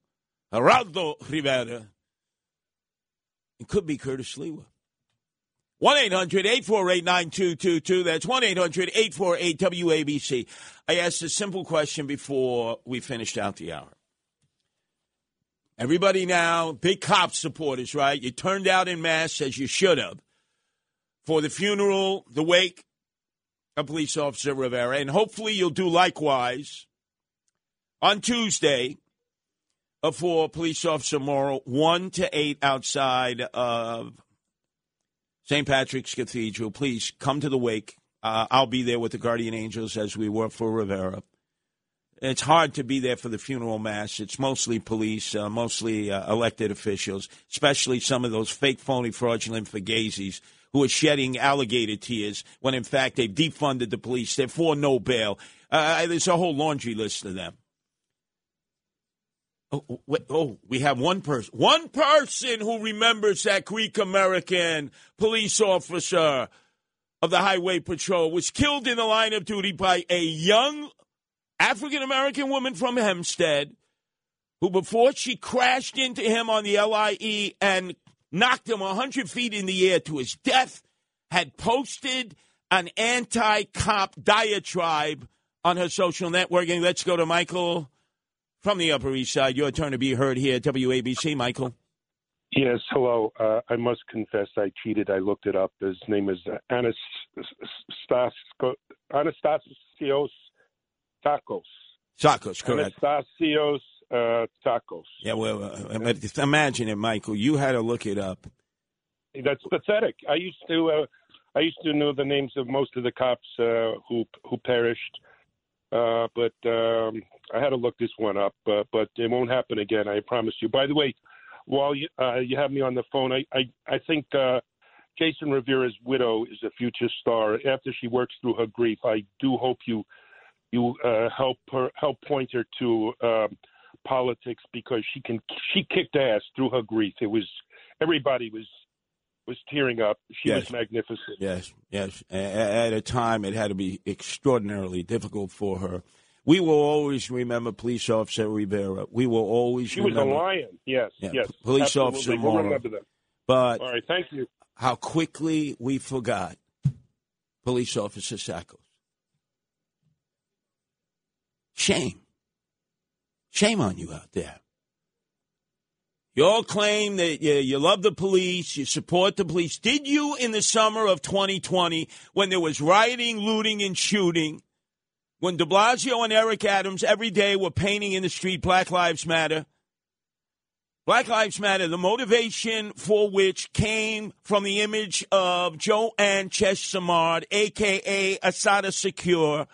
Geraldo Rivera. It could be Curtis Sliwa. 1 800 848 9222. That's 1 800 848 WABC. I asked a simple question before we finished out the hour. Everybody now, big cop supporters, right? You turned out in mass as you should have for the funeral, the wake of police officer Rivera, and hopefully you'll do likewise on Tuesday uh, for police officer Mora, 1 to 8 outside of St. Patrick's Cathedral. Please come to the wake. Uh, I'll be there with the Guardian Angels as we were for Rivera. It's hard to be there for the funeral mass. It's mostly police, uh, mostly uh, elected officials, especially some of those fake, phony, fraudulent fugazis who are shedding alligator tears when, in fact, they've defunded the police. They're for no bail. Uh, there's a whole laundry list of them. Oh, oh, wait, oh, we have one person. One person who remembers that Greek American police officer of the Highway Patrol was killed in the line of duty by a young African American woman from Hempstead who, before she crashed into him on the LIE and knocked him 100 feet in the air to his death, had posted an anti cop diatribe on her social networking. Let's go to Michael from the Upper East Side. Your turn to be heard here at WABC, Michael. Yes, hello. Uh, I must confess I cheated. I looked it up. His name is Anastasios Tsakos. Tsakos, correct. Anastasios uh, Tsakos. Yeah, well, uh, imagine it, Michael. You had to look it up. That's pathetic. I used to, uh, I used to know the names of most of the cops uh, who who perished, uh, but um, I had to look this one up. Uh, but it won't happen again. I promise you. By the way, while you uh, you have me on the phone, I I, I think. Uh, Jason Rivera's widow is a future star. After she works through her grief, I do hope you you uh, help her help point her to um, politics because she can she kicked ass through her grief. It was everybody was was tearing up. She Yes. was magnificent. Yes, yes. At a time, it had to be extraordinarily difficult for her. We will always remember police officer Rivera. We will always She was a lion. Yes, Yeah, yes. police absolutely. officer We'll remember them. But All right, thank you. how quickly we forgot police officer Sackles. Shame. Shame on you out there. You all claim that you, you love the police, you support the police. Did you in the summer of 2020, when there was rioting, looting, and shooting, when de Blasio and Eric Adams every day were painting in the street Black Lives Matter? Black Lives Matter, the motivation for which came from the image of Joanne Chesimard, a.k.a. Assata Shakur,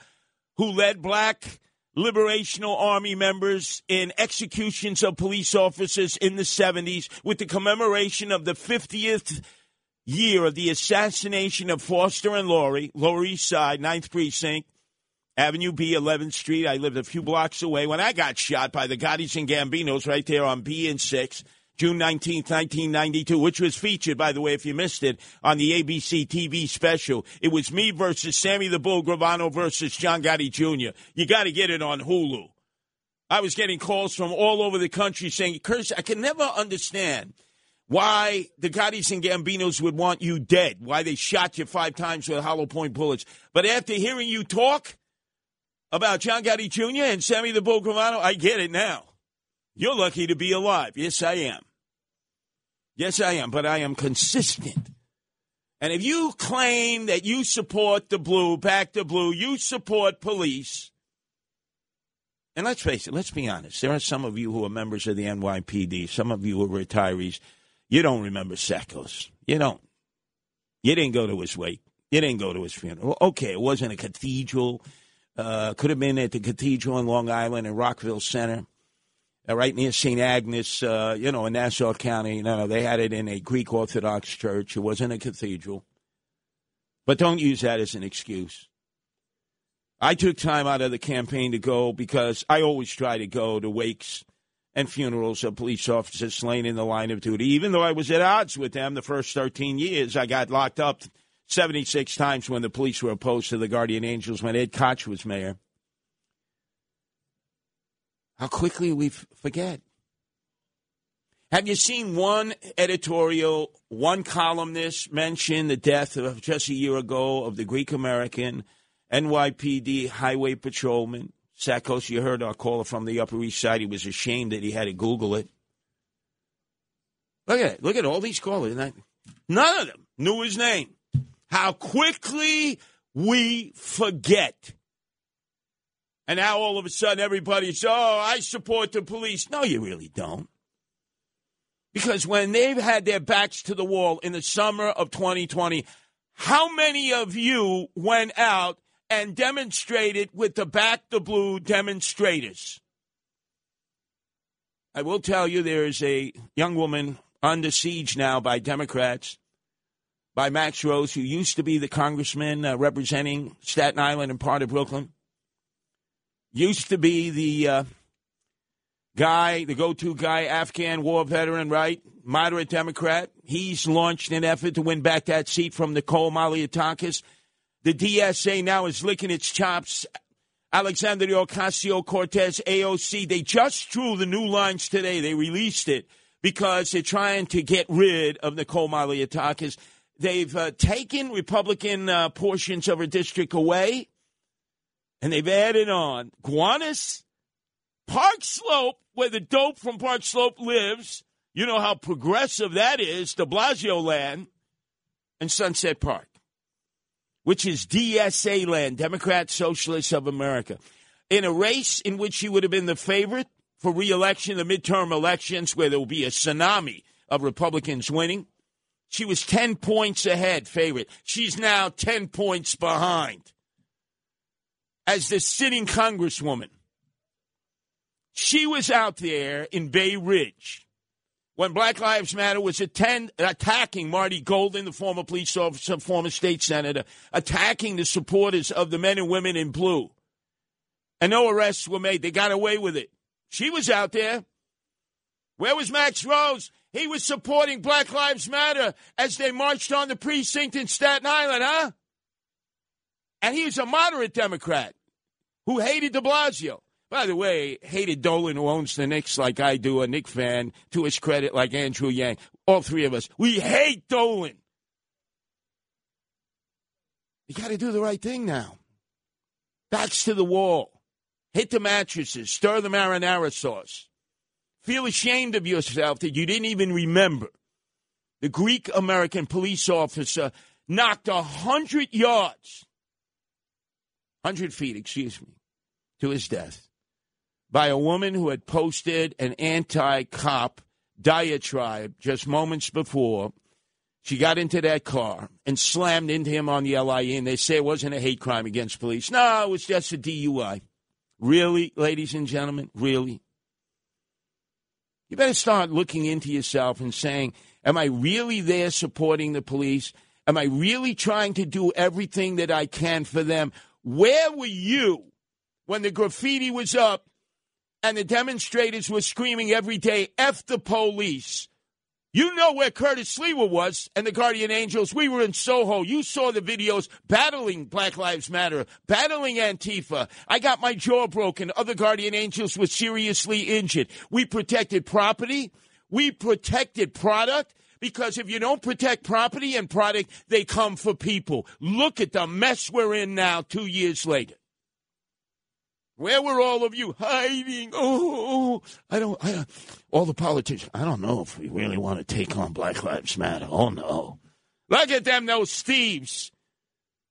who led black liberational army members in executions of police officers in the 70s with the commemoration of the 50th year of the assassination of Foster and Laurie, Lower East Side, 9th Precinct, Avenue B, 11th Street. I lived a few blocks away when I got shot by the Gottis and Gambinos right there on B and 6. June 19th, 1992, which was featured, by the way, if you missed it, on the ABC TV special. It was me versus Sammy the Bull Gravano versus John Gotti Jr. You got to get it on Hulu. I was getting calls from all over the country saying, Curtis, I can never understand why the Gottis and Gambinos would want you dead, why they shot you five times with hollow point bullets. But after hearing you talk about John Gotti Jr. and Sammy the Bull Gravano, I get it now. You're lucky to be alive. Yes, I am. Yes, I am, but I am consistent. And if you claim that you support the blue, back the blue, you support police. And let's face it, let's be honest. There are some of you who are members of the NYPD, some of you who are retirees. You don't remember Seckles. You don't. You didn't go to his wake. You didn't go to his funeral. Okay, it wasn't a cathedral. Uh, could have been at the cathedral in Long Island in Rockville Center. Right near St. Agnes, uh, you know, in Nassau County. No, no, they had it in a Greek Orthodox church. It wasn't a cathedral. But don't use that as an excuse. I took time out of the campaign to go because I always try to go to wakes and funerals of police officers slain in the line of duty. Even though I was at odds with them the first 13 years, I got locked up 76 times when the police were opposed to the Guardian Angels when Ed Koch was mayor how quickly we forget. Have you seen one editorial, one columnist mention the death of just a year ago of the Greek American NYPD highway patrolman? Tsakos, you heard our caller from the Upper East Side. He was ashamed that he had to Google it. Look at it. Look at all these callers. None of them knew his name. How quickly we forget. And now all of a sudden everybody's, oh, I support the police. No, you really don't. Because when they've had their backs to the wall in the summer of 2020, how many of you went out and demonstrated with the Back the Blue demonstrators? I will tell you there is a young woman under siege now by Democrats, by Max Rose, who used to be the congressman uh, representing Staten Island and part of Brooklyn used to be the uh, guy, the go to guy, Afghan war veteran, right? Moderate Democrat. He's launched an effort to win back that seat from Nicole Malliotakis. The DSA now is licking its chops. Alexandria Ocasio Cortez, AOC, they just drew the new lines today. They released it because they're trying to get rid of Nicole Malliotakis. They've uh, taken Republican uh, portions of her district away and they've added on Gowanus, Park Slope, where the dope from Park Slope lives. You know how progressive that is, de Blasio land, and Sunset Park, which is DSA land, Democrat Socialists of America. In a race in which she would have been the favorite for reelection, the midterm elections, where there will be a tsunami of Republicans winning, she was 10 points ahead, favorite. She's now 10 points behind as the sitting congresswoman. She was out there in Bay Ridge when Black Lives Matter was attend, attacking Marty Golden, the former police officer, former state senator, attacking the supporters of the men and women in blue. And no arrests were made. They got away with it. She was out there. Where was Max Rose? He was supporting Black Lives Matter as they marched on the precinct in Staten Island, huh? And he was a moderate Democrat who hated de Blasio. By the way, hated Dolan, who owns the Knicks like I do, a Knicks fan, to his credit, like Andrew Yang. All three of us. We hate Dolan. You got to do the right thing now. Backs to the wall. Hit the mattresses. Stir the marinara sauce. Feel ashamed of yourself that you didn't even remember. The Greek American police officer knocked a hundred yards 100 feet, excuse me, to his death by a woman who had posted an anti cop diatribe just moments before, She got into that car and slammed into him on the LIE, and they say it wasn't a hate crime against police. No, it was just a DUI. Really, ladies and gentlemen, really? You better start looking into yourself and saying, Am I really there supporting the police? Am I really trying to do everything that I can for them? Where were you when the graffiti was up and the demonstrators were screaming every day, F the police? You know where Curtis Sliwa was and the Guardian Angels. We were in Soho. You saw the videos battling Black Lives Matter, battling Antifa. I got my jaw broken. Other Guardian Angels were seriously injured. We protected property. We protected product because if you don't protect property and product, they come for people. Look at the mess we're in now, two years later. Where were all of you hiding? Oh, I don't, I all the politicians. I don't know if we really want to take on Black Lives Matter. Oh, no. Look at them, those thieves.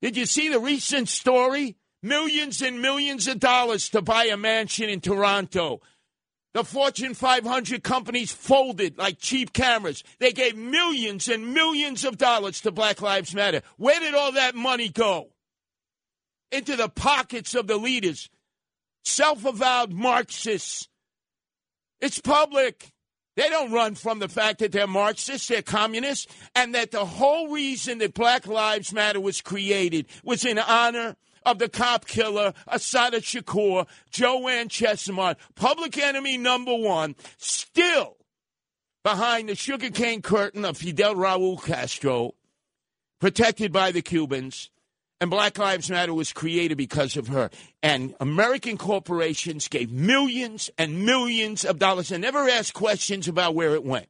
Did you see the recent story? Millions and millions of dollars to buy a mansion in Toronto. The Fortune 500 companies folded like cheap cameras. They gave millions and millions of dollars to Black Lives Matter. Where did all that money go? Into the pockets of the leaders self avowed Marxists. It's public. They don't run from the fact that they're Marxists, they're communists, and that the whole reason that Black Lives Matter was created was in honor of the cop killer, Assata Shakur, Joanne Chesimard, public enemy number one, still behind the sugarcane curtain of Fidel Raul Castro, protected by the Cubans and Black Lives Matter was created because of her. And American corporations gave millions and millions of dollars and never asked questions about where it went.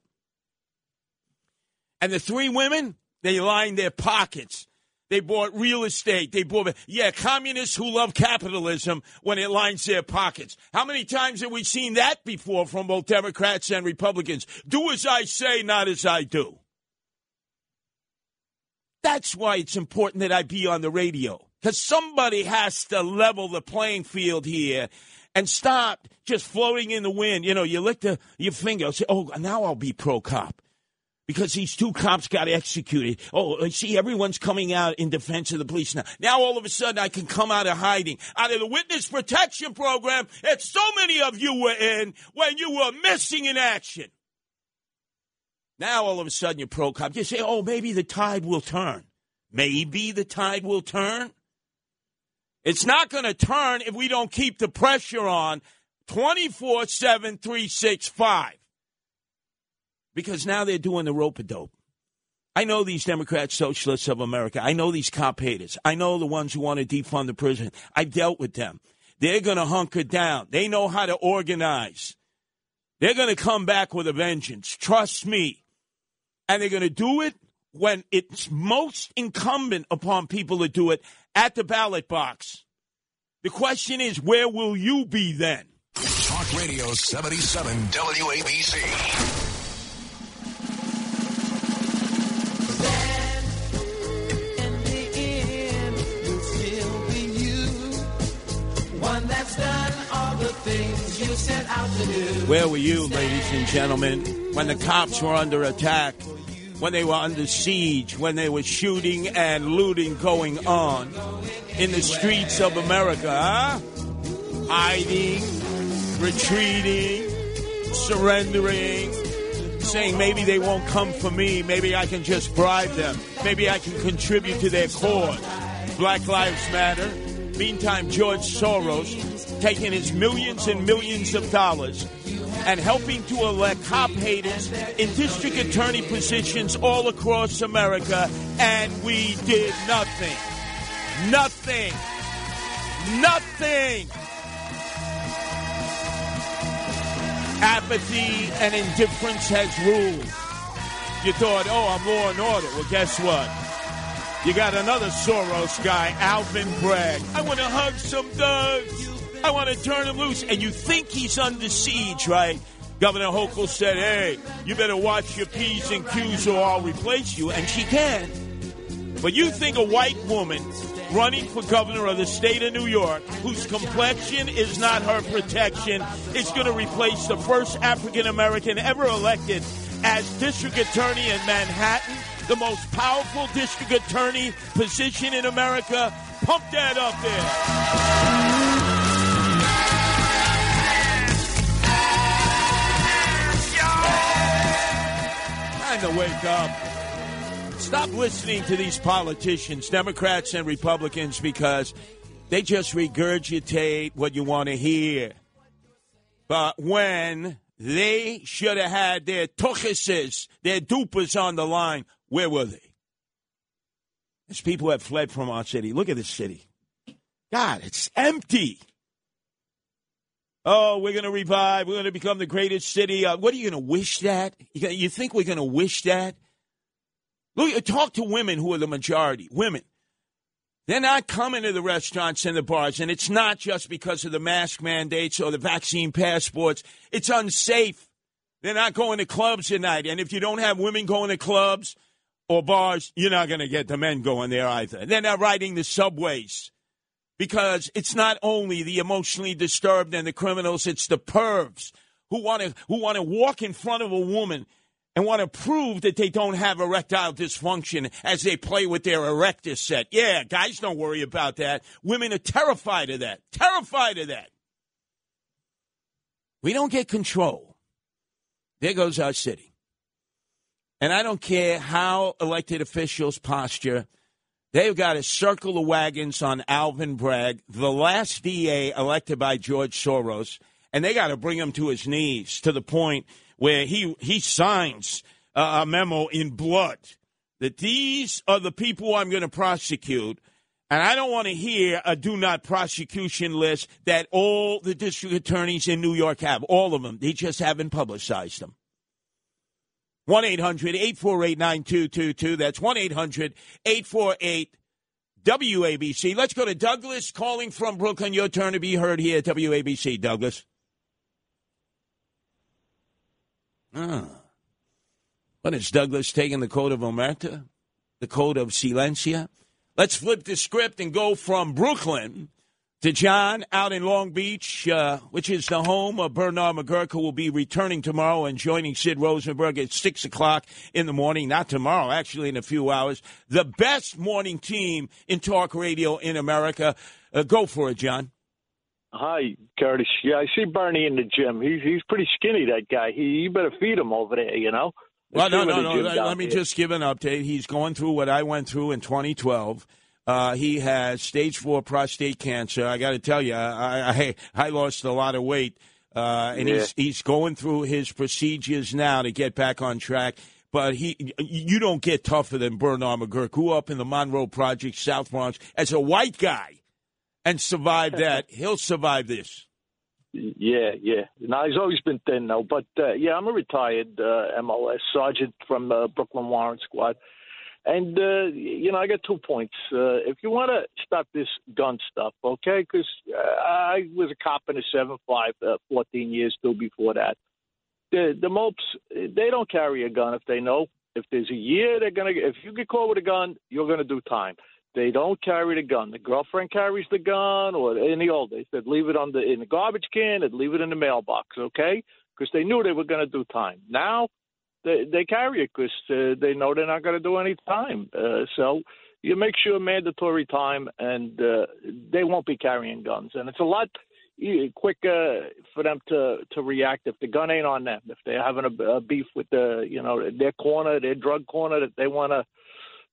And the three women, they lined their pockets. They bought real estate. They bought, yeah, communists who love capitalism when it lines their pockets. How many times have we seen that before from both Democrats and Republicans? Do as I say, not as I do. That's why it's important that I be on the radio. Because somebody has to level the playing field here and stop just floating in the wind. You know, you lick the, your finger, say, oh, now I'll be pro cop. Because these two cops got executed. Oh, uh, see, everyone's coming out in defense of the police now. Now all of a sudden I can come out of hiding. Out of the witness protection program that so many of you were in when you were missing in action. Now all of a sudden you're pro cop. You say, oh, maybe the tide will turn. Maybe the tide will turn. It's not going to turn if we don't keep the pressure on 24 7 365. Because now they're doing the rope a dope. I know these Democrat Socialists of America. I know these cop haters. I know the ones who want to defund the prison. I've dealt with them. They're going to hunker down. They know how to organize. They're going to come back with a vengeance. Trust me and they're going to do it when it's most incumbent upon people to do it at the ballot box. The question is, where will you be then? Talk Radio 77 WABC. Where were you, ladies and gentlemen, when the cops were under attack? when they were under siege, when they were shooting and looting going on in the streets of America, huh? Hiding, retreating, surrendering, saying maybe they won't come for me, maybe I can just bribe them, maybe I can contribute to their cause. Black Lives Matter. Meantime, George Soros taking his millions and millions of dollars and helping to elect cop haters in district attorney positions all across America, and we did nothing. Nothing. Nothing. Apathy and indifference has ruled. You thought, oh, I'm law and order. Well, guess what? You got another Soros guy, Alvin Bragg. I want to hug some thugs. I want to turn him loose. And you think he's under siege, right? Governor Hochul said, hey, you better watch your P's and Q's or I'll replace you. And she can. But you think a white woman running for governor of the state of New York, whose complexion is not her protection, is going to replace the first African American ever elected as district attorney in Manhattan? The most powerful district attorney position in America. Pump that up there. Time to wake up. Stop listening to these politicians, Democrats and Republicans, because they just regurgitate what you want to hear. But when they should have had their tuchuses, their dupas on the line, where were they? As people have fled from our city. Look at this city. God, it's empty. Oh, we're going to revive. We're going to become the greatest city. Uh, what are you going to wish that? You, you think we're going to wish that? Look, talk to women who are the majority. Women. They're not coming to the restaurants and the bars, and it's not just because of the mask mandates or the vaccine passports. It's unsafe. They're not going to clubs tonight, and if you don't have women going to clubs or bars, you're not going to get the men going there either. They're not riding the subways because it's not only the emotionally disturbed and the criminals; it's the pervs who want to who want to walk in front of a woman and want to prove that they don't have erectile dysfunction as they play with their erector set. Yeah, guys don't worry about that. Women are terrified of that. Terrified of that. We don't get control. There goes our city. And I don't care how elected officials posture. They've got to circle the wagons on Alvin Bragg, the last DA elected by George Soros, and they got to bring him to his knees to the point – where he he signs a memo in blood that these are the people I'm going to prosecute. And I don't want to hear a do not prosecution list that all the district attorneys in New York have. All of them. They just haven't publicized them. 1 800 848 9222. That's 1 800 848 WABC. Let's go to Douglas calling from Brooklyn. Your turn to be heard here at WABC. Douglas. Ah. But is Douglas taking the code of Omerta? The code of Silencia? Let's flip the script and go from Brooklyn to John out in Long Beach, uh, which is the home of Bernard McGuirk, who will be returning tomorrow and joining Sid Rosenberg at 6 o'clock in the morning. Not tomorrow, actually, in a few hours. The best morning team in talk radio in America. Uh, go for it, John. Hi, Curtis. Yeah, I see Bernie in the gym. He's he's pretty skinny. That guy. He you better feed him over there. You know. Well, no, no, no. Let, let me just give an update. He's going through what I went through in 2012. Uh, he has stage four prostate cancer. I got to tell you, I, I I lost a lot of weight, uh, and yeah. he's he's going through his procedures now to get back on track. But he, you don't get tougher than Bernard McGuirk, grew up in the Monroe Project, South Bronx, as a white guy and survived that. He'll survive this. Yeah, yeah. Now he's always been thin though, but uh, yeah, I'm a retired uh, MLS sergeant from uh, Brooklyn Warrant Squad, and uh, you know I got two points. Uh, if you want to stop this gun stuff, okay? Because uh, I was a cop in a seven five, uh, 14 years still before that. The the mopes they don't carry a gun if they know if there's a year they're gonna. If you get caught with a gun, you're gonna do time. They don't carry the gun. The girlfriend carries the gun, or in the old days, they'd leave it on the in the garbage can, they'd leave it in the mailbox, okay? Because they knew they were going to do time. Now they they carry it because uh, they know they're not going to do any time. Uh, so you make sure mandatory time, and uh, they won't be carrying guns. And it's a lot quicker for them to to react if the gun ain't on them. If they're having a, a beef with the you know their corner, their drug corner that they want to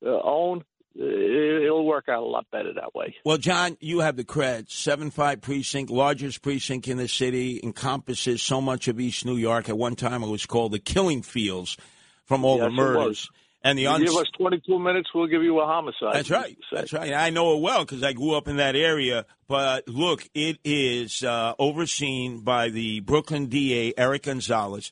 uh, own, it'll work out a lot better that way. Well, John, you have the cred. Seven five precinct, largest precinct in the city, encompasses so much of East New York. At one time, it was called the Killing Fields from all yes, the murders. And the uns- give us 22 minutes, we'll give you a homicide. That's right. That's right. I know it well because I grew up in that area. But look, it is uh, overseen by the Brooklyn DA, Eric Gonzalez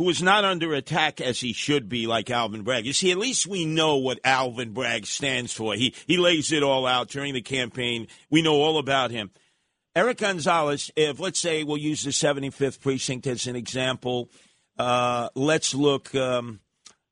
who is not under attack as he should be, like Alvin Bragg. You see, at least we know what Alvin Bragg stands for. He he lays it all out during the campaign. We know all about him. Eric Gonzalez, if let's say we'll use the 75th precinct as an example, uh, let's look um,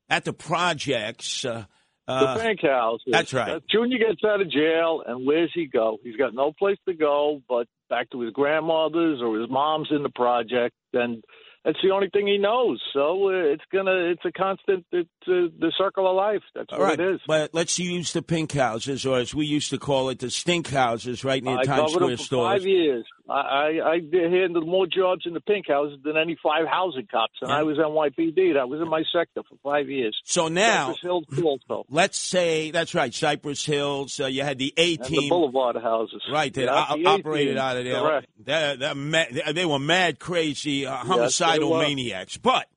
at the projects. Uh, uh, the bank house. That's right. Junior gets out of jail, and where's he go? He's got no place to go but back to his grandmother's or his mom's in the project. And That's the only thing he knows. So uh, it's gonna, it's a constant, it's uh, the circle of life. That's All what right, it is. but let's use the pink houses, or as we used to call it, the stink houses, right near I Times Square stores. five years. I, I, I did handled more jobs in the pink houses than any five housing cops, and I was NYPD. That was in my sector for five years. So now, Cypress Hills let's say that's right, Cypress Hills. Uh, you had the A And the team, Boulevard houses. right? That Yeah, o- operated out of there. Correct. They, they, they were mad, crazy, uh, homicidal they were. maniacs. But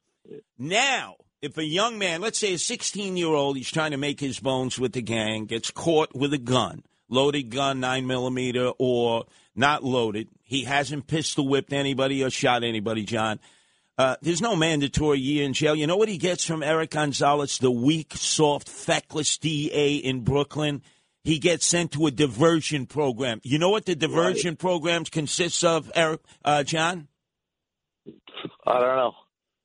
now, if a young man, let's say a 16 year old, he's trying to make his bones with the gang, gets caught with a gun, loaded gun, nine millimeter, or not loaded, he hasn't pistol whipped anybody or shot anybody, John. Uh, there's no mandatory year in jail. You know what he gets from Eric Gonzalez, the weak, soft, feckless DA in Brooklyn? He gets sent to a diversion program. You know what the diversion programs consists of, Eric, uh, John? I don't know.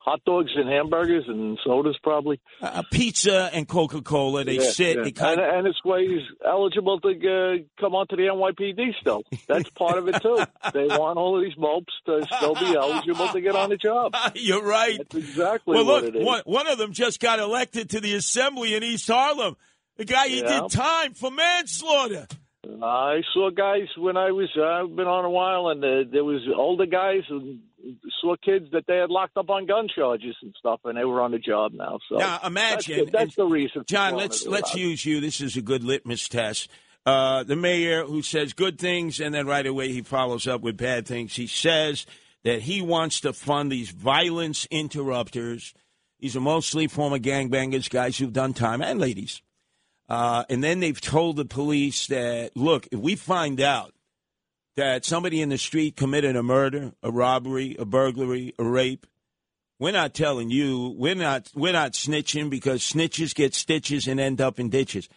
Hot dogs and hamburgers and sodas, probably. Uh, pizza and Coca Cola. They Yeah, sit. yeah. They kind and, and it's why he's eligible to uh, come onto the NYPD still. That's part of it too. they want all of these mopes to still be eligible to get on the job. You're right. That's exactly well, what look, it is. one, one of them just got elected to the assembly in East Harlem. The guy he Yeah. did time for manslaughter. I saw guys when I was I've been on a while, and uh, there was older guys and saw kids that they had locked up on gun charges and stuff, and they were on the job now. So Now imagine that's, the- that's the reason. John, let's let's use you. This is a good litmus test. Uh, the mayor who says good things and then right away he follows up with bad things. He says that he wants to fund these violence interrupters. These are mostly former gangbangers, guys who've done time, and ladies. Uh, and then they've told the police that, look, if we find out that somebody in the street committed a murder, a robbery, a burglary, a rape, we're not telling you. We're not. We're not snitching because snitches get stitches and end up in ditches.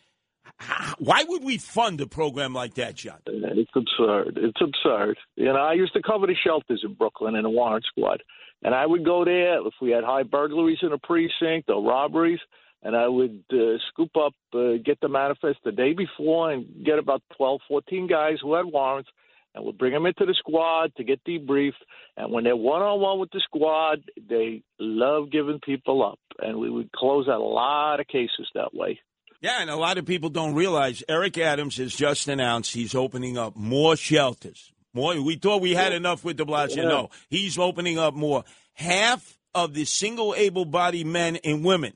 Why would we fund a program like that, John? It's absurd. It's absurd. You know, I used to cover the shelters in Brooklyn in the warrant squad, and I would go there if we had high burglaries in a precinct or robberies, and I would uh, scoop up, uh, get the manifest the day before, and get about twelve, fourteen guys who had warrants, and we'd bring them into the squad to get debriefed. And when they're one on one with the squad, they love giving people up, and we would close out a lot of cases that way. Yeah, and a lot of people don't realize Eric Adams has just announced he's opening up more shelters. More. We thought we had enough with De Blasio. Yeah. No, he's opening up more. Half of the single able-bodied men and women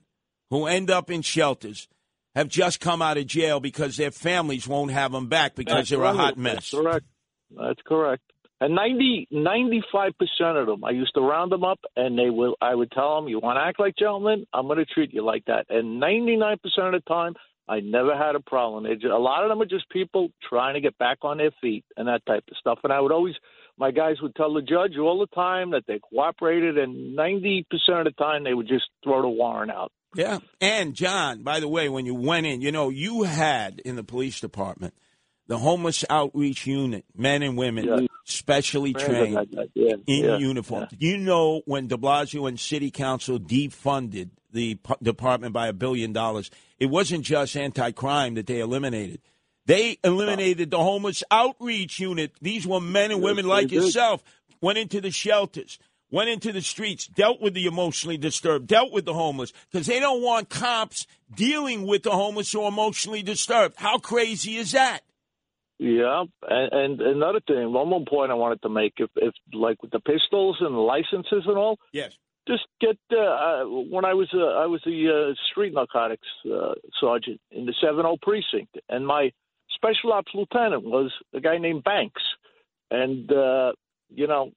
who end up in shelters have just come out of jail because their families won't have them back because That's they're a hot mess. That's correct. That's correct. And 90, 95% of them, I used to round them up, and they will. I would tell them, "You want to act like gentlemen? I'm going to treat you like that." And 99% of the time, I never had a problem. They ju- a lot of them are just people trying to get back on their feet and that type of stuff. And I would always, my guys would tell the judge all the time that they cooperated, and 90% of the time they would just throw the warrant out. Yeah. And John, by the way, when you went in, you know, you had in the police department the homeless outreach unit, men and women, specially Right, trained yeah, in yeah, uniform. You know, when De Blasio and City Council defunded the p- department by a billion dollars, it wasn't just anti-crime that they eliminated. They eliminated the homeless outreach unit. These were men and women like yourself, went into the shelters, went into the streets, dealt with the emotionally disturbed, dealt with the homeless, because they don't want cops dealing with the homeless or emotionally disturbed. How crazy is that? Yeah, and, and another thing, one more point I wanted to make, if, if like with the pistols and the licenses and all, Yes. just get. Uh, uh, when I was uh, I was the uh, street narcotics uh, sergeant in the seven O precinct, and my special ops lieutenant was a guy named Banks, and uh, you know.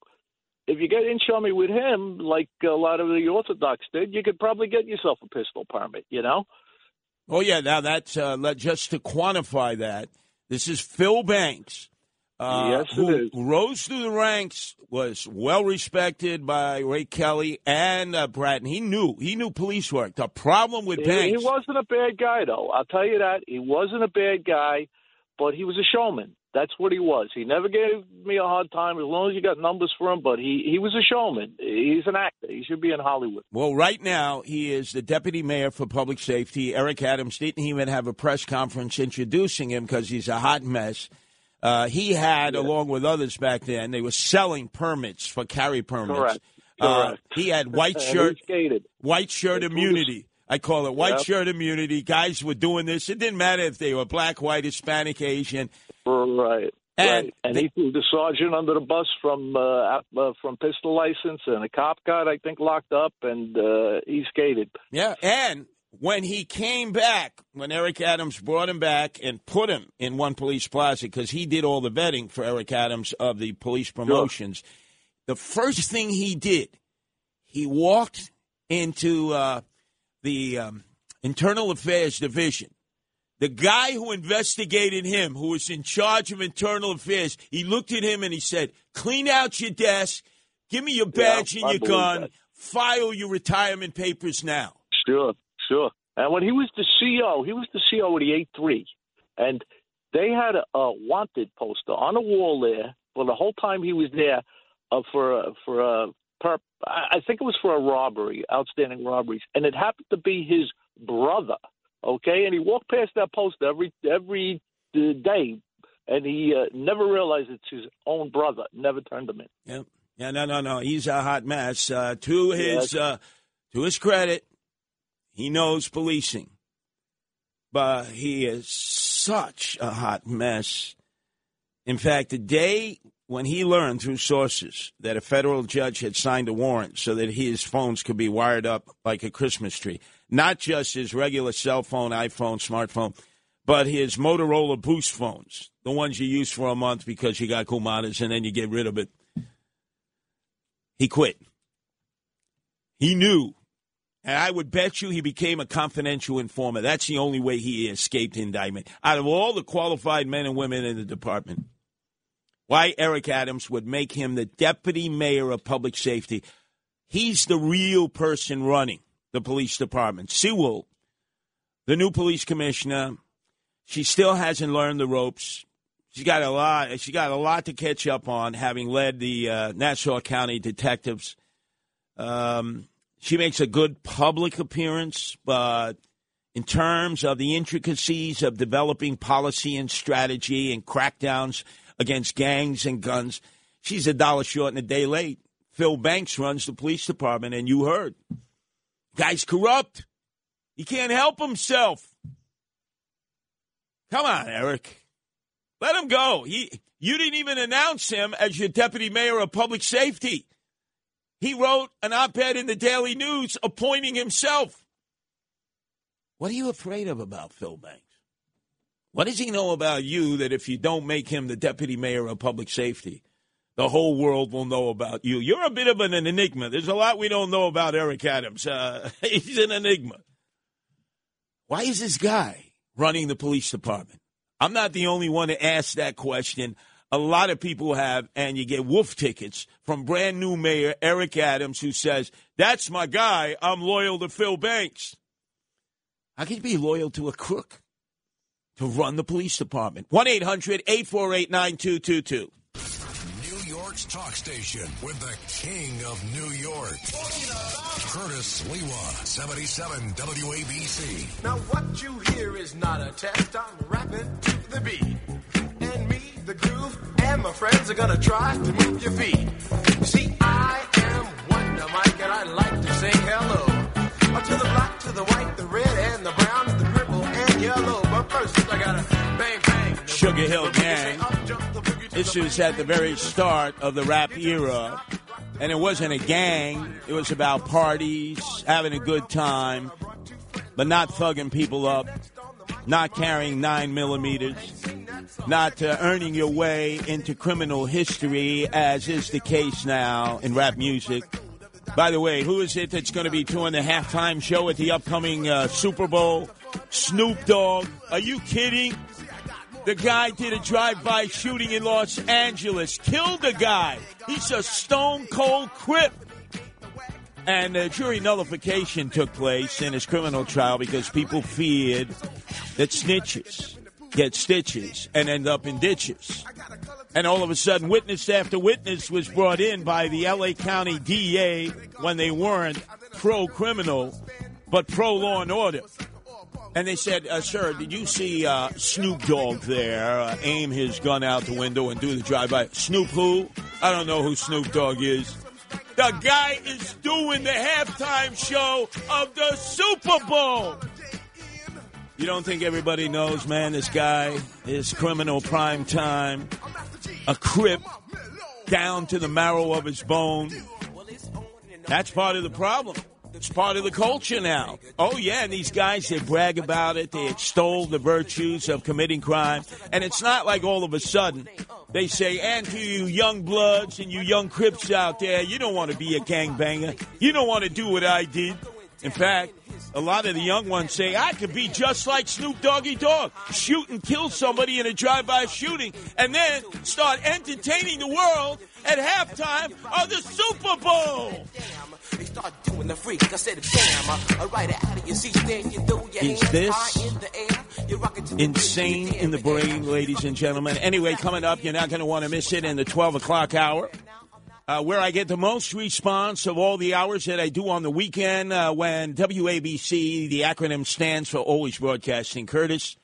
If you get in chummy with him, like a lot of the Orthodox did, you could probably get yourself a pistol permit. You know, Oh yeah, now that's uh, let- just to quantify that. This is Phil Banks, uh, Yes, it who is. rose through the ranks, was well respected by Ray Kelly and uh, Bratton. He knew he knew police work. The problem with He, Banks, he wasn't a bad guy, though. I'll tell you that. He wasn't a bad guy, but he was a showman. That's what he was. He never gave me a hard time as long as you got numbers for him, but he, he was a showman. He's an actor. He should be in Hollywood. well, right now he is the deputy mayor for public safety. Eric Adams didn't even have a press conference introducing him because he's a hot mess. Uh, he had, along with others back then, they were selling permits for carry permits. Correct. Uh, he had white shirt, white shirt immunity. I call it white Yep. shirt immunity. Guys were doing this. It didn't matter if they were black, white, Hispanic, Asian. Right. And right. and he threw the sergeant under the bus from uh, uh, from pistol license, and a cop got, I think, locked up, and uh, he skated. Yeah, and when he came back, when Eric Adams brought him back and put him in one police plaza, because he did all the vetting for Eric Adams of the police promotions, the first thing he did, he walked into uh, the um, Internal Affairs Division. The guy who investigated him, who was in charge of internal affairs, he looked at him and he said, Clean out your desk, give me your badge Yeah, and I your gun, that. file your retirement papers now. Sure, sure. And when he was the CEO, he was the CEO of the eight three, and they had a, a wanted poster on the wall there for the whole time he was there uh, for a, for a I think it was for a robbery, outstanding robberies, and it happened to be his brother. Okay, and he walked past that post every every uh, day, and he uh, never realized it's his own brother. Never turned him in. Yeah, yeah, no, no, no. He's a hot mess. Uh, to his uh, to his credit, he knows policing, but he is such a hot mess. In fact, the day when he learned through sources that a federal judge had signed a warrant so that his phones could be wired up like a Christmas tree, not just his regular cell phone, iPhone, smartphone, but his Motorola Boost phones, the ones you use for a month because you got Kumatas and then you get rid of it. He quit. He knew. And I would bet you he became a confidential informer. That's the only way he escaped indictment. Out of all the qualified men and women in the department, why Eric Adams would make him the deputy mayor of public safety. He's the real person running the police department. Sewell, the new police commissioner, she still hasn't learned the ropes. She got a lot. She got a lot to catch up on, having led the uh, Nassau County detectives. Um, she makes a good public appearance, but in terms of the intricacies of developing policy and strategy and crackdowns against gangs and guns, she's a dollar short and a day late. Phil Banks runs the police department, and you heard. Guy's corrupt. He can't help himself. Come on, Eric. Let him go. He, you didn't even announce him as your deputy mayor of public safety. He wrote an op ed in the Daily News appointing himself. What are you afraid of about Phil Banks? What does he know about you that if you don't make him the deputy mayor of public safety, the whole world will know about you? You're a bit of an enigma. There's a lot we don't know about Eric Adams. Uh, he's an enigma. Why is this guy running the police department? I'm not the only one to ask that question. A lot of people have, and you get wolf tickets from brand new mayor Eric Adams, who says, That's my guy. I'm loyal to Phil Banks. How can you be loyal to a crook to run the police department? 1 800 848 9222. New York's talk station with the king of New York. Curtis Sliwa, 77 WABC. Now what you hear is not a test. I'm rapping to the beat. And me, the groove, and my friends are gonna try to move your feet. You see, I am Wonder Mike, and I like to say hello. To the black, to the white, the red, and the brown, the purple, and yellow. But first, I gotta bang, bang. Sugar Hill Gang. This was at the very start of the rap era. And it wasn't a gang, it was about parties, having a good time, but not thugging people up, not carrying nine millimeters, not uh, earning your way into criminal history, as is the case now in rap music. By the way, who is it that's going to be doing the halftime show at the upcoming uh, Super Bowl? Snoop Dogg. Are you kidding? The guy did a drive-by shooting in Los Angeles, killed a guy. He's a stone cold crip. And uh, jury nullification took place in his criminal trial because people feared that snitches get stitches and end up in ditches. And all of a sudden, witness after witness was brought in by the LA County DA when they weren't pro criminal, but pro law and order. And they said, uh, Sir, did you see uh, Snoop Dogg there uh, aim his gun out the window and do the drive by? Snoop who? I don't know who Snoop Dogg is. The guy is doing the halftime show of the Super Bowl. You don't think everybody knows, man? This guy is criminal prime time, a crip down to the marrow of his bone. That's part of the problem. It's part of the culture now. Oh, yeah, and these guys, they brag about it. They extol the virtues of committing crime. And it's not like all of a sudden they say, and to you young bloods and you young crips out there, you don't want to be a gangbanger. You don't want to do what I did. In fact, a lot of the young ones say, I could be just like Snoop Doggy Dogg, shoot and kill somebody in a drive-by shooting, and then start entertaining the world at halftime of the Super Bowl. They start doing the freak. I said, damn, uh, right out of your seat, then you throw your Is hands this in the air. You rock it to insane in the brain, ladies and gentlemen. Anyway, coming up, you're not going to want to miss it in the 12 o'clock hour, uh, where I get the most response of all the hours that I do on the weekend uh, when WABC, the acronym stands for Always Broadcasting Curtis.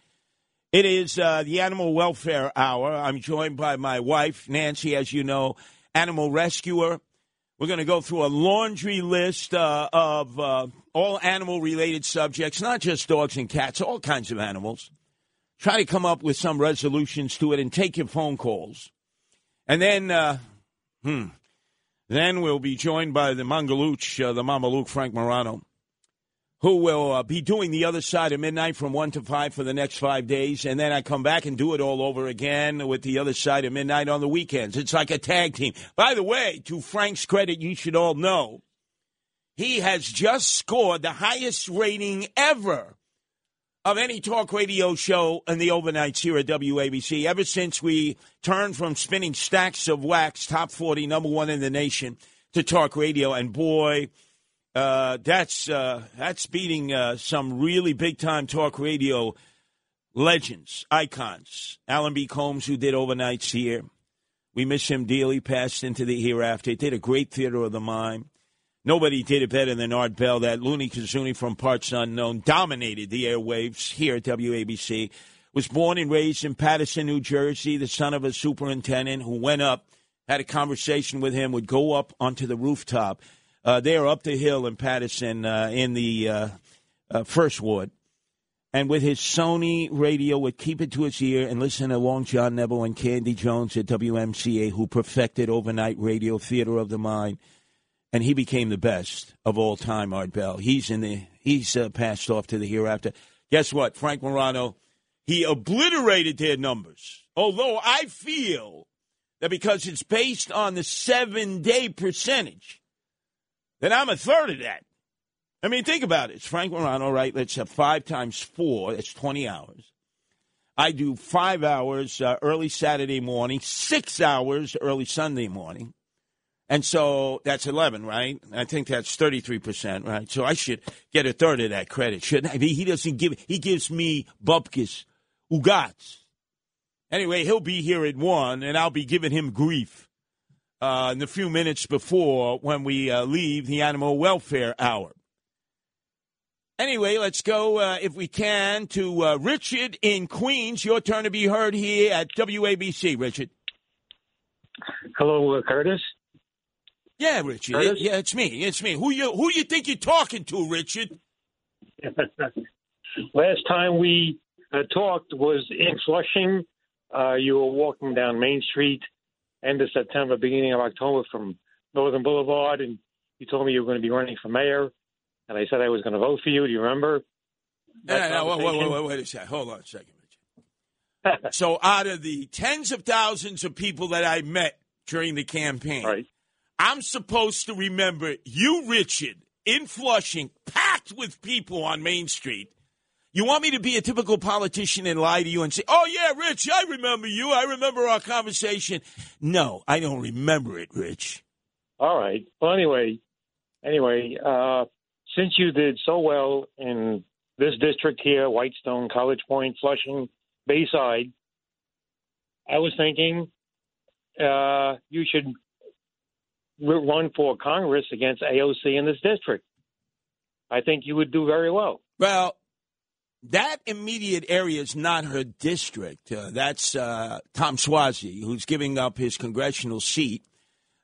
It is uh, the Animal Welfare Hour. I'm joined by my wife, Nancy, as you know, animal rescuer. We're going to go through a laundry list uh, of uh, all animal related subjects, not just dogs and cats, all kinds of animals. Try to come up with some resolutions to it and take your phone calls. And then, uh, hmm, then we'll be joined by the Mangaluch, uh, the Mamaluke Frank Morano, who will uh, be doing the other side of midnight from 1 to 5 for the next five days. And then I come back and do it all over again with the other side of midnight on the weekends. It's like a tag team. By the way, to Frank's credit, you should all know he has just scored the highest rating ever of any talk radio show in the overnights here at WABC ever since we turned from spinning stacks of wax, top 40, number one in the nation, to talk radio. And boy, uh, that's uh, that's beating uh, some really big time talk radio legends, icons. Alan B. Colmes, who did overnights here. We miss him dearly, passed into the hereafter. He did a great theater of the mind. Nobody did it better than Art Bell. That loony Kazuni from parts unknown dominated the airwaves here at WABC. Was born and raised in Paterson, New Jersey, the son of a superintendent who went up, had a conversation with him, would go up onto the rooftop uh, there up the hill in Paterson uh, in the uh, uh, first ward. And with his Sony radio, would keep it to his ear and listen to Long John Nebel and Candy Jones at WMCA, who perfected overnight radio theater of the mind and he became the best of all time. Art Bell. He's in the he's uh, passed off to the hereafter. Guess what? Frank Morano, he obliterated their numbers. Although I feel that because it's based on the seven day percentage, that I'm a third of that. I mean, think about it. It's Frank Morano, right? Let's have five times four. That's 20 hours. I do five hours uh, early Saturday morning, six hours early Sunday morning. And so that's 11, right? I think that's 33%, right? So I should get a third of that credit, shouldn't I? He doesn't give, he gives me bupkis, ugats. Anyway, he'll be here at 1, and I'll be giving him grief uh, in the few minutes before when we uh, leave the animal welfare hour. Anyway, let's go, uh, if we can, to uh, Richard in Queens. Your turn to be heard here at WABC, Richard. Hello, uh, Curtis. Yeah, Richard. Curtis? yeah, it's me. It's me. Who you who you think you're talking to, Richard? Last time we uh, talked was in Flushing. Uh, you were walking down Main Street, end of September, beginning of October, from Northern Boulevard, and you told me you were going to be running for mayor, and I said I was going to vote for you. Do you remember? No, no, no, wait, wait, wait, wait a second. Hold on a second, so, out of the tens of thousands of people that I met during the campaign, I'm supposed to remember you, Richard, in Flushing, packed with people on Main Street. You want me to be a typical politician and lie to you and say, "Oh yeah, Rich, I remember you. I remember our conversation." No, I don't remember it, Rich. All right. Well, anyway, anyway, uh, since you did so well in this district here, Whitestone, College Point, Flushing, Bayside, I was thinking uh, you should run for Congress against AOC in this district. I think you would do very well. Well, that immediate area is not her district. Uh, that's uh, Tom Suozzi, who's giving up his congressional seat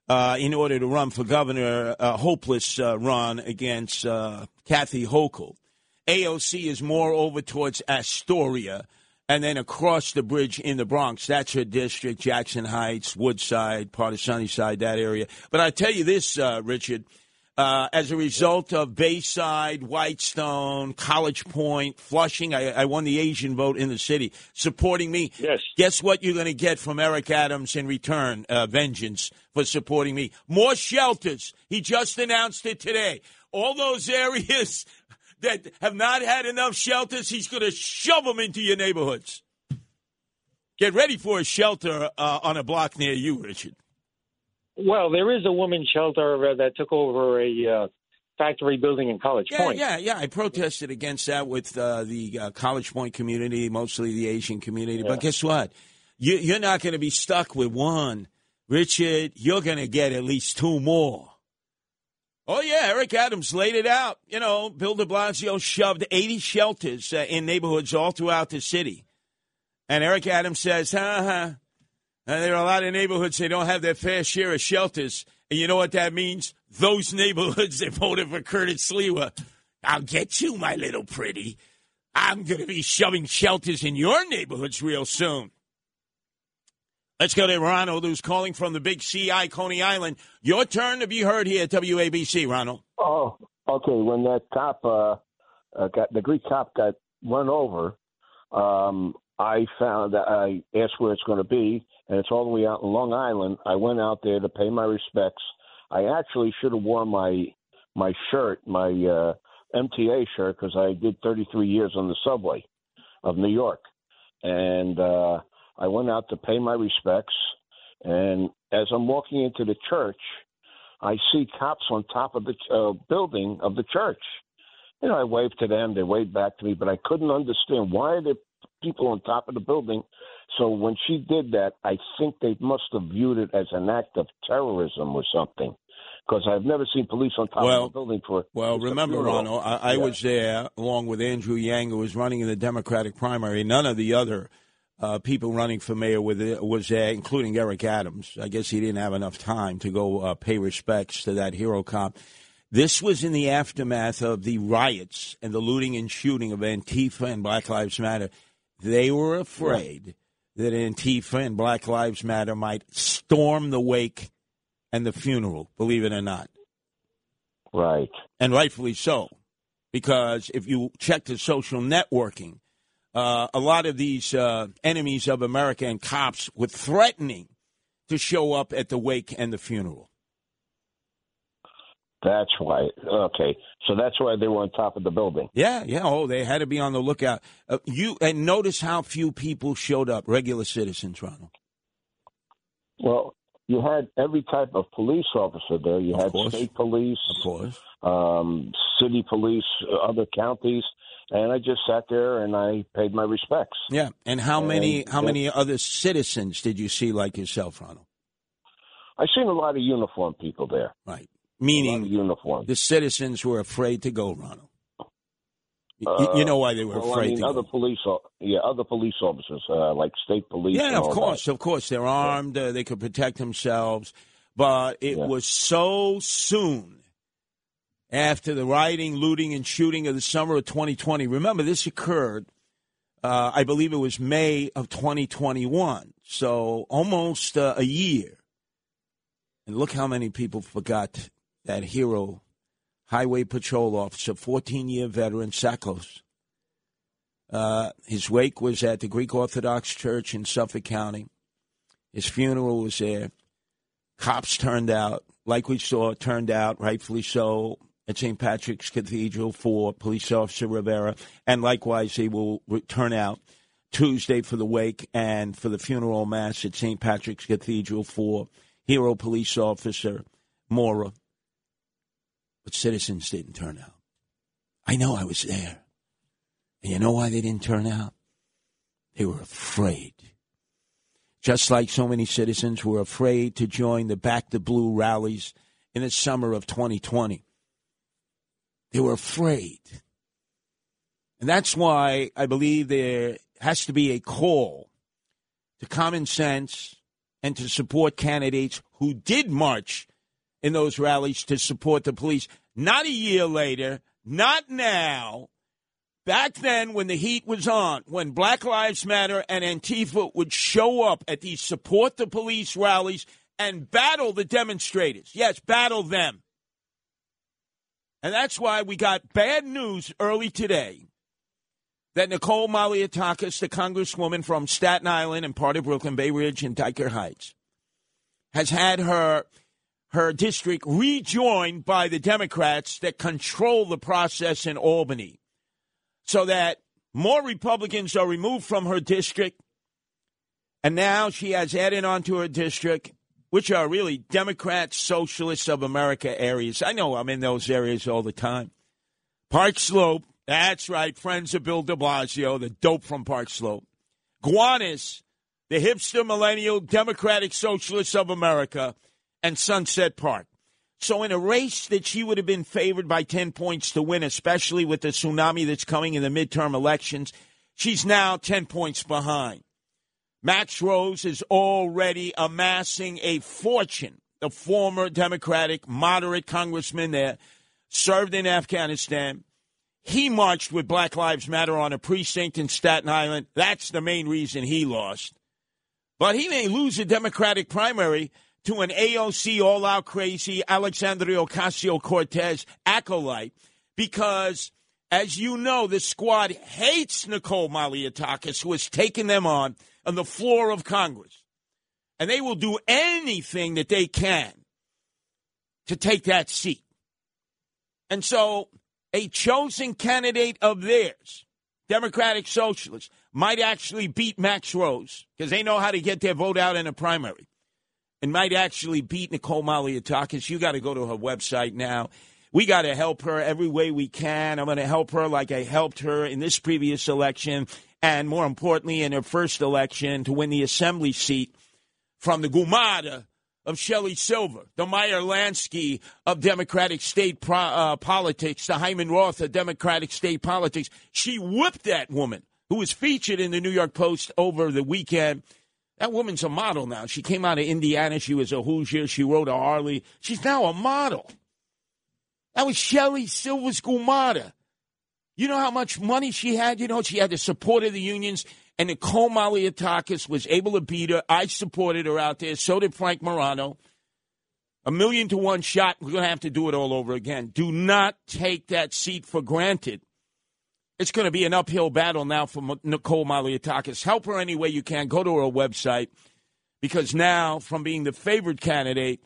uh, in order to run for governor, a hopeless uh, run against uh, Kathy Hochul. AOC is more over towards Astoria and then across the bridge in the Bronx. That's her district, Jackson Heights, Woodside, part of Sunnyside, that area. But I tell you this, uh, Richard, uh, as a result of Bayside, Whitestone, College Point, Flushing, I, I, won the Asian vote in the city, supporting me. Yes. Guess what you're going to get from Eric Adams in return? Uh, vengeance for supporting me. More shelters. He just announced it today. All those areas that have not had enough shelters, he's going to shove them into your neighborhoods. Get ready for a shelter uh, on a block near you, Richard. Well, there is a women's shelter uh, that took over a uh, factory building in College yeah, Point. Yeah, yeah, I protested against that with uh, the uh, College Point community, mostly the Asian community. Yeah. But guess what? You, you're not going to be stuck with one. Richard, you're going to get at least two more. Oh, yeah, Eric Adams laid it out. You know, Bill de Blasio shoved 80 shelters uh, in neighborhoods all throughout the city. And Eric Adams says, ha ha, and there are a lot of neighborhoods that don't have their fair share of shelters. And you know what that means? Those neighborhoods that voted for Curtis Sliwa. I'll get you, my little pretty. I'm going to be shoving shelters in your neighborhoods real soon. Let's go to Ronald, who's calling from the big CI, Coney Island. Your turn to be heard here at WABC, Ronald. Oh, okay. When that cop, uh, uh, got the Greek cop got run over, um, I found I asked where it's going to be, and it's all the way out in Long Island. I went out there to pay my respects. I actually should have worn my my shirt, my uh, MTA shirt, because I did 33 years on the subway of New York, and uh, I went out to pay my respects. And as I'm walking into the church, I see cops on top of the uh, building of the church. You know, I waved to them, they waved back to me, but I couldn't understand why they people on top of the building. So when she did that, I think they must have viewed it as an act of terrorism or something. Because I've never seen police on top well, of a building for. Well, remember, Ronald, I, I yeah. was there along with Andrew Yang, who was running in the Democratic primary. None of the other uh, people running for mayor with it was there, including Eric Adams. I guess he didn't have enough time to go uh, pay respects to that hero cop. This was in the aftermath of the riots and the looting and shooting of Antifa and Black Lives Matter. They were afraid that Antifa and Black Lives Matter might storm the wake and the funeral, believe it or not. Right. And rightfully so. Because if you check the social networking, uh, a lot of these uh, enemies of America and cops were threatening to show up at the wake and the funeral. That's why. Okay, so that's why they were on top of the building. Yeah, yeah. Oh, they had to be on the lookout. Uh, you and notice how few people showed up. Regular citizens, Ronald. Well, you had every type of police officer there. You Of had course. state police, of course, um, city police, uh, other counties, and I just sat there and I paid my respects. Yeah, and how many how that- many other citizens did you see like yourself, Ronald? I seen a lot of uniformed people there. Right. Meaning uniform. the citizens were afraid to go, Ronald. You, you know why they were Uh, well, afraid I mean, to other go. police, yeah, other police officers, uh, like state police. Yeah, of course, of course. They're armed. Uh, they could protect themselves. But it was so soon after the rioting, looting, and shooting of the summer of 2020. Remember, this occurred, uh, I believe it was May of 2021. So almost uh, a year. And look how many people forgot that hero, Highway Patrol Officer, 14 year veteran, Tsakos. Uh, his wake was at the Greek Orthodox Church in Suffolk County. His funeral was there. Cops turned out, like we saw, turned out, rightfully so, at St. Patrick's Cathedral for Police Officer Rivera. And likewise, they will turn out Tuesday for the wake and for the funeral mass at St. Patrick's Cathedral for Hero Police Officer Mora. But citizens didn't turn out. I know I was there. And you know why they didn't turn out? They were afraid. Just like so many citizens were afraid to join the Back to Blue rallies in the summer of 2020. They were afraid. And that's why I believe there has to be a call to common sense and to support candidates who did march in those rallies to support the police. Not a year later, not now. Back then, when the heat was on, when Black Lives Matter and Antifa would show up at these support the police rallies and battle the demonstrators. Yes, battle them. And that's why we got bad news early today that Nicole Malliotakis, the congresswoman from Staten Island and part of Brooklyn, Bay Ridge, and Dyker Heights, has had her her district rejoined by the Democrats that control the process in Albany, so that more Republicans are removed from her district, and now she has added on to her district, which are really Democrat Socialists of America areas. I know I'm in those areas all the time. Park Slope, that's right, friends of Bill de Blasio, the dope from Park Slope. Gowanus, the hipster millennial Democratic Socialists of America, and Sunset Park. So, in a race that she would have been favored by 10 points to win, especially with the tsunami that's coming in the midterm elections, she's now 10 points behind. Max Rose is already amassing a fortune. The former Democratic moderate congressman there served in Afghanistan. He marched with Black Lives Matter on a precinct in Staten Island. That's the main reason he lost. But he may lose a Democratic primary to an AOC all out crazy Alexandria Ocasio Cortez acolyte because, as you know, the squad hates Nicole Malliotakis, who has taken them on on the floor of Congress. And they will do anything that they can to take that seat. And so a chosen candidate of theirs, Democratic Socialists, might actually beat Max Rose because they know how to get their vote out in a primary and might actually beat Nicole Malliotakis. You got to go to her website now. We got to help her every way we can. I'm going to help her like I helped her in this previous election and more importantly in her first election to win the assembly seat from the Gumada of Shelley Silver, the Meyer Lansky of Democratic state pro, uh, politics, the Hyman Roth of Democratic state politics. She whipped that woman who was featured in the New York Post over the weekend. That woman's a model now. She came out of Indiana. She was a Hoosier. She rode a Harley. She's now a model. That was Shelley Silver's Gumada. You know how much money she had? You know, she had the support of the unions. And Nicole Malliotakis was able to beat her. I supported her out there. So did Frank Morano. A million to one shot. We're going to have to do it all over again. Do not take that seat for granted. It's going to be an uphill battle now for Nicole Malliotakis. Help her any way you can. Go to her website because now, from being the favored candidate,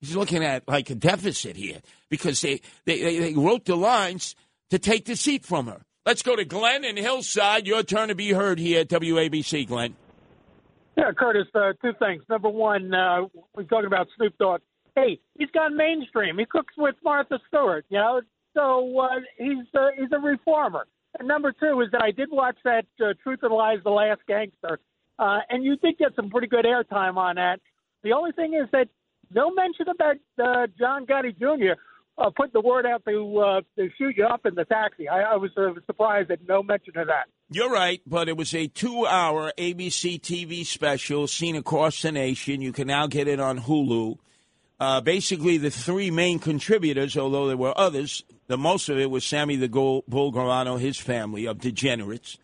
he's looking at like a deficit here because they, they, they wrote the lines to take the seat from her. Let's go to Glenn in Hillside. Your turn to be heard here at WABC, Glenn. Yeah, Curtis, uh, two things. Number one, uh, we're talking about Snoop Dogg. Hey, he's gone mainstream. He cooks with Martha Stewart, you know, so uh, he's uh, he's a reformer. And number two is that I did watch that uh, Truth or Lies: The Last Gangster, uh, and you did get some pretty good airtime on that. The only thing is that no mention about uh, John Gotti Jr uh, put the word out to uh, to shoot you up in the taxi. I, I was uh, surprised that no mention of that. You're right, but it was a two-hour ABC TV special seen across the nation. You can now get it on Hulu. Uh, basically, the three main contributors, although there were others, the most of it was Sammy the Bull Gravano, his family of degenerates.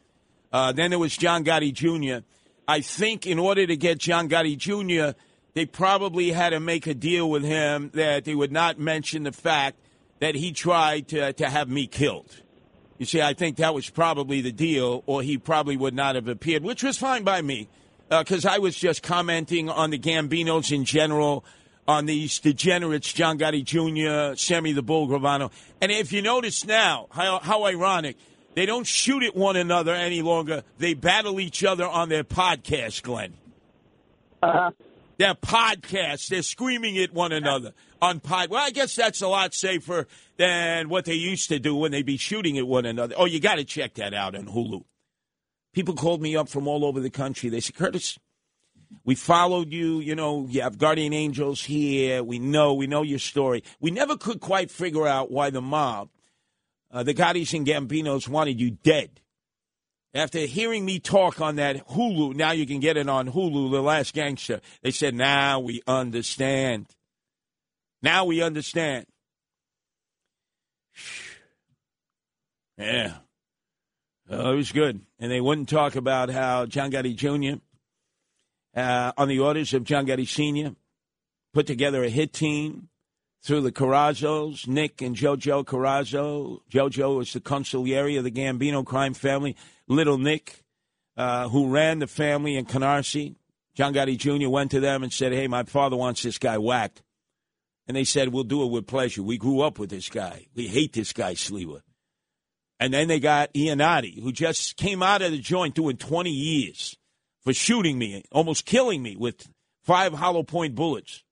Uh, then there was John Gotti Jr. I think in order to get John Gotti Jr they probably had to make a deal with him that they would not mention the fact that he tried to, to have me killed. You see, I think that was probably the deal, or he probably would not have appeared, which was fine by me, because uh, I was just commenting on the Gambinos in general, on these degenerates, John Gotti Jr., Sammy the Bull Gravano. And if you notice now, how, how ironic, they don't shoot at one another any longer. They battle each other on their podcast, Glenn. Uh-huh their podcast, they're screaming at one another on pod. Well, I guess that's a lot safer than what they used to do when they'd be shooting at one another. Oh, you got to check that out on Hulu. People called me up from all over the country. They said, Curtis, we followed you. You know, you have guardian angels here. We know, we know your story. We never could quite figure out why the mob, uh, the Gottis and Gambinos, wanted you dead. After hearing me talk on that Hulu, now you can get it on Hulu, The Last Gangster. They said, now we understand. Now we understand. Yeah. Oh, it was good. And they wouldn't talk about how John Gotti Jr., uh, on the orders of John Gotti Sr., put together a hit team through the Corozzos, Nick and JoJo Corozzo. JoJo was the consigliere of the Gambino crime family. Little Nick, uh, who ran the family in Canarsie. John Gotti Jr. went to them and said, Hey, my father wants this guy whacked. And they said, We'll do it with pleasure. We grew up with this guy. We hate this guy, Sliwa. And then they got Yannotti, who just came out of the joint doing 20 years for shooting me, almost killing me with five hollow point bullets.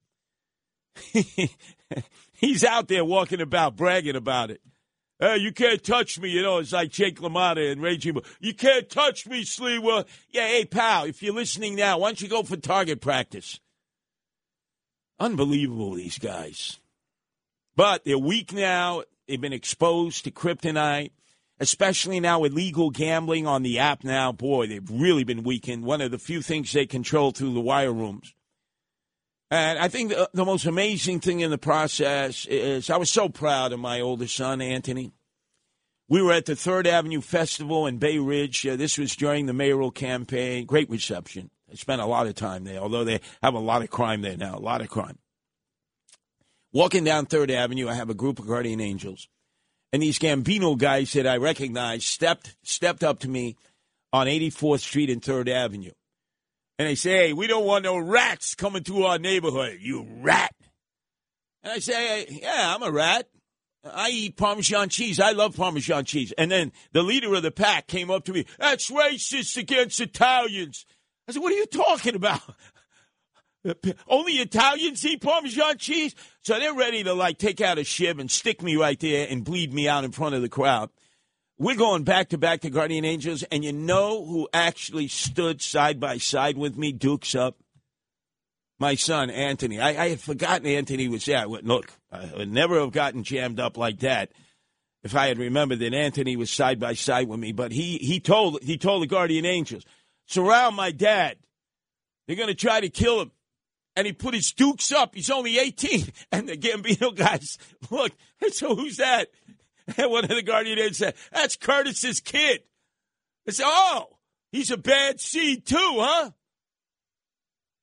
He's out there walking about, bragging about it. Hey, you can't touch me. You know, it's like Jake LaMotta and Jimo. You can't touch me, Sliwa. Yeah, hey, pal, if you're listening now, why don't you go for target practice? Unbelievable, these guys. But they're weak now. They've been exposed to kryptonite especially now with legal gambling on the app now. Boy, they've really been weakened. One of the few things they control through the wire rooms. And I think the, the most amazing thing in the process is I was so proud of my oldest son, Anthony. We were at the Third Avenue Festival in Bay Ridge. Uh, this was during the mayoral campaign. Great reception. I spent a lot of time there, although they have a lot of crime there now, a lot of crime. Walking down Third Avenue, I have a group of guardian angels and these Gambino guys that I recognized stepped stepped up to me on 84th Street and 3rd Avenue. And they say, hey, we don't want no rats coming through our neighborhood, you rat. And I say, yeah, I'm a rat. I eat Parmesan cheese. I love Parmesan cheese. And then the leader of the pack came up to me, that's racist against Italians. I said, what are you talking about? Only Italians eat Parmesan cheese? So they're ready to like take out a shiv and stick me right there and bleed me out in front of the crowd. We're going back to back to Guardian Angels, and you know who actually stood side by side with me, Dukes up? My son, Anthony. I, I had forgotten Anthony was there. Went, Look, I would never have gotten jammed up like that if I had remembered that Anthony was side by side with me. But he, he told he told the Guardian Angels, surround my dad. They're going to try to kill him and he put his dukes up. He's only 18. And the Gambino guys, look, so who's that? And one of the Guardian aides said, that's Curtis's kid. I said, oh, he's a bad seed too, huh?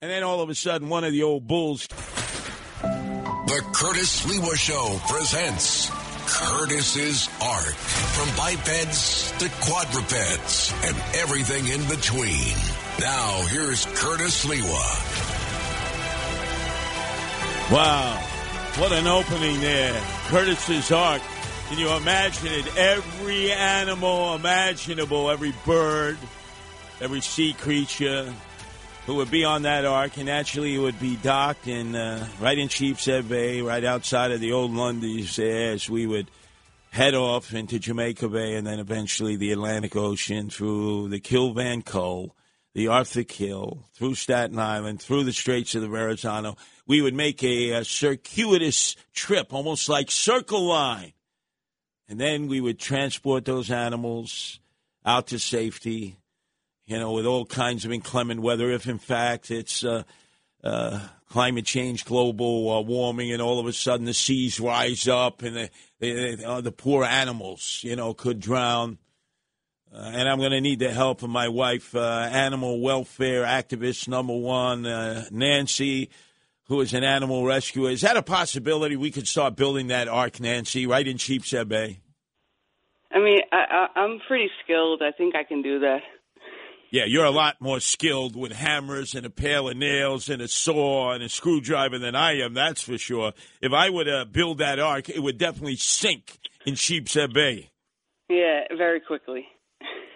And then all of a sudden, one of the old bulls. The Curtis Sliwa Show presents Curtis's Ark. From bipeds to quadrupeds and everything in between. Now, here's Curtis Sliwa. Wow. What an opening there. Curtis's Ark. Can you imagine it? Every animal imaginable, every bird, every sea creature who would be on that ark, and actually it would be docked in uh, right in Sheepshead Bay, right outside of the old Lundy's as we would head off into Jamaica Bay and then eventually the Atlantic Ocean through the Kill Van Kull, the Arthur Kill, through Staten Island, through the Straits of the Verrazano we would make a, a circuitous trip, almost like Circle Line. And then we would transport those animals out to safety, you know, with all kinds of inclement weather. If in fact it's uh, uh, climate change, global uh, warming, and all of a sudden the seas rise up and the, uh, the poor animals, you know, could drown. Uh, and I'm going to need the help of my wife, uh, animal welfare activist number one, Nancy who is an animal rescuer. Is that a possibility we could start building that ark, Nancy, right in Sheepshead Bay? I mean, I, I, I'm pretty skilled. I think I can do that. Yeah, you're a lot more skilled with hammers and a pail of nails and a saw and a screwdriver than I am, that's for sure. If I were to build that ark, it would definitely sink in Sheepshead Bay. Yeah, very quickly.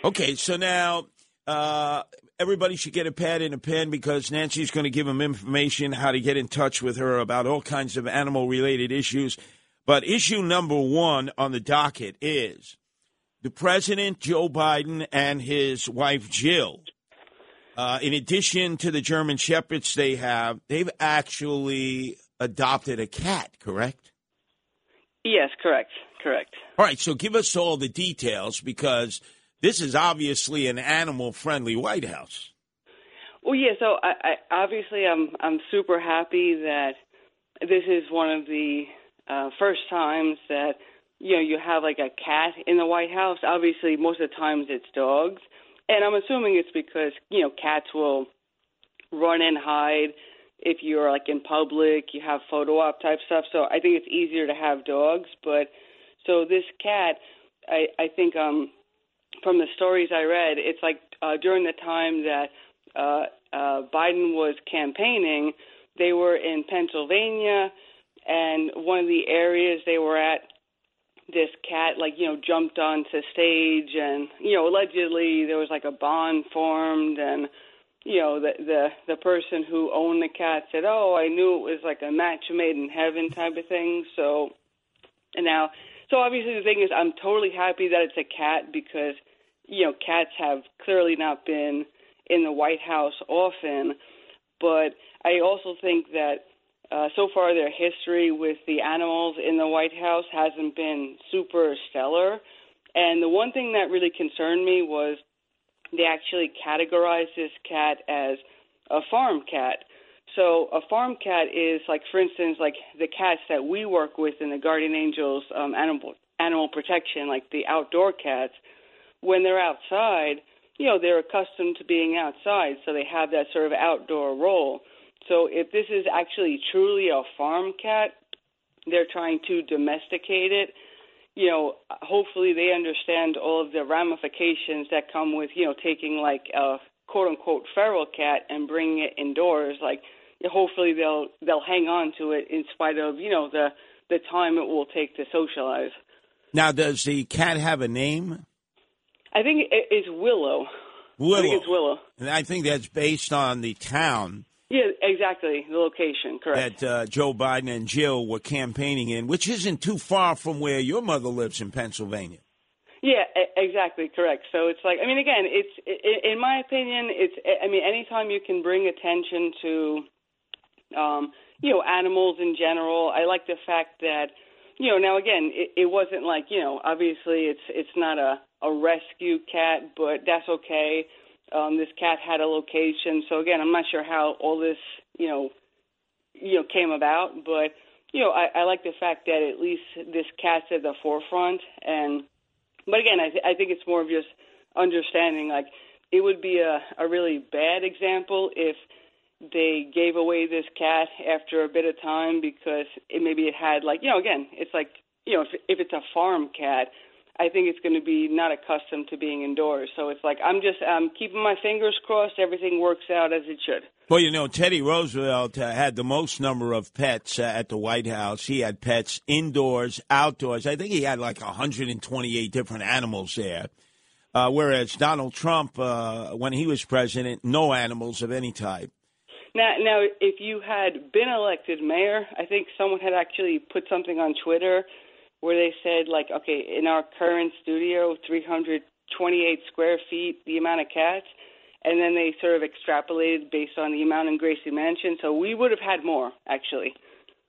Okay, so now uh, everybody should get a pad and a pen because Nancy's going to give them information how to get in touch with her about all kinds of animal related issues. But issue number one on the docket is the president, Joe Biden, and his wife, Jill. Uh, in addition to the German Shepherds they have, they've actually adopted a cat, correct? Yes, correct. Correct. All right, so give us all the details because this is obviously an animal friendly White House. Well, yeah. So I, I obviously I'm I'm super happy that this is one of the uh, first times that you know you have like a cat in the White House. Obviously, most of the times it's dogs, and I'm assuming it's because you know cats will run and hide if you're like in public, you have photo op type stuff. So I think it's easier to have dogs. But so this cat, I I think um from the stories I read, it's like uh, during the time that uh, uh, Biden was campaigning, they were in Pennsylvania, and one of the areas they were at, this cat like you know jumped onto stage, and you know allegedly there was like a bond formed, and you know the the the person who owned the cat said, "Oh, I knew it was like a match made in heaven type of thing." So, and now, so obviously the thing is, I'm totally happy that it's a cat because you know cats have clearly not been in the White House often, but I also think that uh, so far their history with the animals in the White House hasn't been super stellar. And the one thing that really concerned me was they actually categorized this cat as a farm cat. So a farm cat is like, for instance, like the cats that we work with in the Guardian Angels um, animal animal protection, like the outdoor cats. When they're outside, you know, they're accustomed to being outside, so they have that sort of outdoor role. So if this is actually truly a farm cat, they're trying to domesticate it. You know, hopefully they understand all of the ramifications that come with, you know, taking like a quote unquote feral cat and bringing it indoors. Like, hopefully they'll they'll hang on to it in spite of, you know, the the time it will take to socialize. Now, does the cat have a name? I think it's Willow. Willow. I think it's Willow. And I think that's based on the town Yeah, exactly. The location, correct. that uh, Joe Biden and Jill were campaigning in, which isn't too far from where your mother lives in Pennsylvania. Yeah, exactly, correct. So it's like, I mean, again, it's in my opinion, it's. I mean, anytime you can bring attention to, um, you know, animals in general. I like the fact that, you know, now again, it, it wasn't like, you know, obviously it's it's not a a rescue cat, but that's okay. Um, this cat had a location, so again, I'm not sure how all this, you know, you know, came about, but you know, I, I like the fact that at least this cat's at the forefront, and but again, I, th- I think it's more of just understanding. Like, it would be a, a really bad example if they gave away this cat after a bit of time because it maybe it had like you know again it's like you know if if it's a farm cat I think it's going to be not accustomed to being indoors so it's like I'm just I'm keeping my fingers crossed everything works out as it should Well, you know, Teddy Roosevelt uh, had the most number of pets uh, at the White House. He had pets indoors, outdoors. I think he had like 128 different animals there. Uh, whereas Donald Trump, uh, when he was president, no animals of any type. Now, now, if you had been elected mayor, I think someone had actually put something on Twitter where they said, like, okay, in our current studio, 328 square feet, the amount of cats, and then they sort of extrapolated based on the amount in Gracie Mansion. So we would have had more, actually.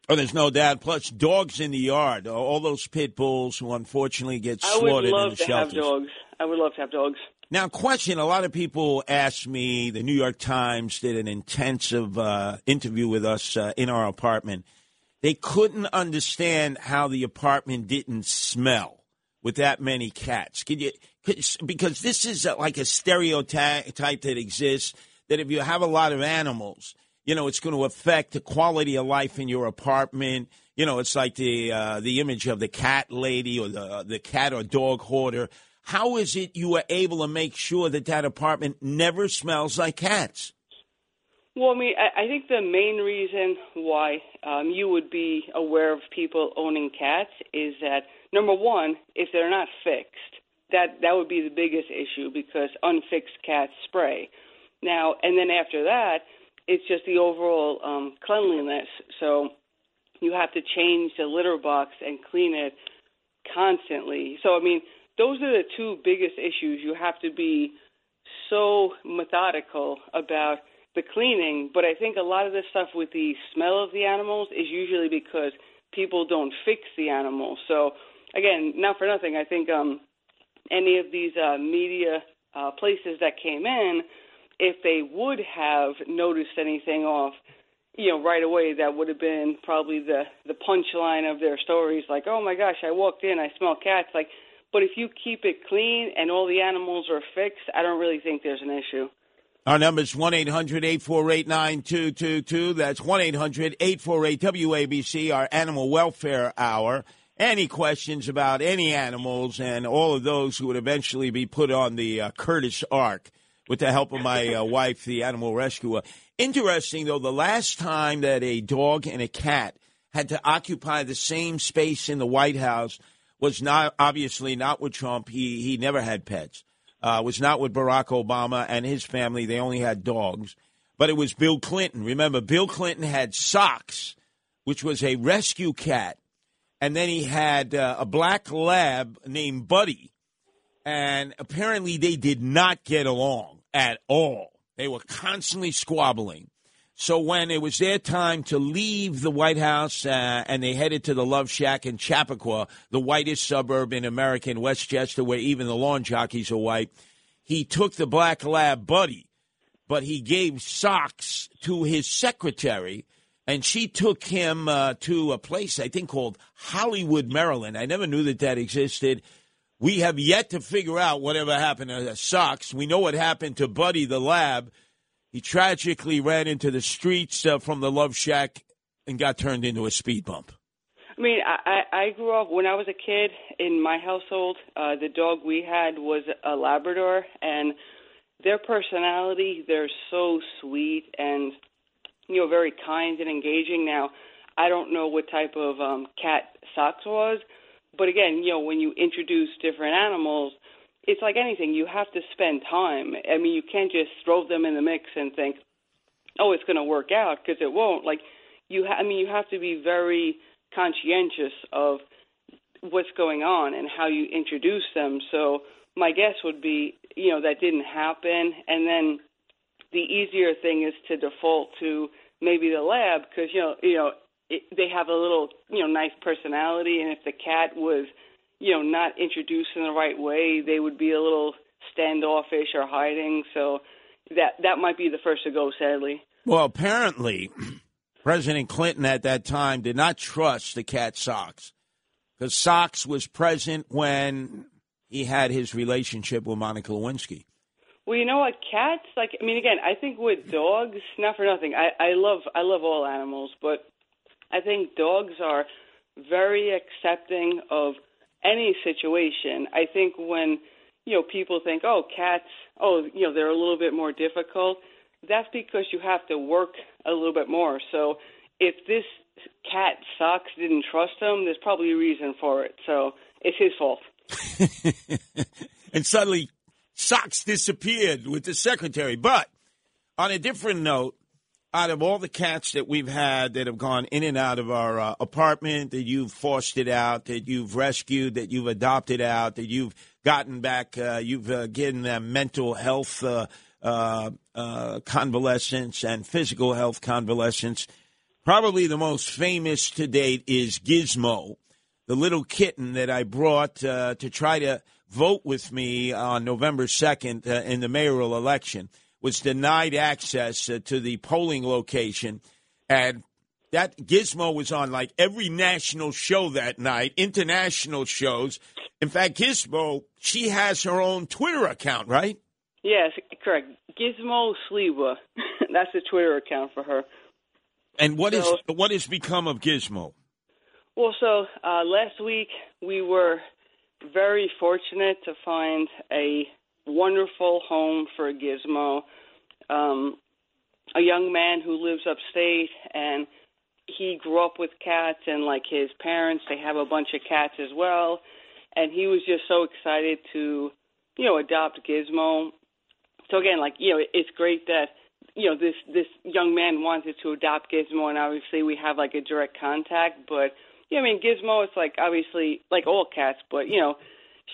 Oh, there's no doubt. Plus, dogs in the yard. All those pit bulls who unfortunately get slaughtered I would slaughtered in love the to shelters. have dogs. I would love to have dogs. Now, question: A lot of people ask me. The New York Times did an intensive uh, interview with us uh, in our apartment. They couldn't understand how the apartment didn't smell with that many cats. Could you? Because this is uh, like a stereotype that exists that if you have a lot of animals, you know, it's going to affect the quality of life in your apartment. You know, it's like the uh, the image of the cat lady or the the cat or dog hoarder. How is it you are able to make sure that that apartment never smells like cats? Well, I mean, I, I think the main reason why um, you would be aware of people owning cats is that number one, if they're not fixed, that that would be the biggest issue because unfixed cats spray. Now, and then after that, it's just the overall um, cleanliness. So you have to change the litter box and clean it constantly. So I mean, those are the two biggest issues. You have to be so methodical about the cleaning, but I think a lot of the stuff with the smell of the animals is usually because people don't fix the animals. So again, not for nothing, I think um any of these uh, media uh, places that came in, if they would have noticed anything off, you know, right away, that would have been probably the the punchline of their stories. Like, oh my gosh, I walked in, I smell cats. Like, but if you keep it clean and all the animals are fixed, I don't really think there's an issue. Our number is 1 800 848 9222. That's 1 800 848 WABC, our animal welfare hour. Any questions about any animals and all of those who would eventually be put on the uh, Curtis Ark with the help of my uh, wife, the animal rescuer. Interesting, though, the last time that a dog and a cat had to occupy the same space in the White House was not obviously not with Trump. He he never had pets. Uh, was not with Barack Obama and his family. They only had dogs. But it was Bill Clinton. Remember, Bill Clinton had Socks, which was a rescue cat, and then he had uh, a black lab named Buddy, and apparently they did not get along at all. They were constantly squabbling. So when it was their time to leave the White House uh, and they headed to the Love Shack in Chappaqua, the whitest suburb in America in Westchester, where even the lawn jockeys are white, he took the black lab buddy, but he gave socks to his secretary, and she took him uh, to a place I think called Hollywood, Maryland. I never knew that that existed. We have yet to figure out whatever happened to socks. We know what happened to Buddy the lab he tragically ran into the streets uh, from the Love Shack and got turned into a speed bump. I mean, I, I grew up when I was a kid in my household. Uh, the dog we had was a Labrador, and their personality, they're so sweet and, you know, very kind and engaging. Now, I don't know what type of um, cat Socks was, but again, you know, when you introduce different animals – it's like anything. You have to spend time. I mean, you can't just throw them in the mix and think, "Oh, it's going to work out," because it won't. Like you, ha- I mean, you have to be very conscientious of what's going on and how you introduce them. So my guess would be, you know, that didn't happen, and then the easier thing is to default to maybe the lab because you know, you know, it, they have a little, you know, nice personality, and if the cat was you know, not introduced in the right way, they would be a little standoffish or hiding. So that that might be the first to go, sadly. Well, apparently, President Clinton at that time did not trust the cat Socks because Socks was present when he had his relationship with Monica Lewinsky. Well, you know what, cats like I mean again, I think with dogs, not for nothing. I I love I love all animals, but I think dogs are very accepting of any situation. I think when you know people think, oh, cats, oh, you know, they're a little bit more difficult. That's because you have to work a little bit more. So if this cat Socks didn't trust him, there's probably a reason for it. So it's his fault. and suddenly, Socks disappeared with the secretary. But on a different note, out of all the cats that we've had that have gone in and out of our uh, apartment, that you've fostered out, that you've rescued, that you've adopted out, that you've gotten back, uh, you've uh, given them mental health uh, uh, uh, convalescence and physical health convalescence. Probably the most famous to date is Gizmo, the little kitten that I brought to try to vote with me on November 2nd in the mayoral election was denied access uh, to the polling location. And that Gizmo was on like every national show that night, international shows. In fact, Gizmo, she has her own Twitter account, right? Yes, correct. Gizmo Sliwa. That's the Twitter account for her. And what so, is what has become of Gizmo? Well, so uh, last week we were very fortunate to find a wonderful home for Gizmo. Um, a young man who lives upstate, and he grew up with cats, and like his parents, they have a bunch of cats as well. And he was just so excited to, you know, adopt Gizmo. So again, like you know, it's great that you know this this young man wanted to adopt Gizmo, and obviously we have like a direct contact. But yeah, I mean, Gizmo, it's like obviously like all cats, but you know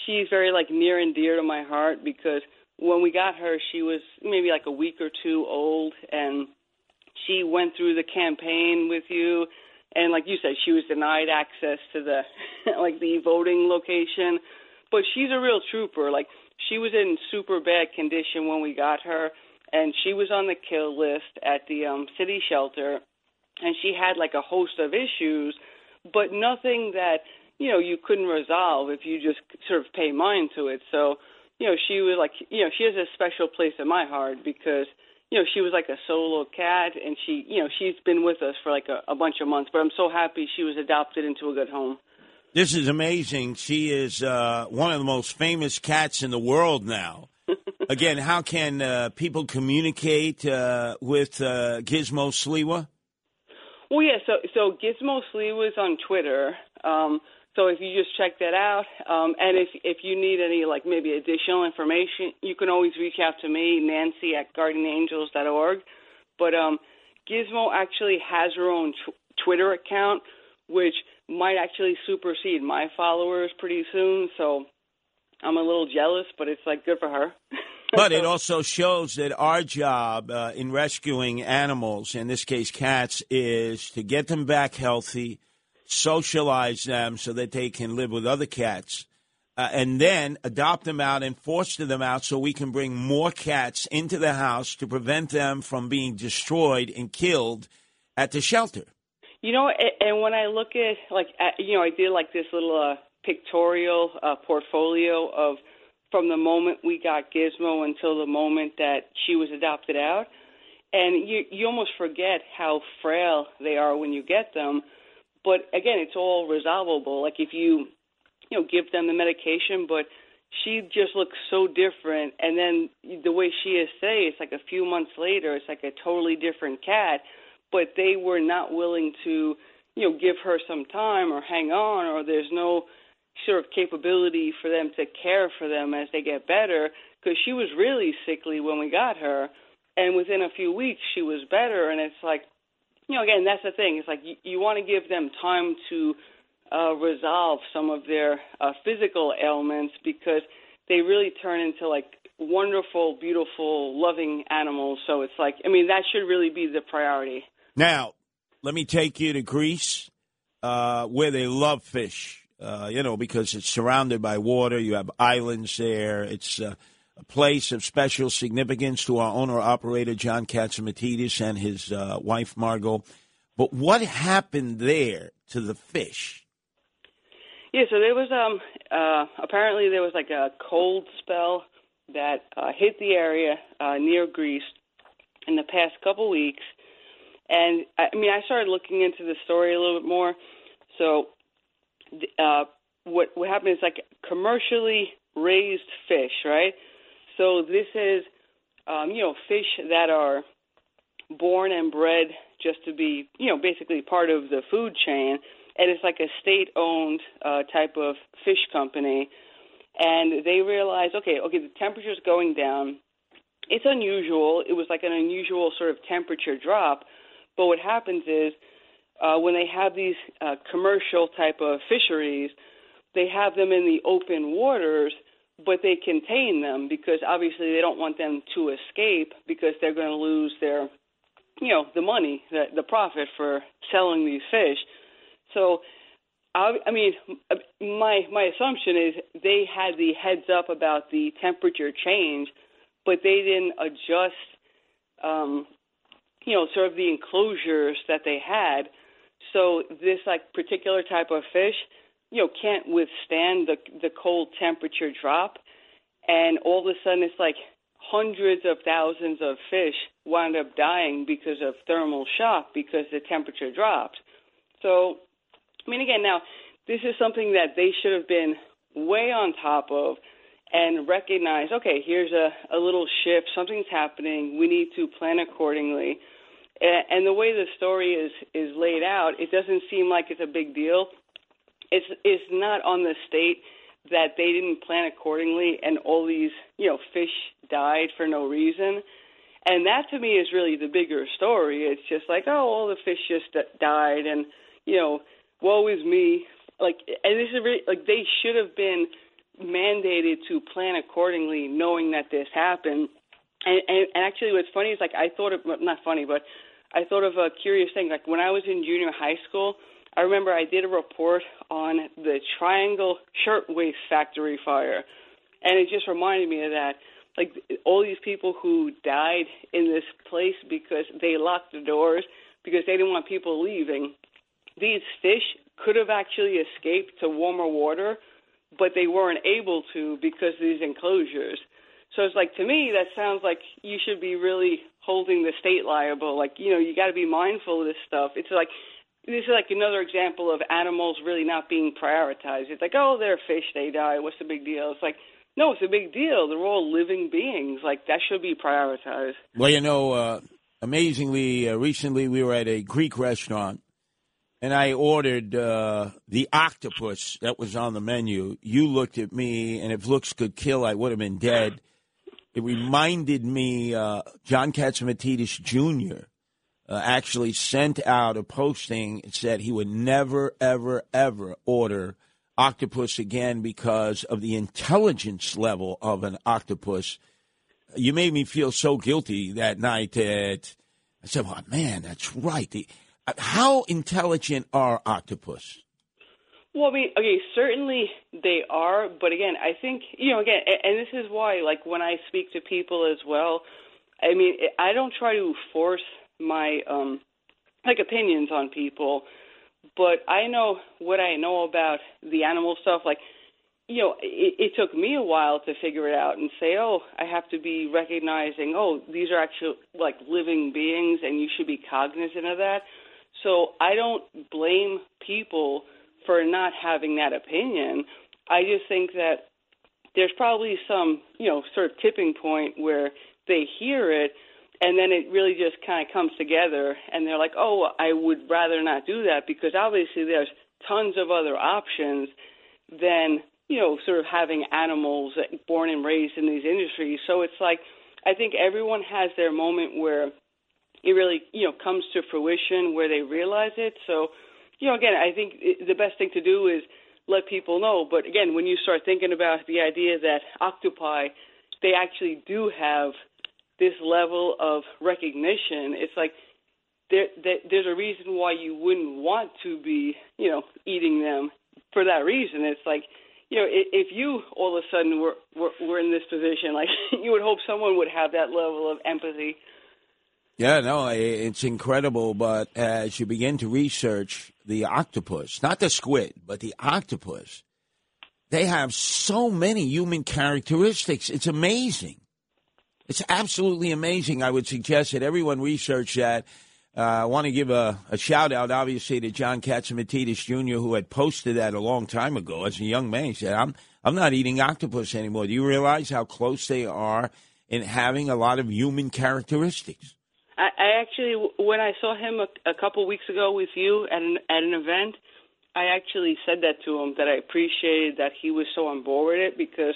she's very like near and dear to my heart because when we got her, she was maybe like a week or two old, and she went through the campaign with you, and like you said, she was denied access to the like the voting location. but she's a real trooper. Like she was in super bad condition when we got her, and she was on the kill list at the um city shelter, and she had like a host of issues, but nothing that you know you couldn't resolve if you just sort of pay mind to it. So you know she was like you know she has a special place in my heart because you know she was like a solo cat and she you know she's been with us for like a, a bunch of months but i'm so happy she was adopted into a good home This is amazing. She is uh, one of the most famous cats in the world now. Again, how can uh, people communicate uh, with uh, Gizmo Sliwa? well yeah so so gizmo slee was on twitter um so if you just check that out um and if if you need any like maybe additional information you can always reach out to me nancy at guardianangels.org but um gizmo actually has her own tw- twitter account which might actually supersede my followers pretty soon. So i'm a little jealous but it's like good for her. But it also shows that our job uh, in rescuing animals, in this case cats, is to get them back healthy, socialize them so that they can live with other cats, uh, and then adopt them out and foster them out so we can bring more cats into the house to prevent them from being destroyed and killed at the shelter. You know, and when I look at like you know, I did like this little uh, pictorial uh, portfolio of from the moment we got Gizmo until the moment that she was adopted out, and you you almost forget how frail they are when you get them. But again, it's all resolvable. Like if you you know give them the medication, but she just looks so different. And then the way she is today, it's like a few months later, it's like a totally different cat. But they were not willing to, you know, give her some time or hang on, or there's no sort of capability for them to care for them as they get better. Because she was really sickly when we got her, and within a few weeks she was better. And it's like, you know, again, that's the thing. It's like you, you want to give them time to uh, resolve some of their uh, physical ailments because they really turn into like wonderful, beautiful, loving animals. So it's like, I mean, that should really be the priority. Now, let me take you to Greece, uh, where they love fish. Uh, you know, because it's surrounded by water. You have islands there. It's uh, a place of special significance to our owner operator John Catsimatidis and his uh, wife Margo. But what happened there to the fish? Yeah, so there was um uh apparently there was like a cold spell that uh hit the area uh near Greece in the past couple weeks. And I mean I started looking into the story a little bit more. So uh what what happened is like commercially raised fish, right? So this is um you know fish that are born and bred just to be, you know, basically part of the food chain and it's like a state-owned uh, type of fish company. And they realize, okay, okay, the temperature's going down. It's unusual. It was like an unusual sort of temperature drop. But what happens is uh, when they have these uh, commercial type of fisheries, they have them in the open waters, but they contain them because obviously they don't want them to escape because they're going to lose their, you know, the money, the, the profit for selling these fish. So, I, I mean, my my assumption is they had the heads up about the temperature change, but they didn't adjust, um, you know, sort of the enclosures that they had. So this like particular type of fish, you know, can't withstand the the cold temperature drop, and all of a sudden it's like hundreds of thousands of fish wound up dying because of thermal shock because the temperature dropped. So I mean, again, now this is something that they should have been way on top of and recognize. Okay, here's a, a little shift. Something's happening. We need to plan accordingly. And, the way the story is is laid out, it doesn't seem like it's a big deal. It's it's not on the state that they didn't plan accordingly and all these you know fish died for no reason. And that to me is really the bigger story. It's just like, oh, all the fish just died, and you know, woe is me. Like, and this is really, like they should have been mandated to plan accordingly, knowing that this happened. And, and, and actually, what's funny is like I thought of not funny, but I thought of a curious thing. Like when I was in junior high school, I remember I did a report on the Triangle Shirtwaist Factory fire, and it just reminded me of that. Like all these people who died in this place because they locked the doors because they didn't want people leaving. These fish could have actually escaped to warmer water, but they weren't able to because of these enclosures. So it's like to me that sounds like you should be really holding the state liable. Like you know you got to be mindful of this stuff. It's like this is like another example of animals really not being prioritized. It's like oh they're fish, they die. What's the big deal? It's like no, it's a big deal. They're all living beings. Like that should be prioritized. Well, you know, uh, amazingly, uh, recently we were at a Greek restaurant, and I ordered uh, the octopus that was on the menu. You looked at me, and if looks could kill, I would have been dead. It reminded me, uh, John Catsimatidis Jr. Uh, actually sent out a posting and said he would never, ever, ever order octopus again because of the intelligence level of an octopus. You made me feel so guilty that night that I said, "Well, man, that's right." The, how intelligent are octopus? Well, I mean, okay, certainly they are, but again, I think you know, again, and this is why, like, when I speak to people as well, I mean, I don't try to force my um like opinions on people, but I know what I know about the animal stuff. Like, you know, it, it took me a while to figure it out and say, oh, I have to be recognizing, oh, these are actually like living beings, and you should be cognizant of that. So I don't blame people for not having that opinion. I just think that there's probably some, you know, sort of tipping point where they hear it and then it really just kind of comes together and they're like, "Oh, I would rather not do that because obviously there's tons of other options than, you know, sort of having animals born and raised in these industries." So it's like I think everyone has their moment where it really, you know, comes to fruition where they realize it. So you know, again, I think the best thing to do is let people know. But again, when you start thinking about the idea that octopi, they actually do have this level of recognition, it's like there, there, there's a reason why you wouldn't want to be, you know, eating them for that reason. It's like, you know, if you all of a sudden were, were, were in this position, like you would hope someone would have that level of empathy. Yeah, no, it's incredible. But as you begin to research the octopus, not the squid, but the octopus, they have so many human characteristics. It's amazing. It's absolutely amazing. I would suggest that everyone research that. Uh, I want to give a, a, shout out, obviously, to John Catsimatidis Jr., who had posted that a long time ago as a young man. He said, "I'm I'm not eating octopus anymore." Do you realize how close they are in having a lot of human characteristics? I, I actually, when I saw him a, a couple weeks ago with you at an at an event, I actually said that to him that I appreciated that he was so on board with it because,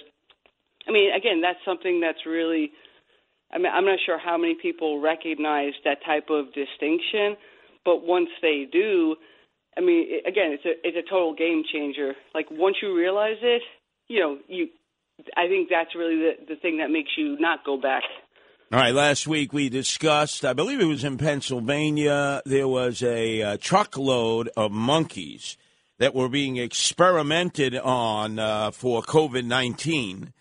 I mean, again, that's something that's really. I mean, I'm not sure how many people recognize that type of distinction, but once they do, I mean, again, it's a it's a total game changer. Like once you realize it, you know, you. I think that's really the the thing that makes you not go back all right, last week we discussed, I believe it was in Pennsylvania, there was a uh, truckload of monkeys that were being experimented on uh, for COVID 19.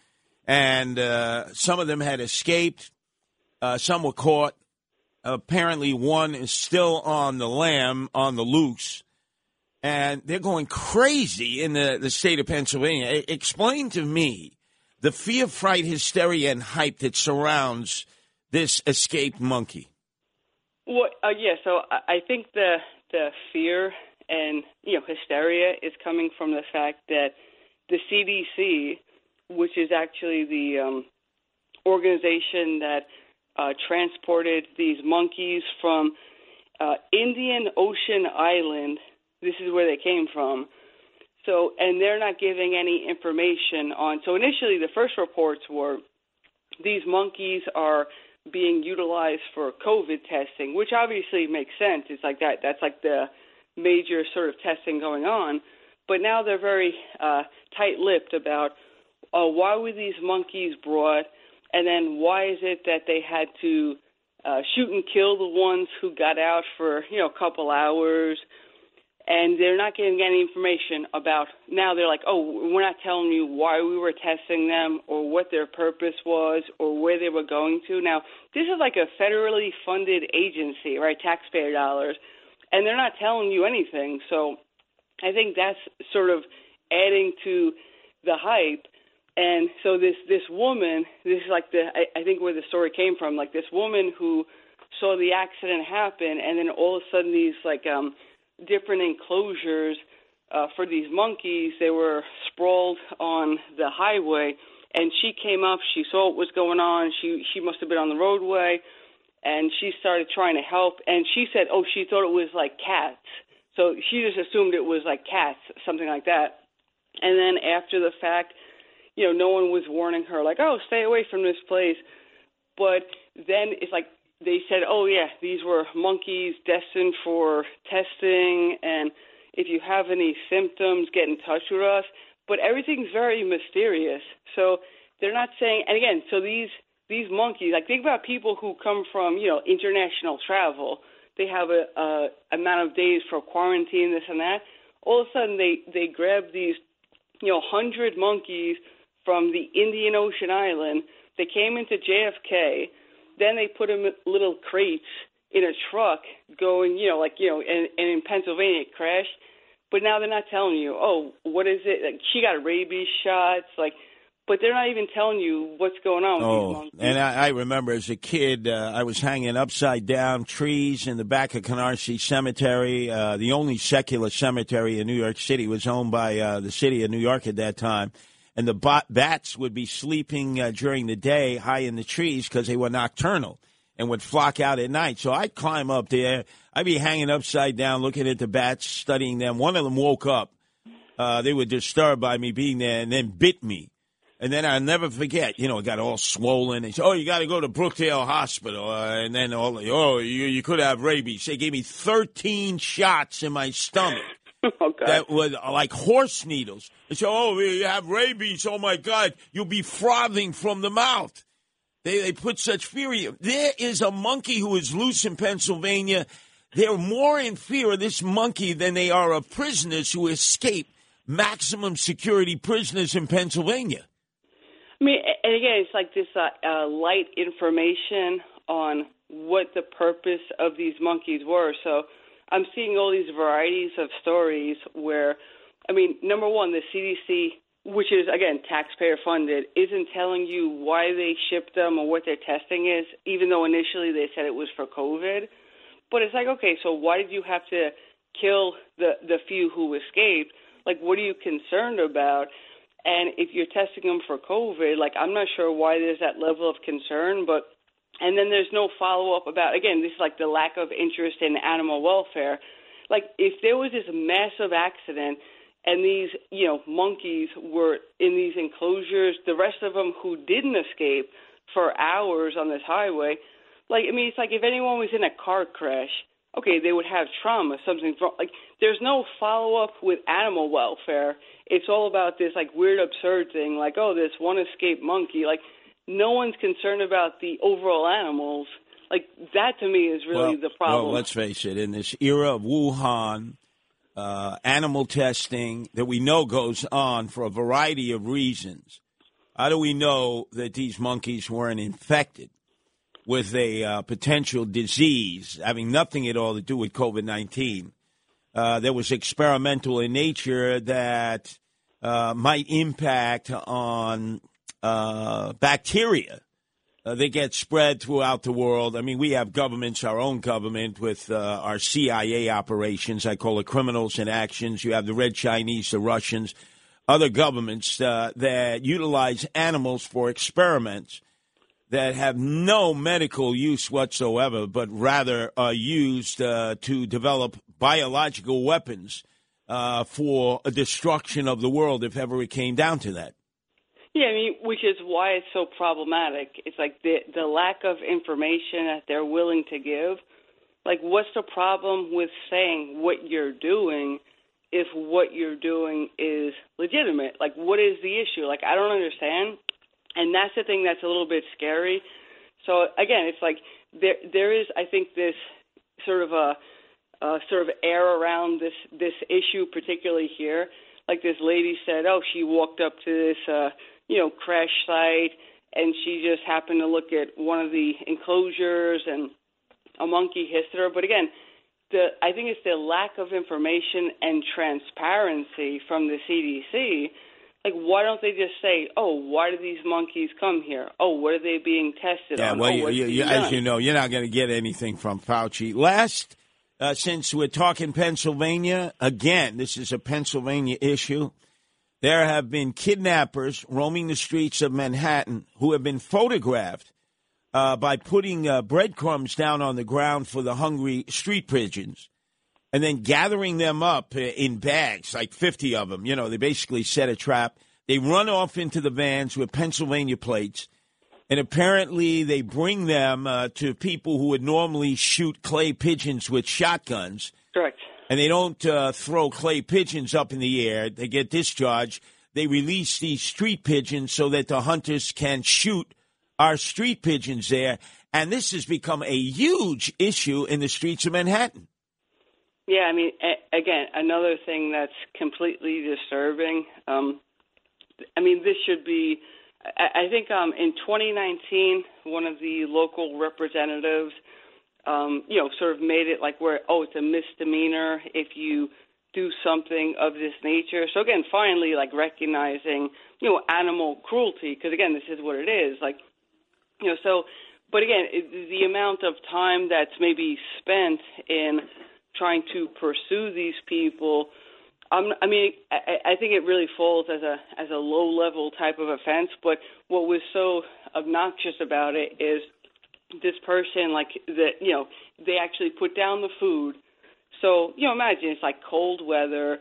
And uh, some of them had escaped, uh, some were caught. Apparently, one is still on the lam, on the loose. And they're going crazy in the, the state of Pennsylvania. Explain to me the fear, fright, hysteria, and hype that surrounds this escaped monkey? Well, uh, yeah. So I think the the fear and you know hysteria is coming from the fact that the CDC, which is actually the um, organization that uh, transported these monkeys from uh, Indian Ocean Island. This is where they came from. So, and they're not giving any information on. So, initially, the first reports were these monkeys are being utilized for COVID testing, which obviously makes sense. It's like that. That's like the major sort of testing going on. But now they're very uh, tight-lipped about uh, why were these monkeys brought, and then why is it that they had to uh, shoot and kill the ones who got out for you know a couple hours, and they're not getting any information about. Now they're like, oh, we're not telling you why we were testing them or what their purpose was or where they were going to. Now this is like a federally funded agency, right? Taxpayer dollars, and they're not telling you anything. So I think that's sort of adding to the hype. And so this this woman, this is like the I, I think where the story came from, like this woman who saw the accident happen, and then all of a sudden these like um, different enclosures uh, for these monkeys, they were sprawled on the highway, and she came up, she saw what was going on, she she must have been on the roadway, and she started trying to help, and she said, oh, she thought it was like cats, so she just assumed it was like cats, something like that. And then after the fact, you know, no one was warning her, like, oh, stay away from this place. But then it's like they said, oh, yeah, these were monkeys destined for testing, and if you have any symptoms, get in touch with us. But everything's very mysterious. So they're not saying, and again, so these these monkeys, like think about people who come from, you know, international travel. They have a, a amount of days for quarantine, this and that. All of a sudden, they they grab these you know, 100 monkeys from the Indian Ocean island. They came into JFK. Then they put them in little crates in a truck going, you know, like, you know, and, and in Pennsylvania it crashed. But now they're not telling you, oh, what is it? Like, she got rabies shots. Like, but they're not even telling you what's going on. Oh, and I, I remember as a kid, uh, I was hanging upside down trees in the back of Canarsie Cemetery. Uh, the only secular cemetery in New York City was owned by uh, the city of New York at that time. And the bats would be sleeping uh, during the day high in the trees because they were nocturnal and would flock out at night. So I'd climb up there. I'd be hanging upside down looking at the bats, studying them. One of them woke up. Uh, they were disturbed by me being there and then bit me. And then I'll never forget, you know, it got all swollen. They said, oh, you got to go to Brookdale Hospital. Uh, and then, all, oh, you, you could have rabies. They gave me 13 shots in my stomach. That was like horse needles. They said, oh, you have rabies. Oh, my God. You'll be frothing from the mouth. They, they put such fear in you. There is a monkey who is loose in Pennsylvania. They're more in fear of this monkey than they are of prisoners who escape maximum security prisoners in Pennsylvania. I mean, and again, it's like this uh, uh, light information on what the purpose of these monkeys were. So I'm seeing all these varieties of stories where, I mean, number one, the CDC, which is again taxpayer funded, isn't telling you why they shipped them or what their testing is, even though initially they said it was for COVID. But it's like, okay, so why did you have to kill the the few who escaped? Like, what are you concerned about? And if you're testing them for COVID, like I'm not sure why there's that level of concern, but and then there's no follow up about again, this is like the lack of interest in animal welfare. Like if there was this massive accident and these, you know, monkeys were in these enclosures, the rest of them who didn't escape for hours on this highway, like I mean, it's like if anyone was in a car crash, okay, they would have trauma, something wrong. Like there's no follow up with animal welfare it's all about this like weird absurd thing like oh this one escaped monkey like no one's concerned about the overall animals. Like that to me is really well, the problem. well let's face it in this era of wuhan uh, animal testing that we know goes on for a variety of reasons how do we know that these monkeys weren't infected with a uh, potential disease having nothing at all to do with covid-19 uh, that was experimental in nature that uh, might impact on uh, bacteria uh, that get spread throughout the world. I mean, we have governments, our own government, with uh, our CIA operations. I call it criminals in actions. You have the Red Chinese, the Russians, other governments uh, that utilize animals for experiments that have no medical use whatsoever, but rather are used uh, to develop biological weapons uh, for a destruction of the world if ever it came down to that. Yeah, I mean, which is why it's so problematic. It's like the the lack of information that they're willing to give. Like, what's the problem with saying what you're doing if what you're doing is legitimate? Like, what is the issue? Like, I don't understand, and that's the thing that's a little bit scary. So again, it's like there there is, I think, this sort of a uh, sort of air around this this issue, particularly here. Like this lady said, oh, she walked up to this, uh, you know, crash site, and she just happened to look at one of the enclosures, and a monkey hissed at her. But again, the I think it's the lack of information and transparency from the CDC. Like, why don't they just say, "Oh, why do these monkeys come here? Oh, what are they being tested Yeah, on? well, oh, you, you, you, as you know, you're not going to get anything from Fauci. Last, uh, since we're talking Pennsylvania, again, this is a Pennsylvania issue. There have been kidnappers roaming the streets of Manhattan who have been photographed uh, by putting uh, breadcrumbs down on the ground for the hungry street pigeons and then gathering them up uh, in bags, like 50 of them. You know, they basically set a trap. They run off into the vans with Pennsylvania plates. And apparently, they bring them uh, to people who would normally shoot clay pigeons with shotguns. Correct. And they don't uh, throw clay pigeons up in the air. They get discharged. They release these street pigeons so that the hunters can shoot our street pigeons there. And this has become a huge issue in the streets of Manhattan. Yeah, I mean, a- again, another thing that's completely disturbing. Um, I mean, this should be. I, I think um, in 2019, one of the local representatives, um, you know, sort of made it like where oh, it's a misdemeanor if you do something of this nature. So again, finally, like recognizing you know animal cruelty because again, this is what it is. Like you know, so. But again, the amount of time that's maybe spent in trying to pursue these people. Um, I mean, I, I think it really falls as a as a low level type of offense. But what was so obnoxious about it is this person, like that, you know, they actually put down the food. So you know, imagine it's like cold weather.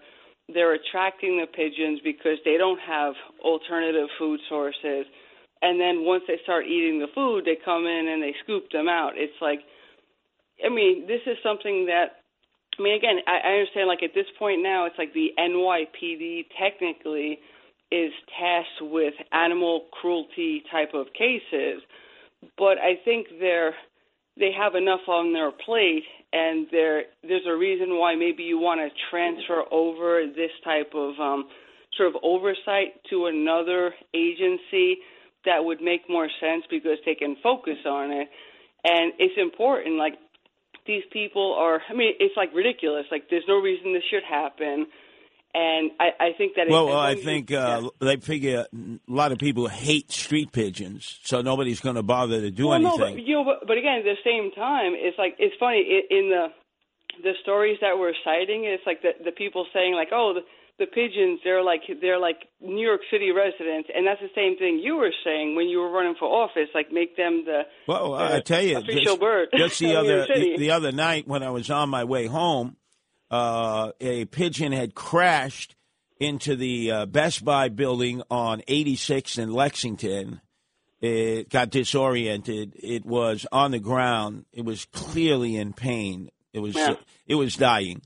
They're attracting the pigeons because they don't have alternative food sources. And then once they start eating the food, they come in and they scoop them out. It's like, I mean, this is something that I mean, again, I, I understand. Like at this point now, it's like the NYPD technically is tasked with animal cruelty type of cases, but I think they're they have enough on their plate, and there there's a reason why maybe you want to transfer over this type of um, sort of oversight to another agency that would make more sense because they can focus on it, and it's important. Like these people are i mean it's like ridiculous like there's no reason this should happen and i i think that Well, well, I think uh, they figure a lot of people hate street pigeons, so nobody's going to bother to do well, anything. no, but, you know but, but again at the same time it's like it's funny in, in the the stories that we're citing it's like the the people saying like oh the the pigeons they're like they're like New York City residents and that's the same thing you were saying when you were running for office like make them the Well, I tell you, official just, bird just the other the, the other night when I was on my way home, uh, a pigeon had crashed into the uh, Best Buy building on 86th in Lexington. It got disoriented. It was on the ground. It was clearly in pain. It was Yeah. it was dying.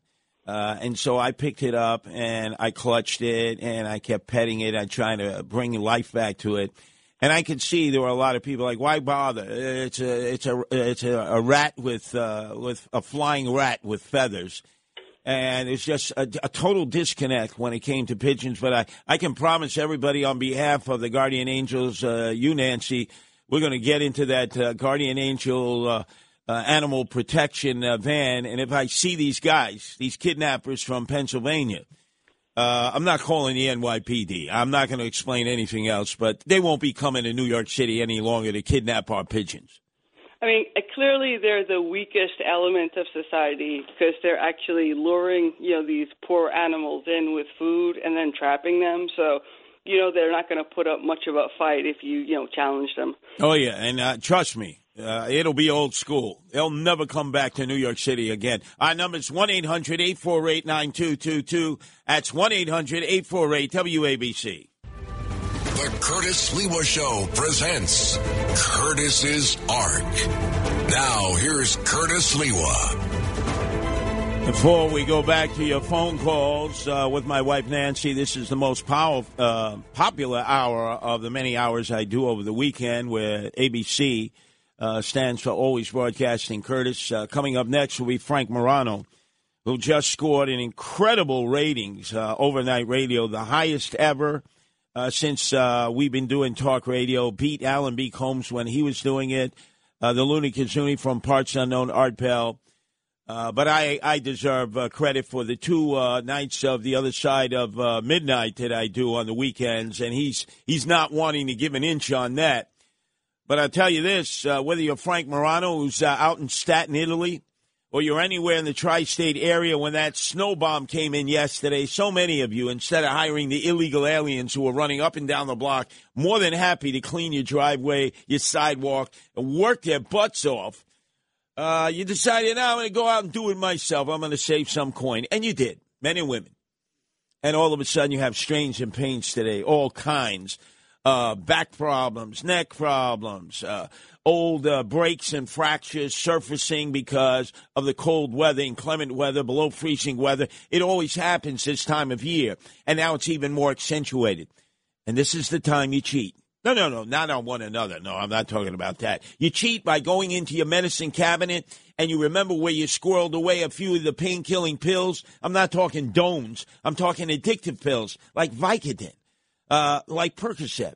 Uh, and so I picked it up and I clutched it and I kept petting it. I tried to bring life back to it. And I could see there were a lot of people like, why bother? It's a it's a it's a, a rat with uh, with a flying rat with feathers, and it's just a, a total disconnect when it came to pigeons. But I I can promise everybody on behalf of the Guardian Angels, uh, you Nancy, we're going to get into that uh, Guardian Angel. Uh, uh, animal protection uh, van, and if I see these guys, these kidnappers from Pennsylvania, uh, I'm not calling the NYPD. I'm not going to explain anything else, but they won't be coming to New York City any longer to kidnap our pigeons. I mean, uh, clearly they're the weakest element of society because they're actually luring, you know, these poor animals in with food and then trapping them. So, you know, they're not going to put up much of a fight if you, you know, challenge them. Oh yeah, and uh, trust me, uh, it'll be old school. They'll never come back to New York City again. Our number is one 9222 That's one 848 WABC. The Curtis Sliwa Show presents Curtis's Ark. Now, here's Curtis Sliwa. Before we go back to your phone calls uh, with my wife Nancy, this is the most power, uh, popular hour of the many hours I do over the weekend, where ABC uh, stands for Always Broadcasting Curtis. Uh, coming up next will be Frank Morano. who just scored an incredible ratings uh, overnight radio, the highest ever uh, since uh, we've been doing talk radio. Beat Alan B. Colmes when he was doing it. Uh, the Looney Kazuni from Parts Unknown, Art Bell. Uh, but I, I deserve uh, credit for the two uh, nights of the other side of midnight that I do on the weekends, and he's he's not wanting to give an inch on that. But I'll tell you this: whether you're Frank Morano, who's out in Staten, Italy, or you're anywhere in the tri-state area, when that snow bomb came in yesterday, so many of you, instead of hiring the illegal aliens who are running up and down the block, more than happy to clean your driveway, your sidewalk, and work their butts off uh, you decided, now I'm going to go out and do it myself. I'm going to save some coin. And you did, men and women. And all of a sudden, you have strains and pains today, all kinds. Uh, back problems, neck problems, uh, old uh, breaks and fractures surfacing because of the cold weather, inclement weather, below freezing weather. It always happens this time of year. And now it's even more accentuated. And this is the time you cheat. No, no, no, not on one another. No, I'm not talking about that. You cheat by going into your medicine cabinet and you remember where you squirreled away a few of the pain killing pills. I'm not talking domes. I'm talking addictive pills like Vicodin, uh, like Percocet,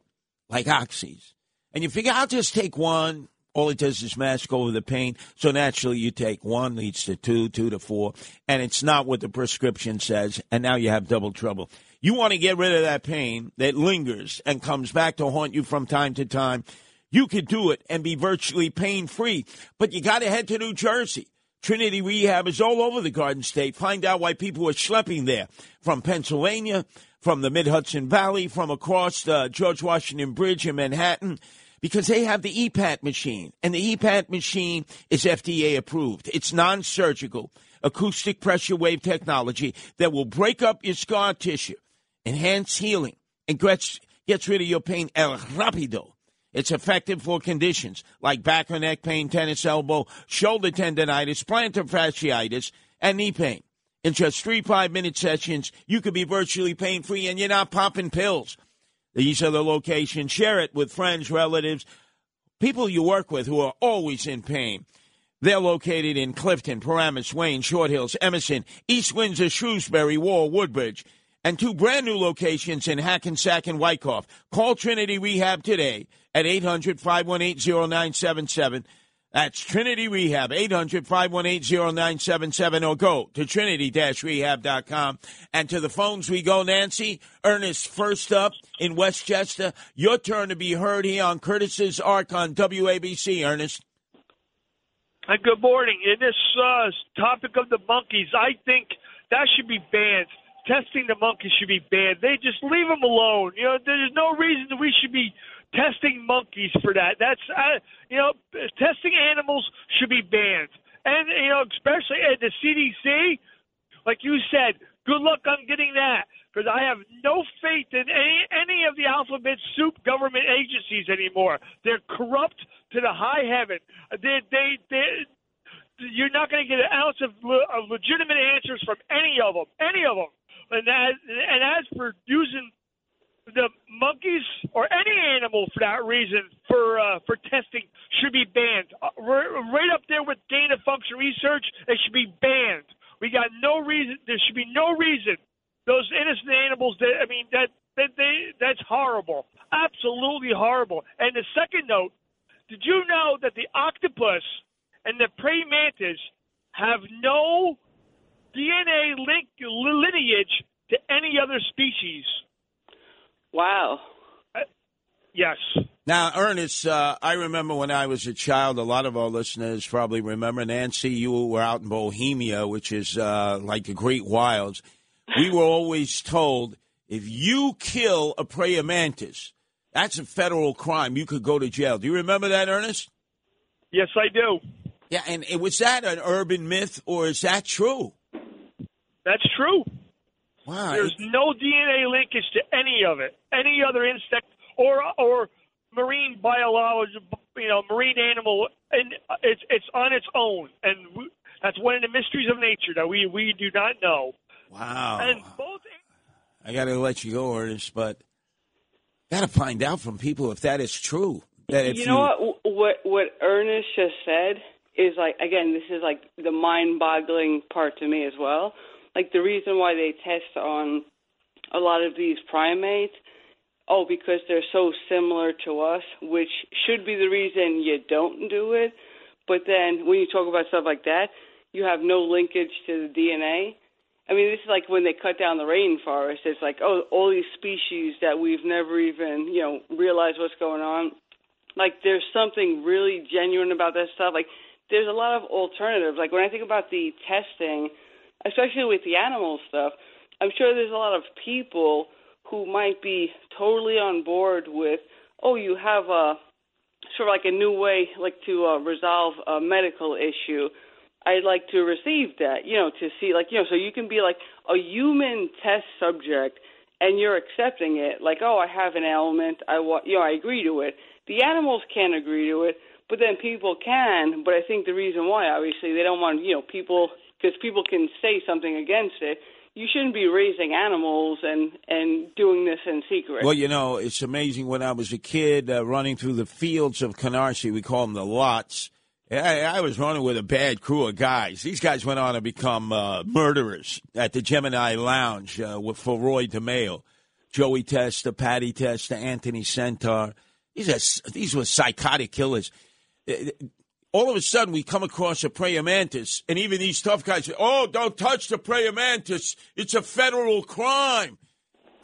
like Oxys. And you figure, I'll just take one. All it does is mask over the pain. So naturally, you take one leads to two, two to four, and it's not what the prescription says. And now you have double trouble. You want to get rid of that pain that lingers and comes back to haunt you from time to time. You could do it and be virtually pain free, but you got to head to New Jersey. Trinity Rehab is all over the Garden State. Find out why people are schlepping there from Pennsylvania, from the Mid Hudson Valley, from across the George Washington Bridge in Manhattan, because they have the EPAT machine. And the EPAT machine is FDA approved. It's non surgical acoustic pressure wave technology that will break up your scar tissue enhance healing, and gets, gets rid of your pain el rapido. It's effective for conditions like back or neck pain, tennis elbow, shoulder tendonitis, plantar fasciitis, and knee pain. In just three five minute sessions, you could be virtually pain free and you're not popping pills. These are the locations. Share it with friends, relatives, people you work with who are always in pain. They're located in Clifton, Paramus, Wayne, Short Hills, Emerson, East Windsor, Shrewsbury, Wall, Woodbridge and two brand new locations in Hackensack and Wyckoff. Call Trinity Rehab today at 800 518 0977. That's Trinity Rehab, 800 518 0977, or go to trinity rehab.com. And to the phones we go, Nancy. Ernest, first up in Westchester. Your turn to be heard here on Curtis's Ark on WABC, Ernest. Good morning. In this uh, topic of the monkeys, I think that should be banned testing the monkeys should be banned. They just leave them alone. You know, there's no reason that we should be testing monkeys for that. That's uh, you know, testing animals should be banned. And you know, especially at the CDC, like you said, good luck on getting that because I have no faith in any any of the alphabet soup government agencies anymore. They're corrupt to the high heaven. They they they. You're not going to get an ounce of, of legitimate answers from any of them. Any of them. And as, and as for using the monkeys or any animal for that reason for uh, for testing should be banned. Uh, right up there with gain function research, it should be banned. We got no reason. There should be no reason. Those innocent animals. That I mean, that that they that's horrible. Absolutely horrible. And the second note: Did you know that the octopus and the praying mantis have no DNA link lineage to any other species. Wow. Uh, yes. Now, Ernest, uh, I remember when I was a child, a lot of our listeners probably remember, Nancy, you were out in Bohemia, which is uh, like the Great Wilds. We were always told if you kill a praying mantis, that's a federal crime. You could go to jail. Do you remember that, Ernest? Yes, I do. Yeah, and was that an urban myth or is that true? That's true. Wow. There's no DNA linkage to any of it, any other insect or or marine biology, you know, marine animal, and it's it's on its own, and we, that's one of the mysteries of nature that we we do not know. Wow. And both. I got to let you go, Ernest, but got to find out from people if that is true. That if you know you, what what what Ernest just said is like again, this is like the mind-boggling part to me as well. Like the reason why they test on a lot of these primates, oh, because they're so similar to us, which should be the reason you don't do it. But then when you talk about stuff like that, you have no linkage to the DNA. I mean, this is like when they cut down the rainforest. It's like, oh, all these species that we've never even, you know, realized what's going on. Like, there's something really genuine about that stuff. Like, there's a lot of alternatives. Like, when I think about the testing, especially with the animal stuff, I'm sure there's a lot of people who might be totally on board with, oh, you have a sort of like a new way, like to uh, resolve a medical issue. I'd like to receive that, you know, to see like, you know, so you can be like a human test subject and you're accepting it. Like, oh, I have an ailment, I want, you know, I agree to it. The animals can't agree to it, but then people can, but I think the reason why obviously they don't want, you know, people because people can say something against it. You shouldn't be raising animals and and doing this in secret. Well, you know, it's amazing. When I was a kid, uh, running through the fields of Canarsie, we call them the lots I, I, was running with a bad crew of guys. These guys went on to become uh, murderers at the Gemini Lounge uh, with, for Roy DeMeo, Joey Testa, Patty Testa, Anthony Senter. These are these were psychotic killers. All of a sudden, we come across a praying mantis, and even these tough guys say, "Oh, don't touch the praying mantis; it's a federal crime."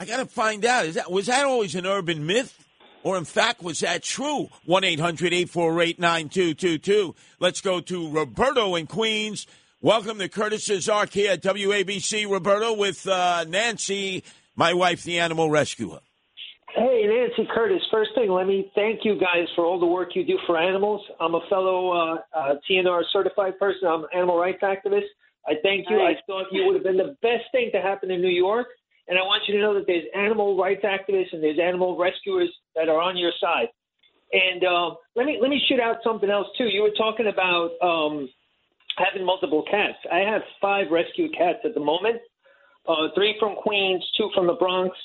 I got to find out. Is that was that always an urban myth? Or, in fact, was that true? 1 800 848 9222. Let's go to Roberto in Queens. Welcome to Curtis's Ark here at WABC. Roberto with uh, Nancy, my wife, the animal rescuer. Hey, Nancy Curtis. First thing, let me thank you guys for all the work you do for animals. I'm a fellow uh, uh, TNR certified person. I'm an animal rights activist. I thank you. I thought you would have been the best thing to happen in New York. And I want you to know that there's animal rights activists and there's animal rescuers that are on your side. And uh, let me let me shoot out something else too. You were talking about um, having multiple cats. I have five rescued cats at the moment. Uh, three from Queens, two from the Bronx.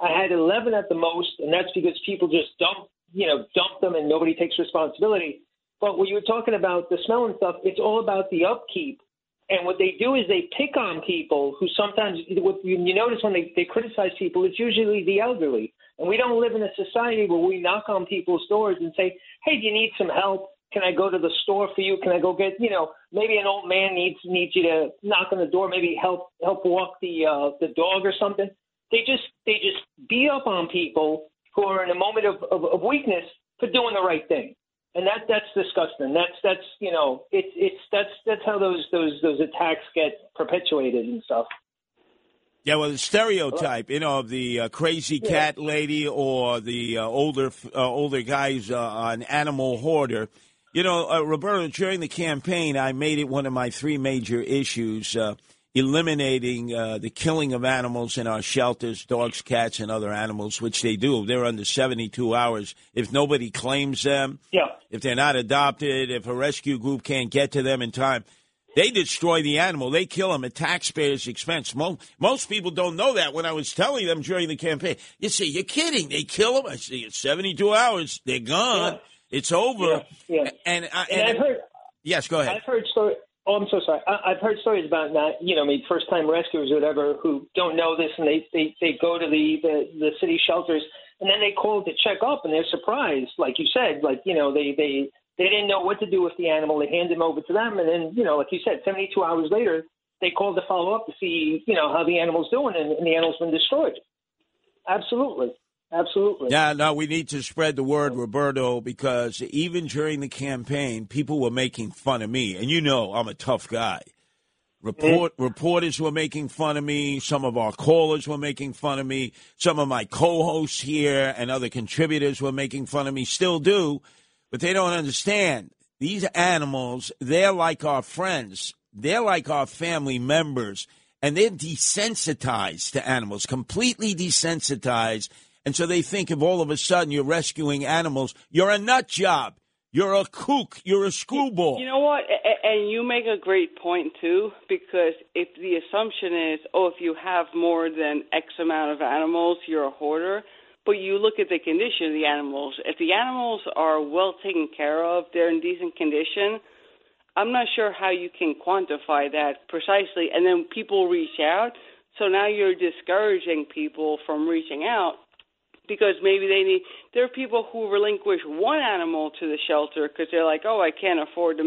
I had 11 at the most, and that's because people just dump, you know, dump them and nobody takes responsibility. But when you were talking about the smell and stuff, it's all about the upkeep and what they do is they pick on people who sometimes, what you notice when they, they criticize people, it's usually the elderly. And we don't live in a society where we knock on people's doors and say, hey, do you need some help? Can I go to the store for you? Can I go get, you know, maybe an old man needs needs you to knock on the door, maybe help help walk the uh, the dog or something. They just they just beat up on people who are in a moment of, of, of weakness for doing the right thing and that that's disgusting. That's that's you know it's it's that's that's how those those those attacks get perpetuated and stuff. Yeah, well, the stereotype, you know, of the uh, crazy cat yeah. lady or the uh, older uh, older guys, uh, an animal hoarder. You know, uh, Roberto, during the campaign, I made it one of my three major issues uh, eliminating uh, the killing of animals in our shelters, dogs, cats, and other animals, which they do. They're under 72 hours. If nobody claims them, yeah. if they're not adopted, if a rescue group can't get to them in time, they destroy the animal. They kill them at taxpayers' expense. Most, most people don't know that when I was telling them during the campaign. You see, you're kidding. They kill them. I say, it's 72 hours. They're gone. Yeah. It's over. Yeah. yeah. And, I, and, and I've heard. Yes, go ahead. I've heard stories. Oh, I'm so sorry. I, I've heard stories about not, you know, I mean, first time rescuers or whatever who don't know this and they, they, they go to the, the, the city shelters and then they call to check up and they're surprised. Like you said, like, you know, they, they, they didn't know what to do with the animal. They hand him over to them. And then, you know, like you said, 72 hours later, they called to follow up to see, you know, how the animal's doing and, and the animal's been destroyed. Absolutely. Absolutely. Yeah, no, we need to spread the word, Roberto, because even during the campaign, people were making fun of me. And you know, I'm a tough guy. Report. Reporters were making fun of me. Some of our callers were making fun of me. Some of my co hosts here and other contributors were making fun of me, still do, but they don't understand. These animals, they're like our friends, they're like our family members, and they're desensitized to animals, completely desensitized and so they think if all of a sudden you're rescuing animals, you're a nut job. You're a kook. You're a screwball. You know what? And you make a great point, too, because if the assumption is, oh, if you have more than X amount of animals, you're a hoarder. But you look at the condition of the animals. If the animals are well taken care of, they're in decent condition, I'm not sure how you can quantify that precisely. And then people reach out. So now you're discouraging people from reaching out because maybe they need. There are people who relinquish one animal to the shelter because they're like, oh, I can't afford to.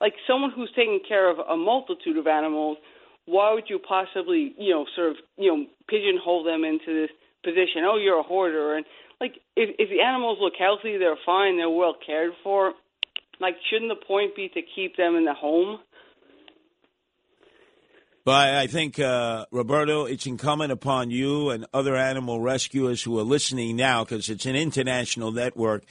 Like someone who's taking care of a multitude of animals, why would you possibly, you know, sort of, you know, pigeonhole them into this position? Oh, you're a hoarder, and like if if the animals look healthy, they're fine, they're well cared for. Like, shouldn't the point be to keep them in the home? But I think, uh, Roberto, it's incumbent upon you and other animal rescuers who are listening now, because it's an international network,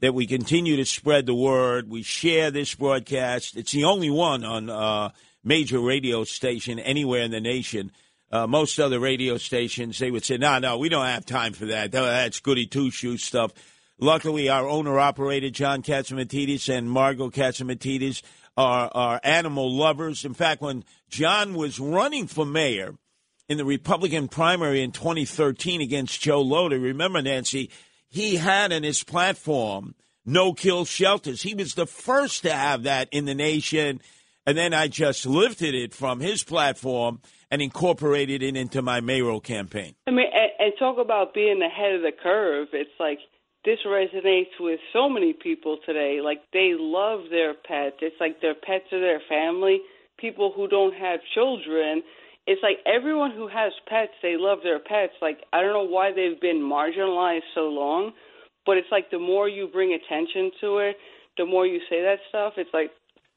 that we continue to spread the word. We share this broadcast. It's the only one on uh, major radio station anywhere in the nation. Uh, most other radio stations, they would say, no, no, we don't have time for that. That's goody two shoes stuff. Luckily, our owner operator, John Catsimatidis and Margo Catsimatidis, are, are animal lovers. In fact, when John was running for mayor in the Republican primary in 2013 against Joe Lhota, remember, Nancy, he had in his platform no kill shelters. He was the first to have that in the nation. And then I just lifted it from his platform and incorporated it into my mayoral campaign. I mean, and, and talk about being ahead of the curve. It's like this resonates with so many people today. Like they love their pets. It's like their pets are their family. People who don't have children, it's like everyone who has pets, they love their pets. Like I don't know why they've been marginalized so long, but it's like the more you bring attention to it, the more you say that stuff. It's like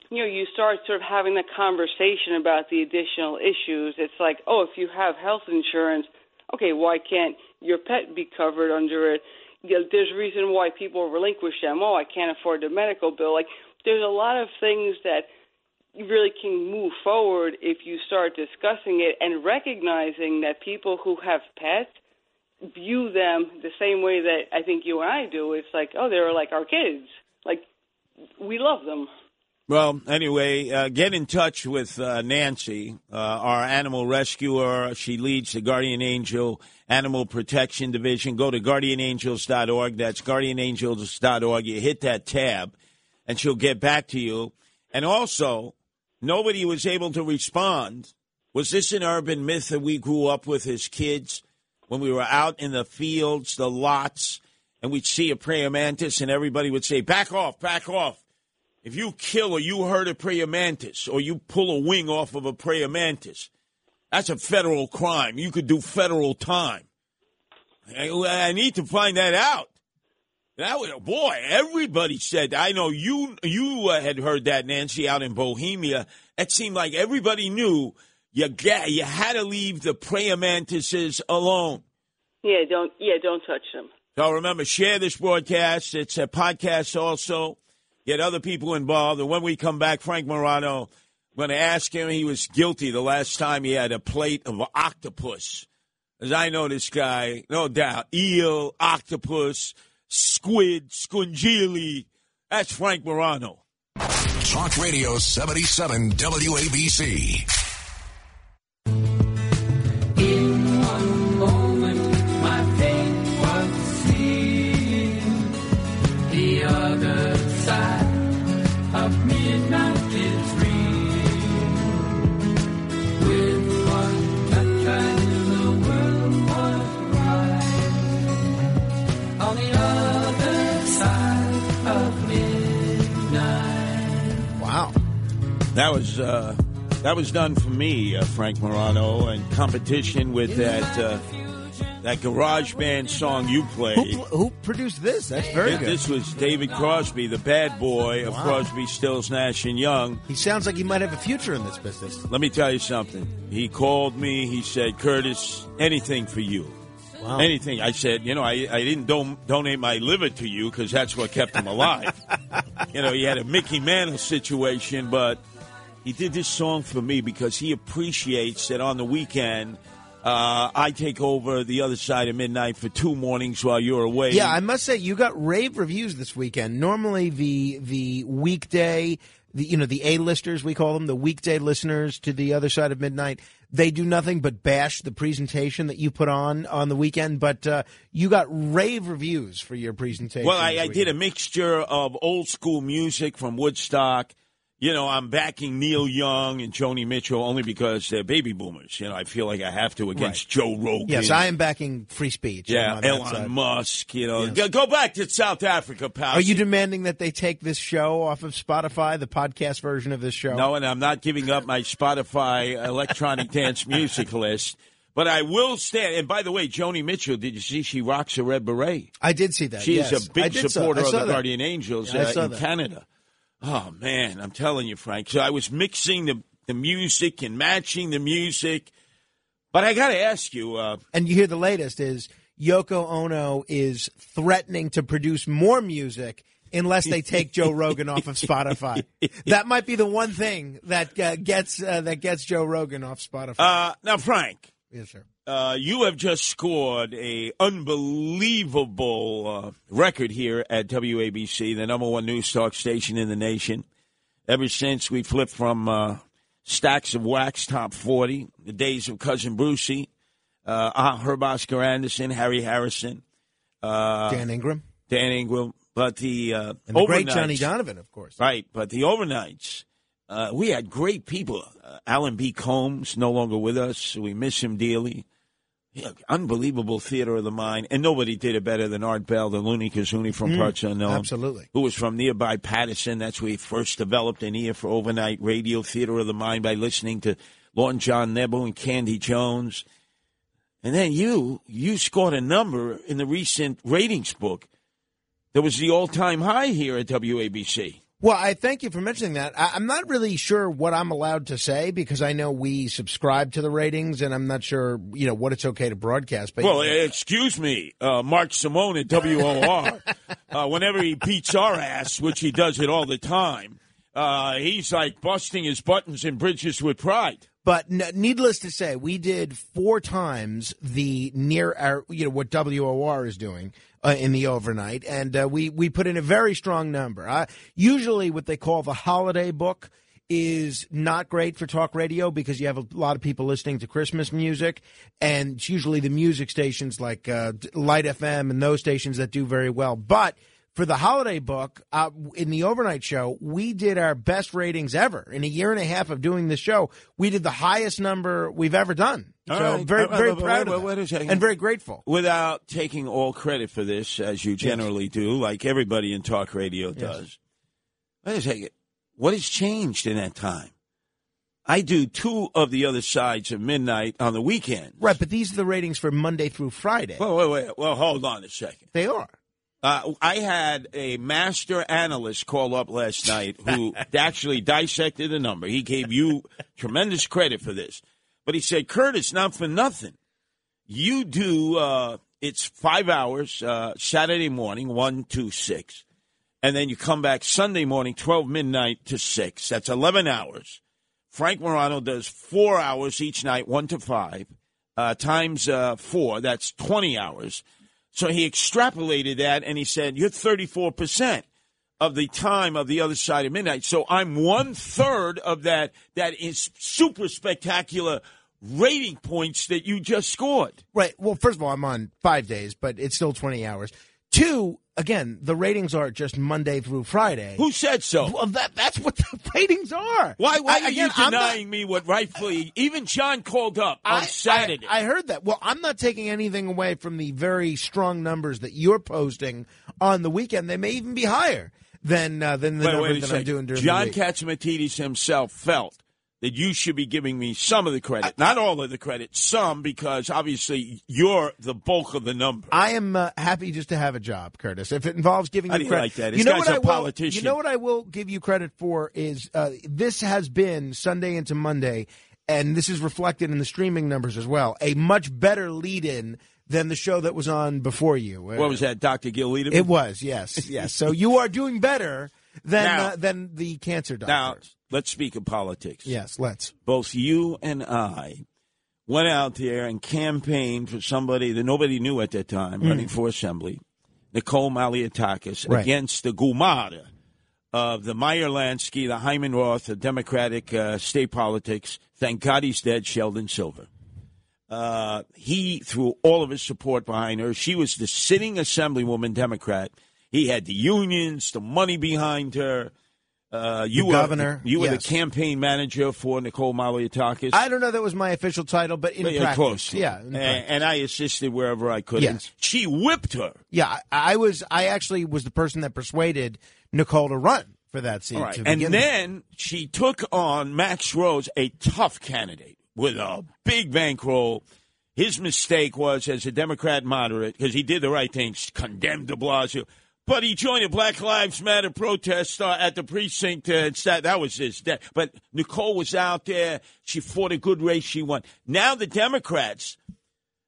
you know, you start sort of having the conversation about the additional issues. It's like, oh, if you have health insurance, okay, why can't your pet be covered under it? You know, there's a reason why people relinquish them. Oh, I can't afford the medical bill. Like there's a lot of things that you really can move forward if you start discussing it and recognizing that people who have pets view them the same way that I think you and I do. It's like, oh, they're like our kids. Like we love them. Well, anyway, uh, get in touch with uh, Nancy, uh, our animal rescuer. She leads the Guardian Angel Animal Protection Division. Go to guardianangels.org. That's guardianangels.org. You hit that tab, and she'll get back to you. And also, nobody was able to respond. Was this an urban myth that we grew up with as kids when we were out in the fields, the lots, and we'd see a praying mantis, and everybody would say, back off, back off if you kill or you hurt a praying mantis or you pull a wing off of a praying mantis, that's a federal crime. You could do federal time. I, I need to find that out. That was, boy, everybody said. I know you you uh, had heard that Nancy out in Bohemia. It seemed like everybody knew you get, you had to leave the praying mantises alone. Yeah, don't yeah, don't touch them. So remember, share this broadcast. It's a podcast also get other people involved. And when we come back, Frank Morano, going to ask him. He was guilty the last time he had a plate of octopus. As I know this guy, no doubt, eel, octopus, squid, scungilli. That's Frank Morano. Talk Radio 77 WABC. That was uh, that was done for me, uh, Frank Morano, in competition with that uh, that garage band song you played. Who, who produced this? That's very good. This was David Crosby, the bad boy of Wow. Crosby, Stills, Nash and Young. He sounds like he might have a future in this business. Let me tell you something. He called me. He said, "Curtis, anything for you." Wow. Anything. I said, you know, I, I didn't don- donate my liver to you because that's what kept him alive. you know, he had a Mickey Mantle situation, but he did this song for me because he appreciates that on the weekend uh, I take over the other side of midnight for two mornings while you're away. Yeah, I must say you got rave reviews this weekend. Normally, the the weekday, the you know the A listers we call them, the weekday listeners to the other side of midnight, they do nothing but bash the presentation that you put on on the weekend. But uh, you got rave reviews for your presentation. Well, I, I did a mixture of old school music from Woodstock, you know, I'm backing Neil Young and Joni Mitchell only because they're baby boomers. You know, I feel like I have to against Joe Rogan. Yes, I am backing free speech. Yeah, I'm on that Elon. Musk. You know, Yes. go, back to South Africa, pal. Are you demanding that they take this show off of Spotify, the podcast version of this show? No, and I'm not giving up my Spotify electronic dance music list. But I will stand. And by the way, Joni Mitchell, did you see she rocks a red beret? I did see that. She yes. is a big supporter of the that. Guardian Angels Yeah, uh, in that. Canada. Oh man, I'm telling you, Frank. So I was mixing the the music and matching the music. But I got to ask you, uh, And you hear the latest is Yoko Ono is threatening to produce more music unless they take Joe Rogan off of Spotify. That might be the one thing that uh, gets uh, that gets Joe Rogan off Spotify. uh, now Frank, yes, sir. Uh, you have just scored a unbelievable uh, record here at WABC, the number one news talk station in the nation. Ever since we flipped from uh, stacks of wax top forty, the days of cousin Brucey, uh, Herb Oscar Anderson, Harry Harrison, uh, Dan Ingram, Dan Ingram, but the uh, and the great Johnny Donovan, of course. Right, but the overnights, uh, we had great people. Uh, Alan B. Colmes, no longer with us. We miss him dearly. Yeah, unbelievable theater of the mind, and nobody did it better than Art Bell, the Looney Kazoonie from Mm, Parts Unknown. absolutely. Who was from nearby Paterson. That's where he first developed an ear for overnight radio theater of the mind by listening to Long John Nebel and Candy Jones. And then you, you scored a number in the recent ratings book that was the all-time high here at WABC. Well, I thank you for mentioning that. I, I'm not really sure what I'm allowed to say because I know we subscribe to the ratings, and I'm not sure, you know, what it's okay to broadcast. But Well, excuse me, uh, Mark Simone at WOR, uh, whenever he beats our ass, which he does it all the time, uh, he's like busting his buttons in bridges with pride. But n- needless to say, we did four times the near our, you know, what WOR is doing uh, in the overnight, and uh, we we put in a very strong number. Uh, usually, what they call the holiday book is not great for talk radio because you have a lot of people listening to Christmas music, and it's usually the music stations like uh, Light FM and those stations that do very well. But for the holiday book uh, in the overnight show, we did our best ratings ever in a year and a half of doing this show. We did the highest number we've ever done. All so right. very, Uh, very uh, proud wait, of wait, wait and very grateful. Without taking all credit for this, as you generally do, like everybody in talk radio does. Wait a second. What has changed in that time? I do two of the other sides of midnight on the weekend. Right, but these are the ratings for Monday through Friday. Wait, wait, wait. Well, hold on a second. They are. Uh, I had a master analyst call up last night who actually dissected the number. He gave you tremendous credit for this. But he said, Curtis, not for nothing. You do, uh, it's five hours, uh, Saturday morning, 1 to 6. And then you come back Sunday morning, 12 midnight to 6. That's 11 hours. Frank Morano does four hours each night, 1 to 5, uh, times uh, four. That's 20 hours. So he extrapolated that and he said, You're 34% of the time of the other side of midnight. So I'm one third of that. That is super spectacular rating points that you just scored. Right. Well, first of all, I'm on five days, but it's still 20 hours. Two, again, the ratings are just Monday through Friday. Who said so? Well, that, that's what the ratings are. Why, why I- are again, you I'm not- denying me what rightfully, even John called up on I- Saturday? I, I heard that. Well, I'm not taking anything away from the very strong numbers that you're posting on the weekend. They may even be higher than uh, than the wait, numbers wait that I'm doing during John the week. John Catsimatidis himself felt that you should be giving me some of the credit, not all of the credit, some, because obviously you're the bulk of the number. I am uh, happy just to have a job, Curtis. If it involves giving How you credit, like that? You know what a I will. You know what I will give you credit for is uh, this has been Sunday into Monday, and this is reflected in the streaming numbers as well. A much better lead-in than the show that was on before you. What was that, Dr. Gil Lederman? It was, yes, yes. So you are doing better than Now- uh, than the cancer doctors. Now, let's speak of politics. Yes, let's. Both you and I went out there and campaigned for somebody that nobody knew at that time Mm. running for assembly, Nicole Malliotakis, Right. against the Gumara of the Meyer Lansky, the Hyman Roth of Democratic uh, state politics. Thank God he's dead, Sheldon Silver. Uh, he threw all of his support behind her. She was the sitting assemblywoman Democrat. He had the unions, the money behind her. Uh, you The were governor, You were yes. the campaign manager for Nicole Malliotakis. I don't know that was my official title, but in But practice, close. yeah, and, and I assisted wherever I could. Yes. And she whipped her. yeah. I, I was, I actually was the person that persuaded Nicole to run for that seat. Right. And begin with. then she took on Max Rose, a tough candidate with a big bankroll. His mistake was, as a Democrat moderate, because he did the right things, condemned de Blasio. But he joined a Black Lives Matter protest at the precinct. Uh, and sat, that was his death. But Nicole was out there. She fought a good race. She won. Now the Democrats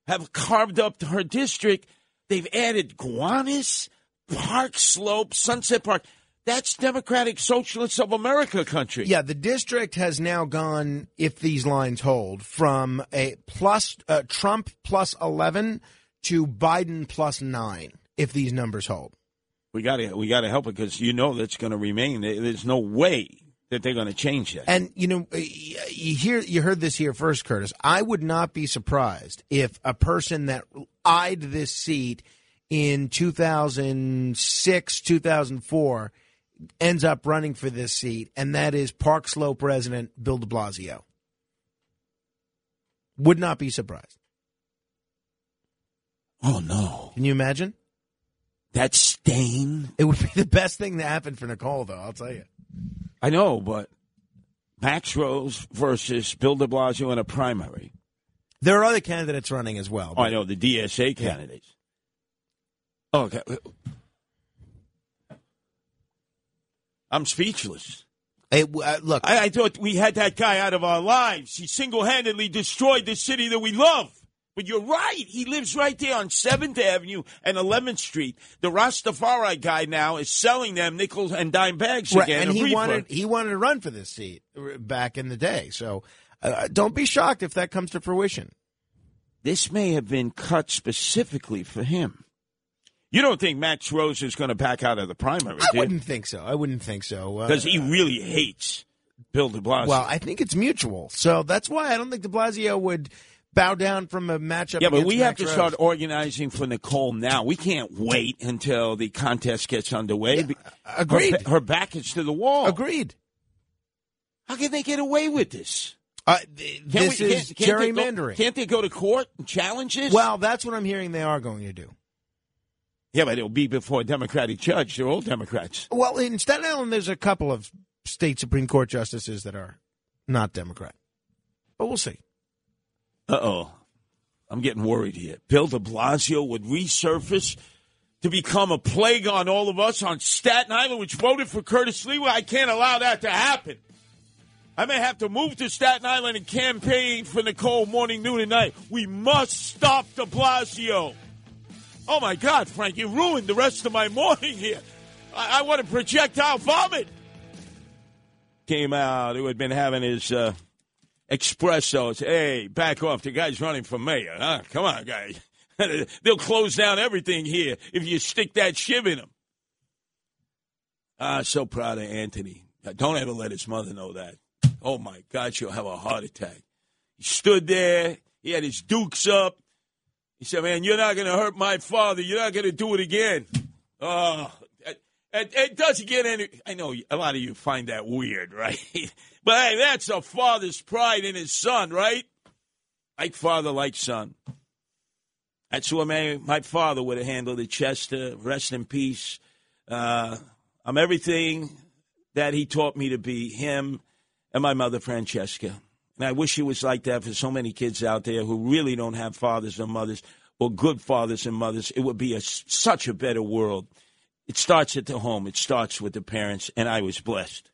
have carved up her district. They've added Gowanus, Park Slope, Sunset Park. That's Democratic Socialists of America country. Yeah, the district has now gone, if these lines hold, from a plus uh, Trump plus eleven to Biden plus nine. If these numbers hold, We got to we got to help it because you know that's going to remain. There's no way that they're going to change that. and you know, you hear you heard this here first, Curtis. I would not be surprised if a person that eyed this seat in 2006, 2004 ends up running for this seat, and that is Park Slope resident Bill de Blasio. Would not be surprised. Oh no! Can you imagine? That stain. It would be the best thing to happen for Nicole, though. I'll tell you. I know, but Max Rose versus Bill De Blasio in a primary. There are other candidates running as well. Oh, I know the DSA candidates. Okay, I'm speechless. Hey, uh, look, I, I thought we had that guy out of our lives. He single-handedly destroyed the city that we love. But you're right. He lives right there on 7th Avenue and 11th Street. The Rastafari guy now is selling them nickels and dime bags Right, again. and he wanted he wanted to run for this seat uh, back in the day. So uh, don't be shocked if that comes to fruition. This may have been cut specifically for him. You don't think Max Rose is going to back out of the primary, I wouldn't think so. I wouldn't think so. Uh, Because he really hates Bill de Blasio. well, I think it's mutual. So that's why I don't think De Blasio would bow down from a matchup. yeah, but we have to Rose. start organizing for Nicole now. We can't wait until the contest gets underway. agreed. Her, her back is to the wall. Agreed. How can they get away with this? Uh, th- Can't this we- is can't- can't they go- gerrymandering. Can't they go to court and challenge this? Well, that's what I'm hearing they are going to do. yeah, but it'll be before a Democratic judge. They're all Democrats. Well, in Staten Island, there's a couple of state Supreme Court justices that are not Democrat, but we'll see. Uh oh. I'm getting worried here. Bill de Blasio would resurface to become a plague on all of us on Staten Island, which voted for Curtis Sliwa. I can't allow that to happen. I may have to move to Staten Island and campaign for Nicole morning, noon, and night. We must stop de Blasio. Oh my God, Frank, you ruined the rest of my morning here. I, I want to projectile vomit. Came out who had been having his uh, espressos. Hey, back off. The guy's running for mayor. Huh? Come on, guys. They'll close down everything here if you stick that shiv in him. Ah, so proud of Anthony. Don't ever let his mother know that. Oh my God, she'll have a heart attack. He stood there. He had his dukes up. He said, "Man, you're not going to hurt my father. You're not going to do it again." Oh, it, it doesn't get any. I know a lot of you find that weird, right? But hey, that's a father's pride in his son, right? Like father, like son. That's the way my father would have handled it. Chester, rest in peace. Uh, I'm everything that he taught me to be. Him and my mother, Francesca. And I wish it was like that for so many kids out there who really don't have fathers or mothers or good fathers and mothers. It would be a, such a better world. It starts at the home. It starts with the parents, and I was blessed.